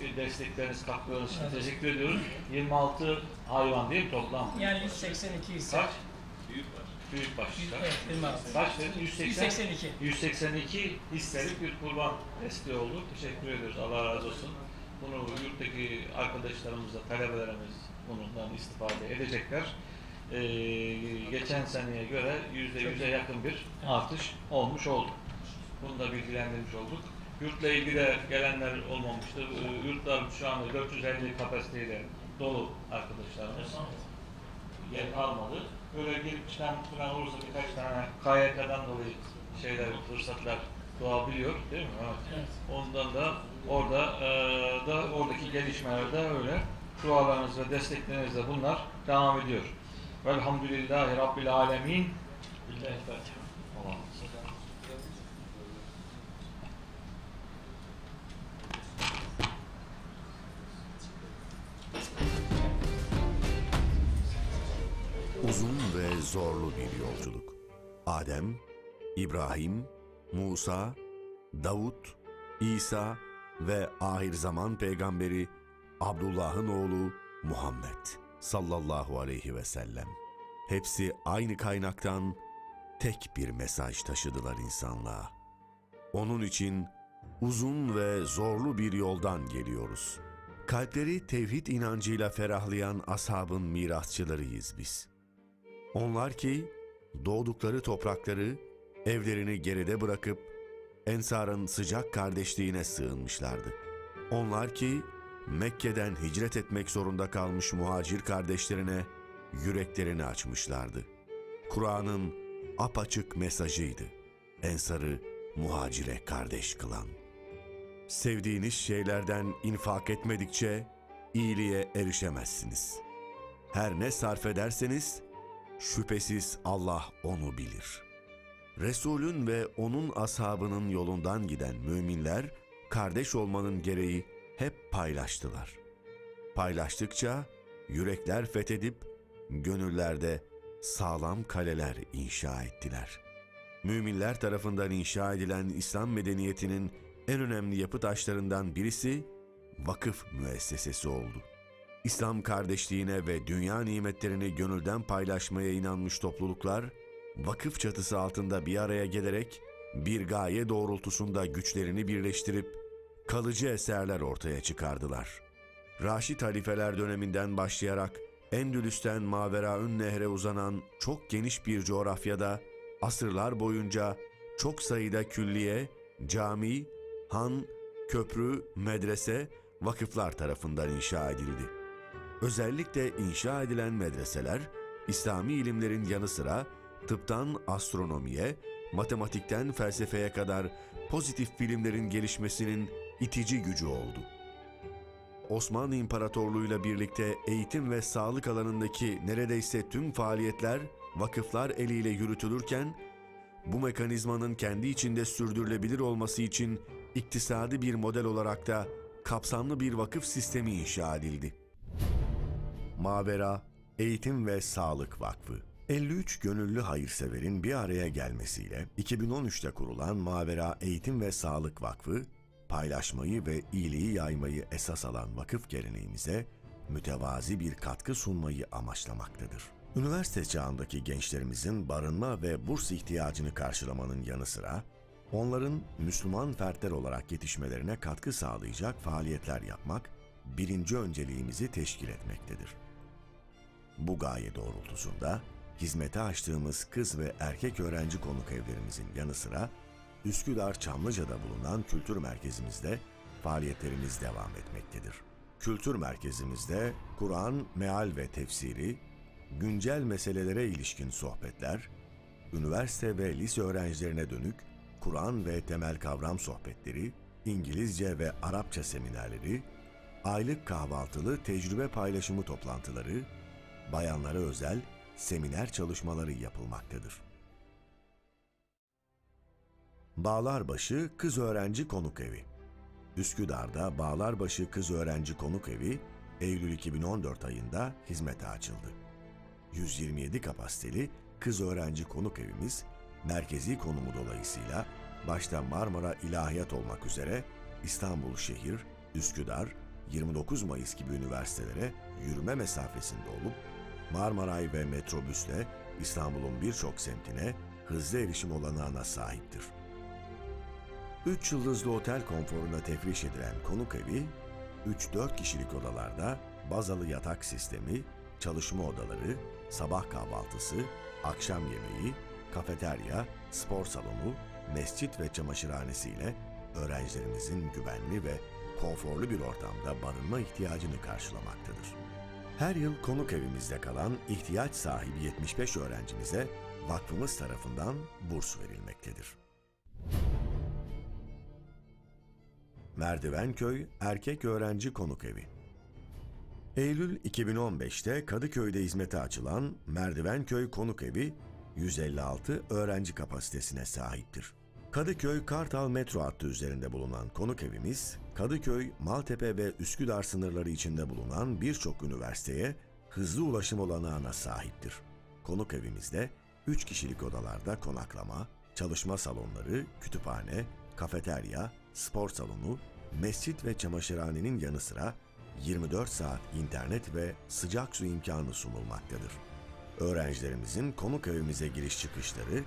Speaker 3: e, destekleriniz, katkılarınız için teşekkür ediyoruz. 26 hayvan değil mi toplam?
Speaker 2: Yani 182 ise
Speaker 3: Kaç? Büyük baş.
Speaker 2: Evet, 26.
Speaker 3: Kaç dedin? 180?
Speaker 2: 182.
Speaker 3: 182 hisselik bir kurban desteği oldu. Teşekkür ediyoruz. Allah razı olsun. Bunu yurttaki arkadaşlarımız da, talebelerimiz bundan istifade edecekler. Ee, geçen seneye göre yüzde yüze yakın bir artış olmuş oldu. Bunu da bilgilendirmiş olduk. Yurtla ilgili gelenler olmamıştı. Ee, yurtlar şu anda 450 kapasiteyle dolu arkadaşlarımız. Yer kalmadı. Böyle girip çıkan olursa birkaç tane KYK'dan dolayı şeyler, fırsatlar doğabiliyor değil mi? Evet.
Speaker 2: Evet.
Speaker 3: Ondan da orada eee, da oradaki gelişmelerde öyle dualarınız ve desteklerinizle bunlar devam ediyor. Velhamdülillahi Rabbil Alemin. Billahi Fatiha. Allah'ım.
Speaker 1: Uzun ve zorlu bir yolculuk. Adem, İbrahim, Musa, Davut, İsa ve ahir zaman peygamberi Abdullah'ın oğlu Muhammed sallallahu aleyhi ve sellem. hepsi aynı kaynaktan tek bir mesaj taşıdılar insanlığa. Onun için uzun ve zorlu bir yoldan geliyoruz. Kalpleri tevhid inancıyla ferahlayan ashabın mirasçılarıyız biz. Onlar ki doğdukları toprakları, evlerini geride bırakıp Ensar'ın sıcak kardeşliğine sığınmışlardı. Onlar ki Mekke'den hicret etmek zorunda kalmış muhacir kardeşlerine yüreklerini açmışlardı. Kur'an'ın apaçık mesajıydı. Ensar'ı muhacire kardeş kılan. Sevdiğiniz şeylerden infak etmedikçe iyiliğe erişemezsiniz. Her ne sarf ederseniz şüphesiz Allah onu bilir. Resulün ve onun ashabının yolundan giden müminler kardeş olmanın gereği hep paylaştılar. Paylaştıkça yürekler fethedip gönüllerde sağlam kaleler inşa ettiler. Müminler tarafından inşa edilen İslam medeniyetinin en önemli yapı taşlarından birisi vakıf müessesesi oldu. İslam kardeşliğine ve dünya nimetlerini gönülden paylaşmaya inanmış topluluklar, vakıf çatısı altında bir araya gelerek bir gaye doğrultusunda güçlerini birleştirip kalıcı eserler ortaya çıkardılar. Raşid halifeler döneminden başlayarak Endülüs'ten Maveraün Nehre uzanan çok geniş bir coğrafyada asırlar boyunca çok sayıda külliye, cami, han, köprü, medrese, vakıflar tarafından inşa edildi. Özellikle inşa edilen medreseler, İslami ilimlerin yanı sıra tıptan astronomiye, matematikten felsefeye kadar pozitif bilimlerin gelişmesinin itici gücü oldu. Osmanlı İmparatorluğu'yla birlikte eğitim ve sağlık alanındaki neredeyse tüm faaliyetler vakıflar eliyle yürütülürken, bu mekanizmanın kendi içinde sürdürülebilir olması için iktisadi bir model olarak da kapsamlı bir vakıf sistemi inşa edildi. Mavera Eğitim ve Sağlık Vakfı 53 gönüllü hayırseverin bir araya gelmesiyle 2013'te kurulan Mavera Eğitim ve Sağlık Vakfı, paylaşmayı ve iyiliği yaymayı esas alan vakıf geleneğimize mütevazi bir katkı sunmayı amaçlamaktadır. Üniversite çağındaki gençlerimizin barınma ve burs ihtiyacını karşılamanın yanı sıra, onların Müslüman fertler olarak yetişmelerine katkı sağlayacak faaliyetler yapmak, birinci önceliğimizi teşkil etmektedir. Bu gaye doğrultusunda hizmete açtığımız kız ve erkek öğrenci konuk evlerimizin yanı sıra Üsküdar Çamlıca'da bulunan kültür merkezimizde faaliyetlerimiz devam etmektedir. Kültür merkezimizde Kur'an, meal ve tefsiri, güncel meselelere ilişkin sohbetler, üniversite ve lise öğrencilerine dönük Kur'an ve temel kavram sohbetleri, İngilizce ve Arapça seminerleri, aylık kahvaltılı tecrübe paylaşımı toplantıları, bayanlara özel seminer çalışmaları yapılmaktadır. Bağlarbaşı Kız Öğrenci Konuk Evi Üsküdar'da Bağlarbaşı Kız Öğrenci Konuk Evi Eylül 2014 ayında hizmete açıldı. 127 kapasiteli kız öğrenci konuk evimiz merkezi konumu dolayısıyla başta Marmara İlahiyat olmak üzere İstanbul Şehir, Üsküdar, 29 Mayıs gibi üniversitelere yürüme mesafesinde olup Marmaray ve metrobüsle İstanbul'un birçok semtine hızlı erişim olanağına sahiptir. 3 yıldızlı otel konforuna tefriş edilen konuk evi, 3-4 kişilik odalarda bazalı yatak sistemi, çalışma odaları, sabah kahvaltısı, akşam yemeği, kafeterya, spor salonu, mescit ve çamaşırhanesi ile öğrencilerimizin güvenli ve konforlu bir ortamda barınma ihtiyacını karşılamaktadır. Her yıl konuk evimizde kalan ihtiyaç sahibi 75 öğrencimize vakfımız tarafından burs verilmektedir. Merdivenköy Erkek Öğrenci Konuk Evi Eylül 2015'te Kadıköy'de hizmete açılan Merdivenköy Konuk Evi 156 öğrenci kapasitesine sahiptir. Kadıköy Kartal metro hattı üzerinde bulunan konuk evimiz, Kadıköy, Maltepe ve Üsküdar sınırları içinde bulunan birçok üniversiteye hızlı ulaşım olanağına sahiptir. Konuk evimizde 3 kişilik odalarda konaklama, çalışma salonları, kütüphane, kafeterya, spor salonu, mescit ve çamaşırhanenin yanı sıra 24 saat internet ve sıcak su imkanı sunulmaktadır. öğrencilerimizin konuk evimize giriş çıkışları